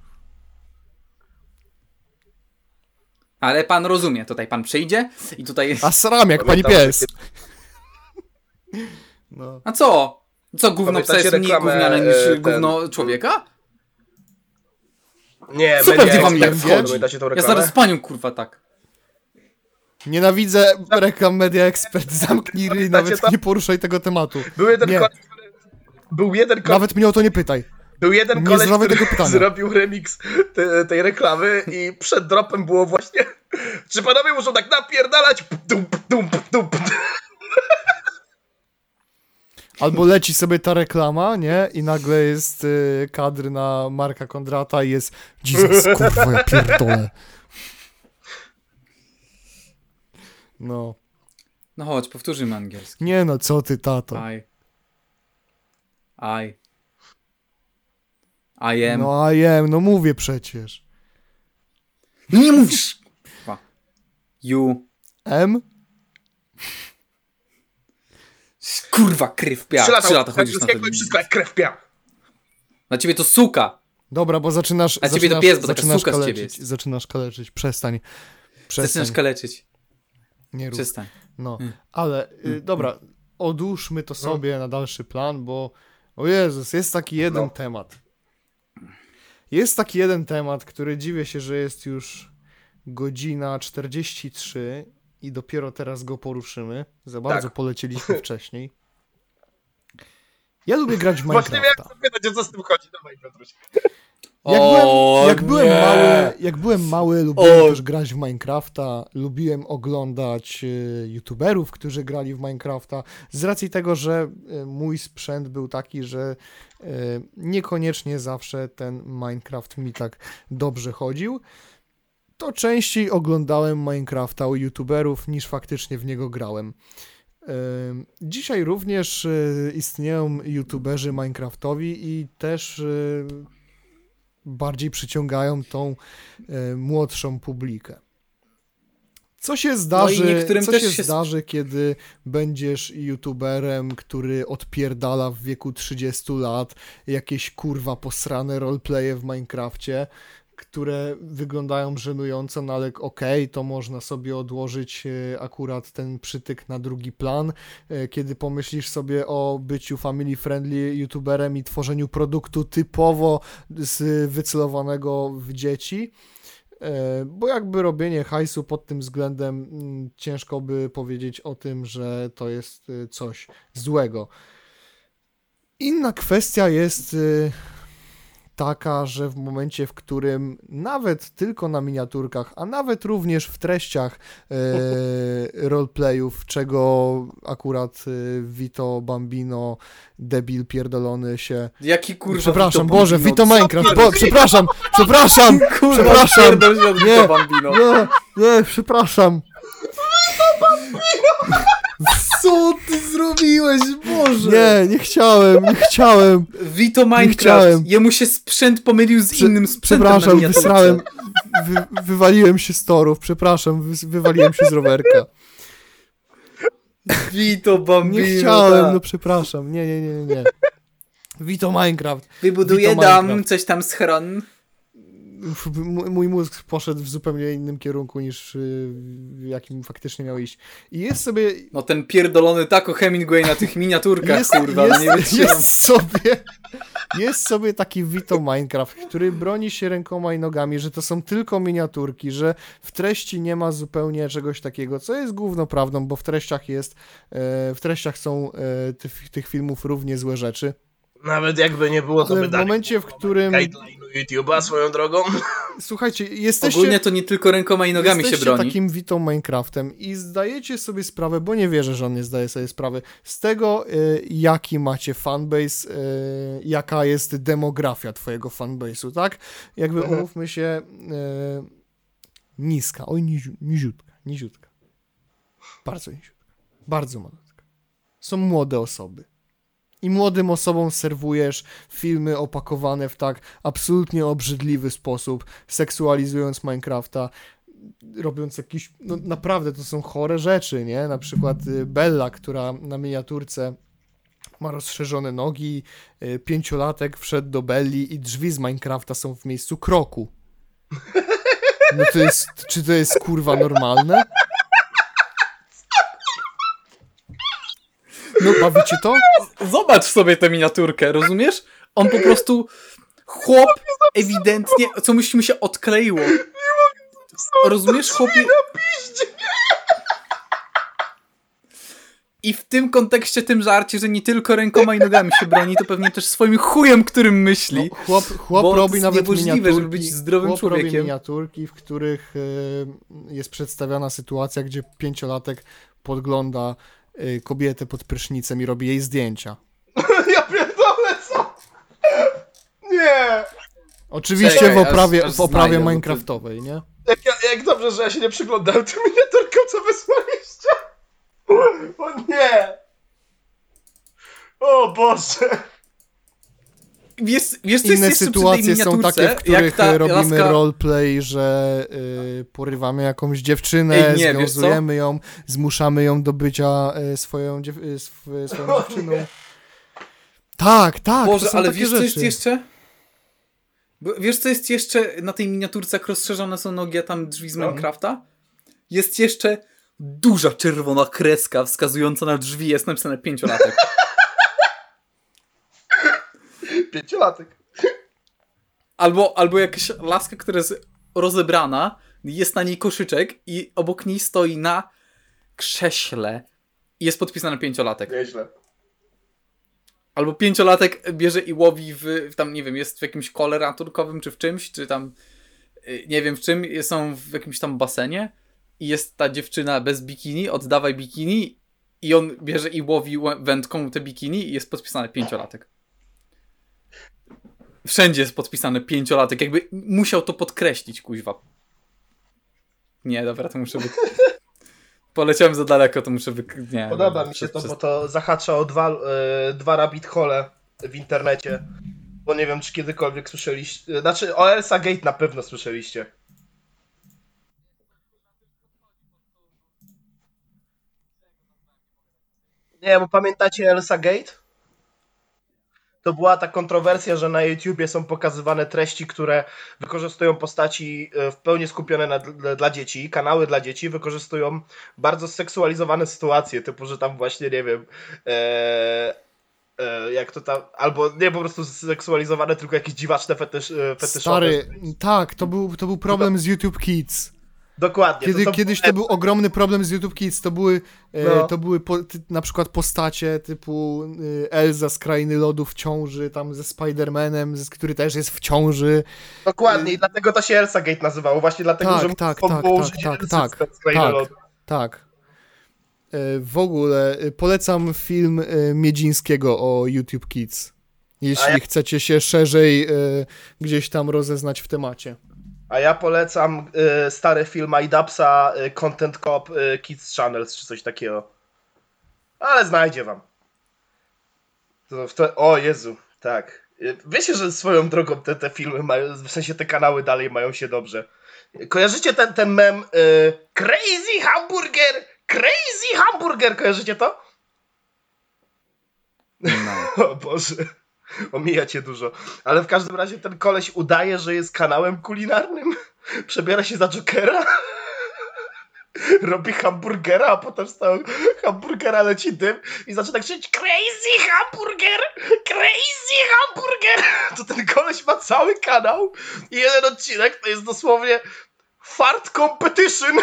Ale pan rozumie, tutaj pan przyjdzie i tutaj... A sram jak pani Pamiętam, pies. No. A co? Co, gówno psa Pamiętacie jest mniej reklamę, gówniane niż e, ten- gówno człowieka? Nie, Co pewnie wam tak wchodzi? Ja zaraz z panią, kurwa, tak. Nienawidzę reklam Media Expert. Zamknij ryj, nawet to? nie poruszaj tego tematu. Był jeden Nie. koleś, który... Był jeden koleś, Nawet mnie o to nie pytaj. był jeden nie koleś który zrobił remix te, tej reklamy i przed dropem było właśnie czy panowie muszą tak napierdalać? Dump, dump, dump. Albo leci sobie ta reklama, nie? I nagle jest y, kadr na Marka Kondrata i jest Jesus, kurwa, ja pierdolę. No. No chodź, powtórzymy angielski. Nie no, co ty, tato? I. I. I am. No, No a jem, no mówię przecież. nie mówisz! You. M? Kurwa, kryw piach. Trzy lata, Trzy lata chodzisz na i wszystko jak krew piach. Na ciebie to suka. Dobra, bo zaczynasz... A ciebie to pies, bo taka zaczynasz suka z ciebie kaleczyć, jest. Zaczynasz kaleczyć, przestań. Przestań, Zaczynasz kaleczyć. nie rób. Przestań. No, Mm. ale y, dobra, odłóżmy to sobie na dalszy plan, bo o Jezus, jest taki jeden No. temat. Jest taki jeden temat, który dziwię się, że jest już godzina 43 i dopiero teraz go poruszymy. Za bardzo Tak. polecieliśmy wcześniej. Ja lubię grać w Właśnie miałem Minecrafta. zapytać, o co z tym chodzi. Dawaj, Piotruś. Jak, O, byłem, jak, byłem mały, jak byłem mały, lubiłem O. też grać w Minecrafta, lubiłem oglądać y, youtuberów, którzy grali w Minecrafta, z racji tego, że y, mój sprzęt był taki, że y, niekoniecznie zawsze ten Minecraft mi tak dobrze chodził, to częściej oglądałem Minecrafta u youtuberów niż faktycznie w niego grałem. Dzisiaj również y, istnieją youtuberzy Minecraftowi i też y, bardziej przyciągają tą e, młodszą publikę. Co się zdarzy, No co się, się zdarzy, kiedy będziesz youtuberem, który odpierdala w wieku 30 lat jakieś kurwa posrane roleplaye w Minecrafcie, które wyglądają żenująco, no ale okej, to można sobie odłożyć e, akurat ten przytyk na drugi plan, e, kiedy pomyślisz sobie o byciu family friendly youtuberem i tworzeniu produktu typowo z wycelowanego w dzieci. E, Bo jakby robienie hajsu pod tym względem mm, ciężko by powiedzieć o tym, że to jest coś złego. Inna kwestia jest taka, że w momencie, w którym nawet tylko na miniaturkach, a nawet również w treściach e, roleplayów, czego akurat y, Vito Bambino, debil pierdolony się Jaki kurwa Przepraszam, Vito Boże, Bambino? Vito Minecraft, bo, przepraszam, przepraszam, Kurwa, przepraszam, pierdol się od Nie. Vito Bambino. nie, nie, przepraszam. Co ty zrobiłeś, Boże? Nie, nie chciałem, nie chciałem. Vito chciałem. Minecraft. Jemu się sprzęt pomylił z Prze- innym sprzętem Przepraszam, wysrałem, wy, wywaliłem się z torów, przepraszam, wy, wywaliłem się z rowerka. Vito Bambino. Nie chciałem, tak. no przepraszam, nie, nie, nie, nie, nie. Vito Minecraft. Wybuduję Vito dam, Minecraft. coś tam schron. Mój mózg poszedł w zupełnie innym kierunku niż y, w jakim faktycznie miał iść. I jest sobie No ten pierdolony tako Hemingway na tych miniaturkach, jest, kurwa, no nie jest, jest sobie jest sobie taki Vito Minecraft, który broni się rękoma i nogami, że to są tylko miniaturki, że w treści nie ma zupełnie czegoś takiego, co jest główną prawdą, bo w treściach jest, e, w treściach są e, tych, tych filmów równie złe rzeczy. Nawet jakby nie było, to Ale by w momencie, w którym... guideline'u YouTube'a swoją drogą. Słuchajcie, jesteście... Ogólnie to nie tylko rękoma i nogami się Jesteście broni. takim witą Minecraftem i zdajecie sobie sprawę, bo nie wierzę, że on nie zdaje sobie sprawy, z tego, y, jaki macie fanbase, y, jaka jest demografia twojego fanbase'u, tak? Jakby Mhm. umówmy się, y, niska, oj niziu, niziutka, niziutka. Bardzo niziutka, bardzo malutka. Są młode osoby. I młodym osobom serwujesz filmy opakowane w tak absolutnie obrzydliwy sposób, seksualizując Minecrafta, robiąc jakieś, no naprawdę to są chore rzeczy, nie? Na przykład y, Bella, która na miniaturce ma rozszerzone nogi, y, pięciolatek wszedł do Belli i drzwi z Minecrafta są w miejscu kroku. No to jest, czy to jest kurwa normalne? No bawicie to? Zobacz sobie tę miniaturkę, rozumiesz? On po prostu. Chłop ewidentnie. Co musi mu się odkleiło. Rozumiesz, chłopie. I w tym kontekście, tym żarcie, że nie tylko rękoma i nogami się broni, to pewnie też swoim chujem, którym myśli. No, chłop chłop Bo robi nawet miniaturki, żeby być zdrowym chłop robi człowiekiem. miniaturki, w których y, jest przedstawiana sytuacja, gdzie pięciolatek podgląda kobietę pod prysznicem i robi jej zdjęcia. Ja pierdolę, co? Nie! Oczywiście Czekaj, w oprawie, aż w oprawie minecraftowej, nie? Jak, ja, jak dobrze, że ja się nie przyglądałem tym miniaturkom, co wysłaliście. O nie! O Boże! Wiesz, wiesz co jest Inne sytuacje są takie, w których ta robimy laska- roleplay, że y, porywamy jakąś dziewczynę, Ej, nie, związujemy ją, zmuszamy ją do bycia y, swoją, dziew- y, sw- swoją dziewczyną. Tak, tak, to Boże, są ale takie wiesz co jest rzeczy. jeszcze? Bo Wiesz co jest jeszcze na tej miniaturce, jak rozszerzone są nogi, a tam drzwi z No. Minecrafta? Jest jeszcze duża czerwona kreska wskazująca na drzwi, jest napisane pięciolatek. Pięciolatek. Albo, albo jakaś laska, która jest rozebrana, jest na niej koszyczek i obok niej stoi na krześle i jest podpisane pięciolatek. Nieźle. Albo pięciolatek bierze i łowi w, w tam, nie wiem, jest w jakimś kole ratunkowym, czy w czymś, czy tam, y, nie wiem w czym, są w jakimś tam basenie i jest ta dziewczyna bez bikini, oddawaj bikini i on bierze i łowi wędką te bikini i jest podpisane pięciolatek. Wszędzie jest podpisane pięciolatek, jakby musiał to podkreślić, kuźwa. Nie, dobra, to muszę wy... Poleciałem za daleko, to muszę wy... Nie, Podoba dobra, mi się przez- to, bo przez- to zahacza o dwa, e, dwa rabbit hole w internecie. Bo nie wiem, czy kiedykolwiek słyszeliście. Znaczy, o Elsa Gate na pewno słyszeliście. Nie, bo pamiętacie Elsa Gate? To była ta kontrowersja, że na YouTubie są pokazywane treści, które wykorzystują postaci e, w pełni skupione na, dla, dla dzieci. Kanały dla dzieci wykorzystują bardzo seksualizowane sytuacje, typu, że tam właśnie, nie wiem, e, e, jak to tam, albo nie po prostu seksualizowane, tylko jakieś dziwaczne fetysz, e, fetyszowe. Stary, tak, to był, to był problem z YouTube Kids. Dokładnie. Kiedy, to kiedyś to był ogromny problem z YouTube Kids. To były, e, No. to były po, na przykład postacie typu e, Elza z Krainy Lodu w ciąży, tam ze Spider-Manem, z, który też jest w ciąży. Dokładnie, i dlatego to się Elsa Gate nazywało, właśnie dlatego, Tak, że tak, tak, tak, tak, tak, tak. Lodu. Tak. E, w ogóle e, polecam film Miedzińskiego o YouTube Kids. Jeśli ja- chcecie się szerzej gdzieś tam rozeznać w temacie. A ja polecam y, stary film Idapsa, y, Content Cop, y, Kids Channels, czy coś takiego. Ale znajdzie wam. To te... O Jezu, tak. Y, Wiecie, że swoją drogą te, te filmy mają, w sensie te kanały dalej mają się dobrze. Kojarzycie ten, ten mem y, Crazy Hamburger, Crazy Hamburger, kojarzycie to? No. O Boże, omija cię dużo. Ale w każdym razie ten koleś udaje, że jest kanałem kulinarnym. Przebiera się za Jokera. Robi hamburgera, a potem z tego hamburgera leci dym i zaczyna krzyczeć Crazy hamburger! Crazy hamburger! To ten koleś ma cały kanał i jeden odcinek to jest dosłownie fart competition.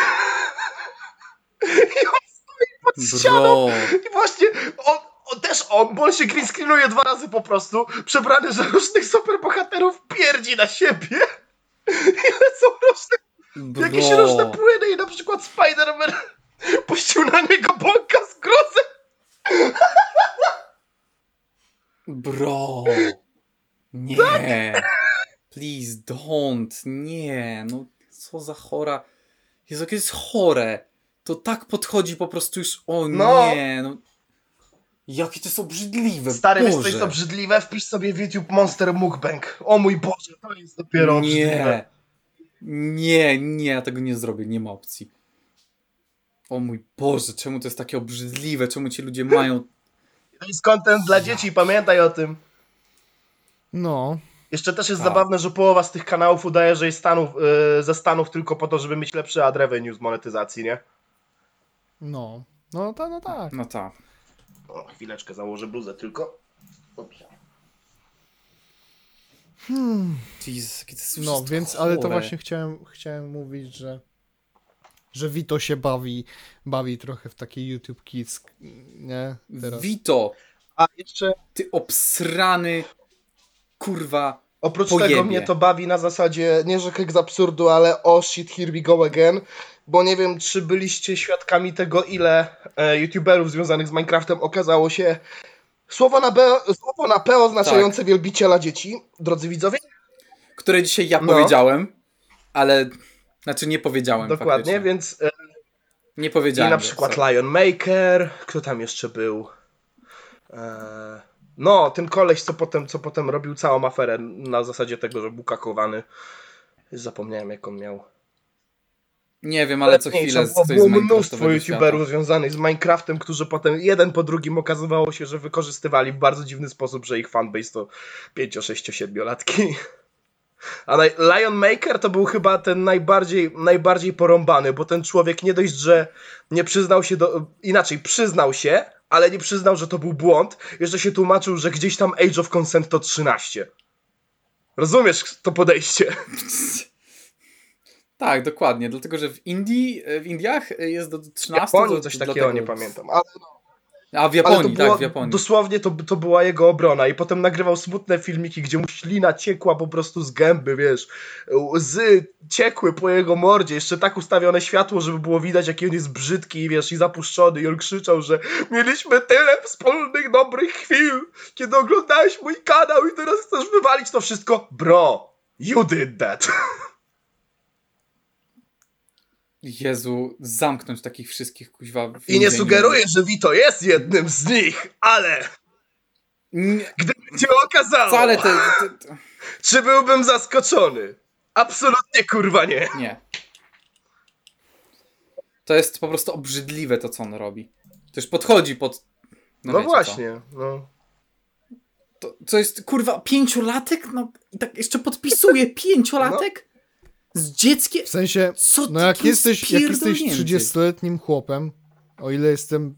I on stoi pod ścianą Bro. i właśnie on, on też on, bo on się green screenuje dwa razy po prostu, przebrany za różnych superbohaterów, pierdzi na siebie. I lecą różne, Bro. jakieś różne płyny i na przykład Spider-Man puścił na niego bąka z grozem. Bro. Nie. Please don't. Nie. No co za chora. Jezu, jakie jest chore. To tak podchodzi po prostu już. O No. nie. No. Jakie to jest obrzydliwe. Stary, wiesz co Boże. jest obrzydliwe? Wpisz sobie w YouTube Monster Mukbang. O mój Boże, to jest dopiero obrzydliwe. Nie. Nie, nie, ja tego nie zrobię. Nie ma opcji. O mój Boże, czemu to jest takie obrzydliwe? Czemu ci ludzie mają. To jest content dla dzieci, pamiętaj o tym. No, Jeszcze też jest Tak. zabawne, że połowa z tych kanałów udaje, że jest Stanów, yy, ze Stanów tylko po to, żeby mieć lepszy ad revenue z monetyzacji, nie? no. No, ta, no tak. No tak. O, chwileczkę, założę bluzę tylko. Ups. Jezus, jest No, więc, ale to właśnie chciałem, chciałem mówić, że że Vito się bawi, bawi trochę w takie YouTube Kids, nie? Teraz. Vito, A jeszcze ty obsrany kurwa. oprócz Pojebie. tego mnie to bawi na zasadzie, nie że z absurdu, ale o shit, here we go again. Bo nie wiem, czy byliście świadkami tego, ile e, youtuberów związanych z Minecraftem okazało się słowo na, B, słowo na P oznaczające Tak. wielbiciela dzieci, drodzy widzowie. Które dzisiaj ja No. powiedziałem, ale. Znaczy nie powiedziałem. Dokładnie, faktycznie. więc e, Nie I powiedziałem. na go, przykład sorry. Lion Maker, kto tam jeszcze był? Eee, no, ten koleś, co potem, co potem robił całą aferę na zasadzie tego, że był kakowany. Zapomniałem, jak on miał. Nie wiem, ale co chwilę z było, ktoś z mnóstwo youtuberów świata. związanych z Minecraftem, którzy potem jeden po drugim okazywało się, że wykorzystywali w bardzo dziwny sposób, że ich fanbase to 5, 6, 7 latki. A Lion Maker to był chyba ten najbardziej, najbardziej porąbany, bo ten człowiek nie dość, że nie przyznał się do. Inaczej, przyznał się, ale nie przyznał, że to był błąd. Jeszcze się tłumaczył, że gdzieś tam Age of Consent to 13. Rozumiesz to podejście? Tak, dokładnie. Dlatego, że w Indii, w Indiach jest do 13. W Japonii to- coś takiego, dlatego- nie pamiętam. Ale A w Japonii, tak, w Japonii. dosłownie to, to była jego obrona i potem nagrywał smutne filmiki, gdzie mu ślina ciekła po prostu z gęby, wiesz, łzy ciekły po jego mordzie, jeszcze tak ustawione światło, żeby było widać, jaki on jest brzydki, wiesz, i zapuszczony i on krzyczał, że mieliśmy tyle wspólnych dobrych chwil, kiedy oglądałeś mój kanał i teraz chcesz wywalić to wszystko? Bro, you did that. Jezu, zamknąć takich wszystkich kuźwa. I nie sugeruję, że Vito jest jednym z nich, ale Nie, gdyby się okazało, wcale te, te, te... czy byłbym zaskoczony? Absolutnie kurwa nie. Nie. To jest po prostu obrzydliwe to, co on robi. To już podchodzi pod. No, co. właśnie, no. To, co jest, kurwa, pięciolatek? No i tak jeszcze podpisuje pięciolatek? Z dzieckiem? W sensie, Co no ty jak jesteś, jak jesteś spierdolnięty? 30-letnim chłopem, o ile jestem,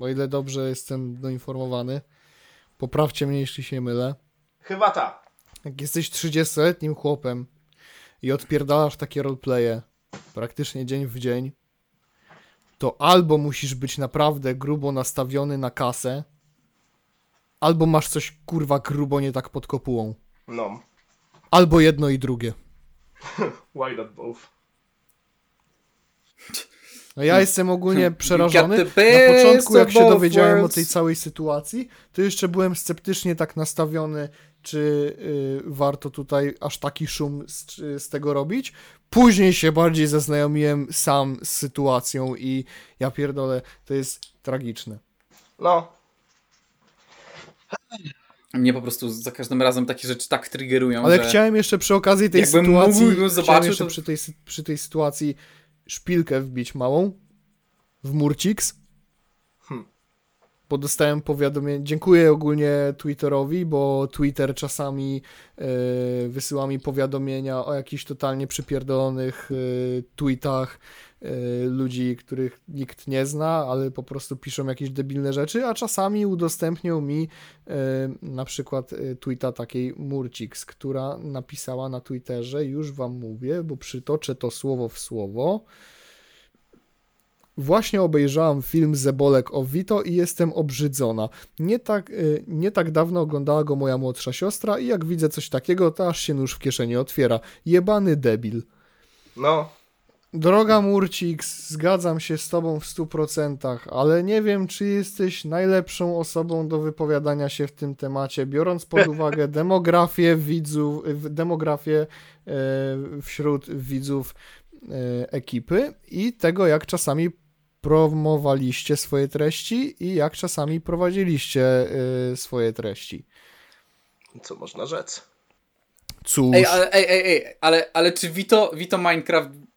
o ile dobrze jestem doinformowany, poprawcie mnie, jeśli się mylę, Chyba tak. jak jesteś 30-letnim chłopem i odpierdalasz takie roleplaye praktycznie dzień w dzień, to albo musisz być naprawdę grubo nastawiony na kasę, albo masz coś kurwa grubo nie tak pod kopułą. No. Albo jedno i drugie. Why not both? No ja jestem ogólnie przerażony. Na początku, jak się dowiedziałem o worlds. tej całej sytuacji, to jeszcze byłem sceptycznie tak nastawiony, czy y, warto tutaj aż taki szum z, z tego robić. Później się bardziej zaznajomiłem sam z sytuacją i ja pierdolę, to jest tragiczne. No. Mnie po prostu za każdym razem takie rzeczy tak triggerują, Ale że... chciałem jeszcze przy okazji tej Jakbym sytuacji, mógł, zobaczył, jeszcze to- przy, tej, przy tej sytuacji szpilkę wbić małą w Murcix. Hmm. Bo dostałem powiadomienie. Dziękuję ogólnie Twitterowi, bo Twitter czasami e, wysyła mi powiadomienia o jakichś totalnie przypierdolonych e, tweetach ludzi, których nikt nie zna, ale po prostu piszą jakieś debilne rzeczy, a czasami udostępnią mi e, na przykład e, tweeta takiej Murcix, która napisała na Twitterze, już wam mówię, bo przytoczę to słowo w słowo. Właśnie obejrzałam film Zebolek o Vito i jestem obrzydzona. Nie tak, nie tak dawno oglądała go moja młodsza siostra i jak widzę coś takiego, to aż się nóż w kieszeni otwiera. Jebany debil. No, Droga Murcik, zgadzam się z tobą w 100%, ale nie wiem, czy jesteś najlepszą osobą do wypowiadania się w tym temacie, biorąc pod uwagę demografię widzów, demografię e, wśród widzów e, ekipy i tego, jak czasami promowaliście swoje treści i jak czasami prowadziliście e, swoje treści. co można rzec? Cóż, Ej, ale, ej, ej, ej, ale, ale czy Vito, Vito Minecraft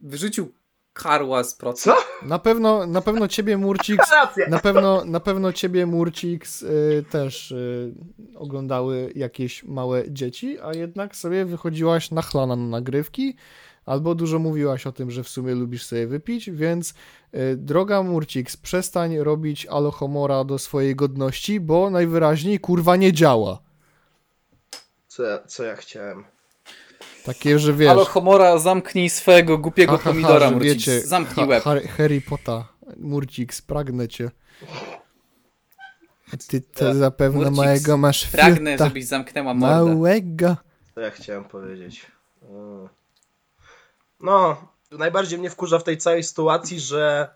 wyrzucił karła z procy? Co? na pewno, na pewno ciebie Murcik. Na pewno, na pewno ciebie, Murcix, y, też y, oglądały jakieś małe dzieci, a jednak sobie wychodziłaś na chlana na nagrywki, albo dużo mówiłaś o tym, że w sumie lubisz sobie wypić, więc y, droga Murcix, przestań robić alohomora do swojej godności, bo najwyraźniej kurwa nie działa. Co, ja- co ja chciałem? Takie, że wiesz... Halo Homora, zamknij swojego głupiego ha, ha, ha, pomidora, że Murcik. wiecie, Zamknij ha- łeb. Harry, Harry Potter, Murcix, pragnę cię. Ty to Ja- zapewne Murcix, małego masz Pragnę, fiuta. żebyś zamknęła mordę. Małego. Co ja chciałem powiedzieć? Mm. No, najbardziej mnie wkurza w tej całej sytuacji, że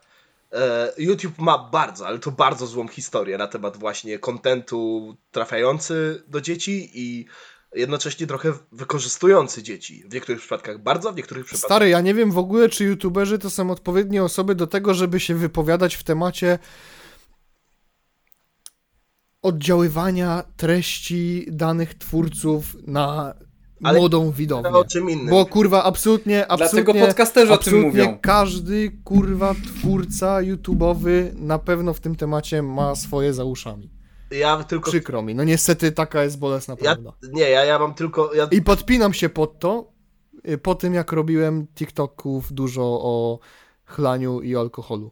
e, YouTube ma bardzo, ale to bardzo złą historię na temat właśnie kontentu trafiający do dzieci i jednocześnie trochę wykorzystujący dzieci. W niektórych przypadkach bardzo, w niektórych przypadkach... Stary, ja nie wiem w ogóle, czy youtuberzy to są odpowiednie osoby do tego, żeby się wypowiadać w temacie oddziaływania treści danych twórców na Ale młodą widownię. o czym innym. Bo kurwa, absolutnie, absolutnie, Dlatego podcasterzy o tym absolutnie mówią. każdy kurwa twórca YouTube'owy na pewno w tym temacie ma swoje za uszami. Ja tylko... Przykro mi, no niestety taka jest bolesna Ja, prawda. nie, ja, ja mam tylko... Ja, I podpinam się pod to, y, po tym jak robiłem TikToków dużo o chlaniu i alkoholu.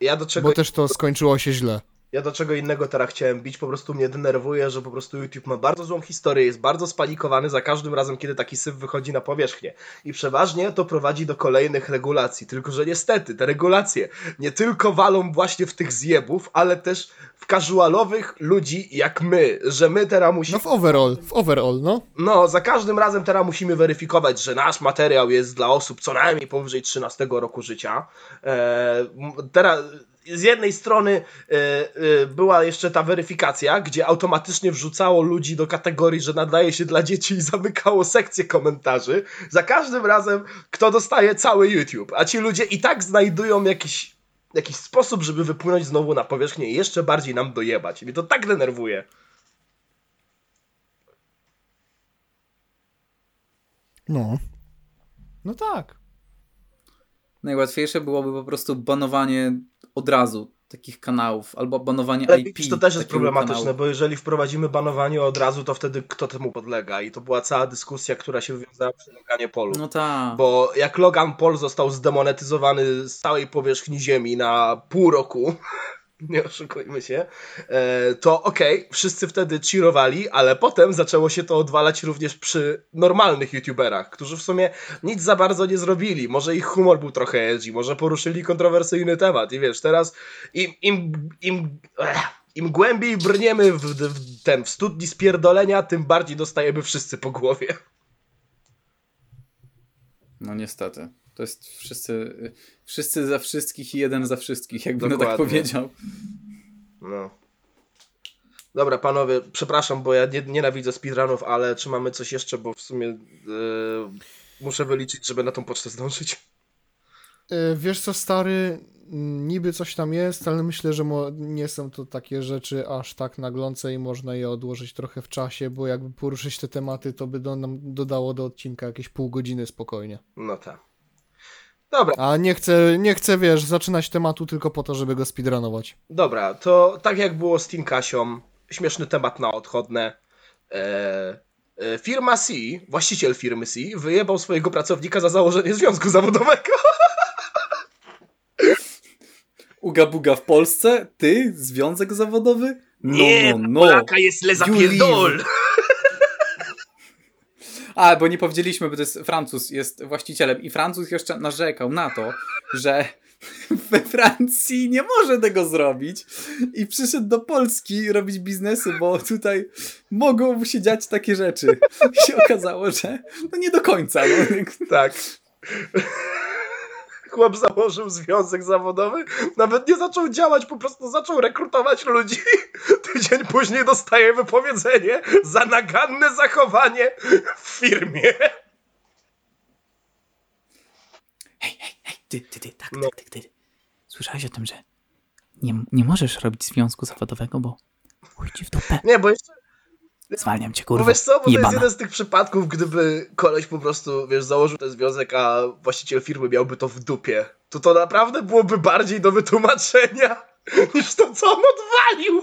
ja do czego... Bo też to skończyło się źle. Ja do czego innego teraz chciałem bić, po prostu mnie denerwuje, że po prostu YouTube ma bardzo złą historię, jest bardzo spanikowany za każdym razem, kiedy taki syf wychodzi na powierzchnię. I przeważnie to prowadzi do kolejnych regulacji, tylko że niestety te regulacje nie tylko walą właśnie w tych zjebów, ale też w casualowych ludzi jak my, że my teraz musimy... No w overall, w overall, no. No, za każdym razem teraz musimy weryfikować, że nasz materiał jest dla osób co najmniej powyżej 13 roku życia. E, m- teraz z jednej strony e, e, była jeszcze ta weryfikacja, gdzie automatycznie wrzucało ludzi do kategorii, że nadaje się dla dzieci i zamykało sekcję komentarzy. Za każdym razem kto dostaje cały YouTube, a ci ludzie i tak znajdują jakiś, jakiś sposób, żeby wypłynąć znowu na powierzchnię i jeszcze bardziej nam dojebać. Mnie to tak denerwuje. No. No tak. Najłatwiejsze byłoby po prostu banowanie od razu takich kanałów, albo banowanie Ale IP. to też jest problematyczne, kanału. bo jeżeli wprowadzimy banowanie od razu, to wtedy kto temu podlega? I to była cała dyskusja, która się wywiązała przy Loganie Polu. No tak. Bo jak Logan Paul został zdemonetyzowany z całej powierzchni Ziemi na pół roku, nie oszukujmy się, e, to okej, wszyscy wtedy cheerowali, ale potem zaczęło się to odwalać również przy normalnych youtuberach, którzy w sumie nic za bardzo nie zrobili. Może ich humor był trochę edgy, może poruszyli kontrowersyjny temat i wiesz, teraz im, im, im, im głębiej brniemy w, w ten w studni spierdolenia, tym bardziej dostajemy wszyscy po głowie. No niestety. To jest wszyscy, wszyscy za wszystkich i jeden za wszystkich, jakbym tak Dokładnie. powiedział. No. Dobra, panowie, przepraszam, bo ja nie, nienawidzę speedrunów, ale czy mamy coś jeszcze, bo w sumie e, muszę wyliczyć, żeby na tą pocztę zdążyć. E, Wiesz co, stary, niby coś tam jest, ale myślę, że mo- nie są to takie rzeczy aż tak naglące i można je odłożyć trochę w czasie, bo jakby poruszyć te tematy, to by do, nam dodało do odcinka jakieś pół godziny spokojnie. No tak. Dobra, A nie chcę, nie chcę, wiesz, zaczynać tematu tylko po to, żeby go speedrunować. dobra, to tak jak było z Team Kasią, śmieszny temat na odchodne. E, e, firma C, właściciel firmy C, wyjebał swojego pracownika za założenie związku zawodowego. Uga buga w Polsce? Ty? Związek zawodowy? No, Nie, no, no. Polaka jest le zapierdol. A, bo nie powiedzieliśmy, bo to jest Francuz, jest właścicielem i Francuz jeszcze narzekał na to, że we Francji nie może tego zrobić i przyszedł do Polski robić biznesy, bo tutaj mogą się dziać takie rzeczy. I się okazało, że no nie do końca. No. Tak. Chłop założył związek zawodowy, nawet nie zaczął działać, po prostu zaczął rekrutować ludzi. Tydzień później dostaje wypowiedzenie za naganne zachowanie w firmie. Hej, hej, hej, ty, ty, ty, tak, No. tak, ty, ty. Słyszałeś o tym, że nie, nie możesz robić związku zawodowego, bo chuj w dupę. Nie, bo jeszcze Zwalniam cię, Bo kurwa. wiesz co, bo to jest jeden z tych przypadków, gdyby koleś po prostu, wiesz, założył ten związek, a właściciel firmy miałby to w dupie. To to naprawdę byłoby bardziej do wytłumaczenia, niż to, co on odwalił.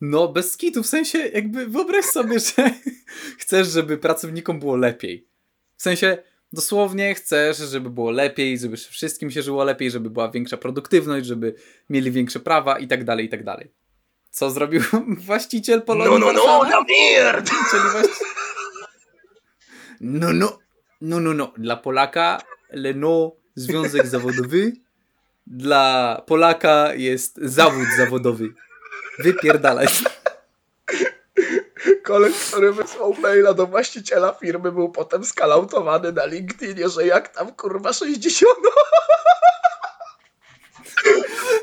no bez kitu, w sensie jakby wyobraź sobie, że chcesz, żeby pracownikom było lepiej. W sensie dosłownie chcesz, żeby było lepiej, żeby wszystkim się żyło lepiej, żeby była większa produktywność, żeby mieli większe prawa i tak dalej, i tak dalej. Co zrobił właściciel Polonii No, no, no, na mierd! Czyli właśnie... No, no, no, no, no. Dla Polaka Leno związek zawodowy, dla Polaka jest zawód zawodowy. Wypierdalaj. Koleś, który wysłał maila do właściciela firmy, był potem skalautowany na LinkedInie, że jak tam kurwa 60.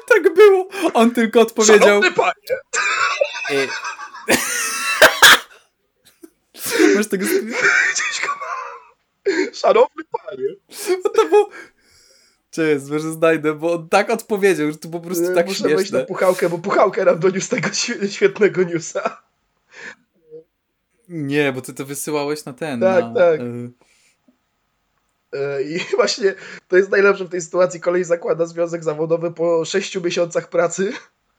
Tak było. On tylko odpowiedział. Szanowny panie, E... Masz tego. Szanowny panie. Bo to było... Cześć, może znajdę, bo on tak odpowiedział, że to po prostu tak Muszę wejść na śmieszne. puchałkę, bo puchałkę nam doniósł tego świe- świetnego newsa. Nie, bo ty to wysyłałeś na ten. Tak, na, tak. E, I właśnie to jest najlepsze w tej sytuacji. Kolej zakłada związek zawodowy po 6 miesiącach pracy.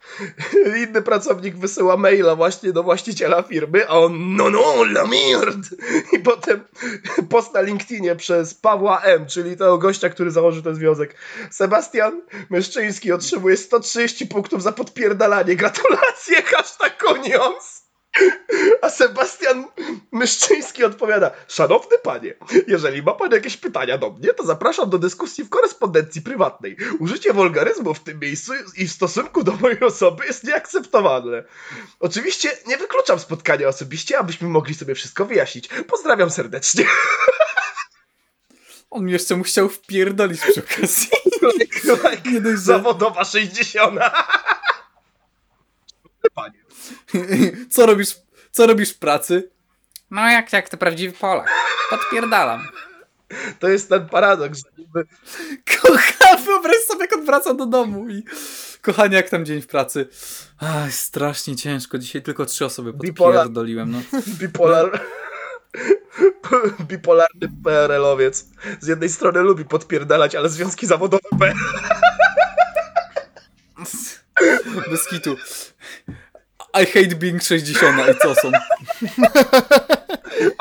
Inny pracownik wysyła maila właśnie do właściciela firmy, a on no no, la mierd! I potem post na LinkedInie przez Pawła M., czyli tego gościa, który założył ten związek. Sebastian Męszczyński otrzymuje 130 punktów za podpierdalanie. Gratulacje, hashtag konions! A Sebastian Myszczyński odpowiada: Szanowny panie, jeżeli ma pan jakieś pytania do mnie, to zapraszam do dyskusji w korespondencji prywatnej. Użycie wulgaryzmu w tym miejscu i w stosunku do mojej osoby jest nieakceptowalne. Oczywiście nie wykluczam spotkania osobiście, abyśmy mogli sobie wszystko wyjaśnić. Pozdrawiam serdecznie. On jeszcze mu chciał wpierdolić przy okazji. Nie dość, że... Zawodowa 60. Co robisz, co robisz w pracy? No jak, jak to prawdziwy Polak. Podpierdalam. To jest ten paradoks, że niby Kocha, wyobraź sobie, jak on wraca do domu i... Kochanie, jak tam dzień w pracy? Ach, strasznie ciężko. Dzisiaj tylko trzy osoby podpierdoliłem, no. bipolar... bipolarny PRL-owiec. Z jednej strony lubi podpierdalać, ale związki zawodowe B. Bez kitu. I hate being 60 i co są?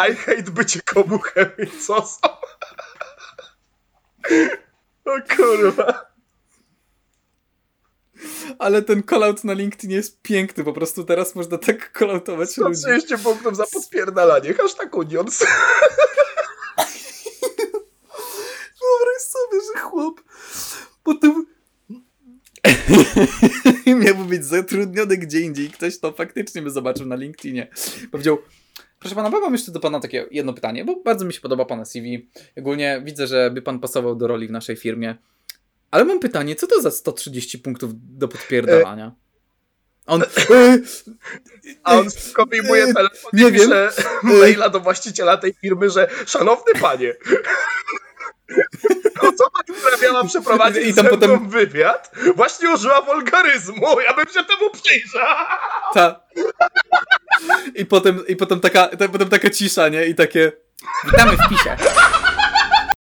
I hate bycie komuchem i co są. O kurwa. Ale ten callout na LinkedIn jest piękny, po prostu teraz można tak calloutować ludzi. 130 punktów za podpierdalanie. Hashtag unions. Wyobraź sobie, że chłop potem miałby być zatrudniony gdzie indziej. Ktoś to faktycznie by zobaczył na LinkedInie. Powiedział, proszę pana, mam jeszcze do pana takie jedno pytanie, bo bardzo mi się podoba pana CV. Ogólnie widzę, że by pan pasował do roli w naszej firmie. Ale mam pytanie, co to za 130 punktów do podpierdalania? On... e, A on kopiuje Yy, telefon nie i wiem. maila do właściciela tej firmy, że szanowny panie, osoba, która miała przeprowadzić I tam potem- wywiad, właśnie użyła wulgaryzmu. Ja bym się temu przyjrzał. Ta. I potem, i potem taka, ta, potem taka cisza, nie? I takie. Witamy w pisie.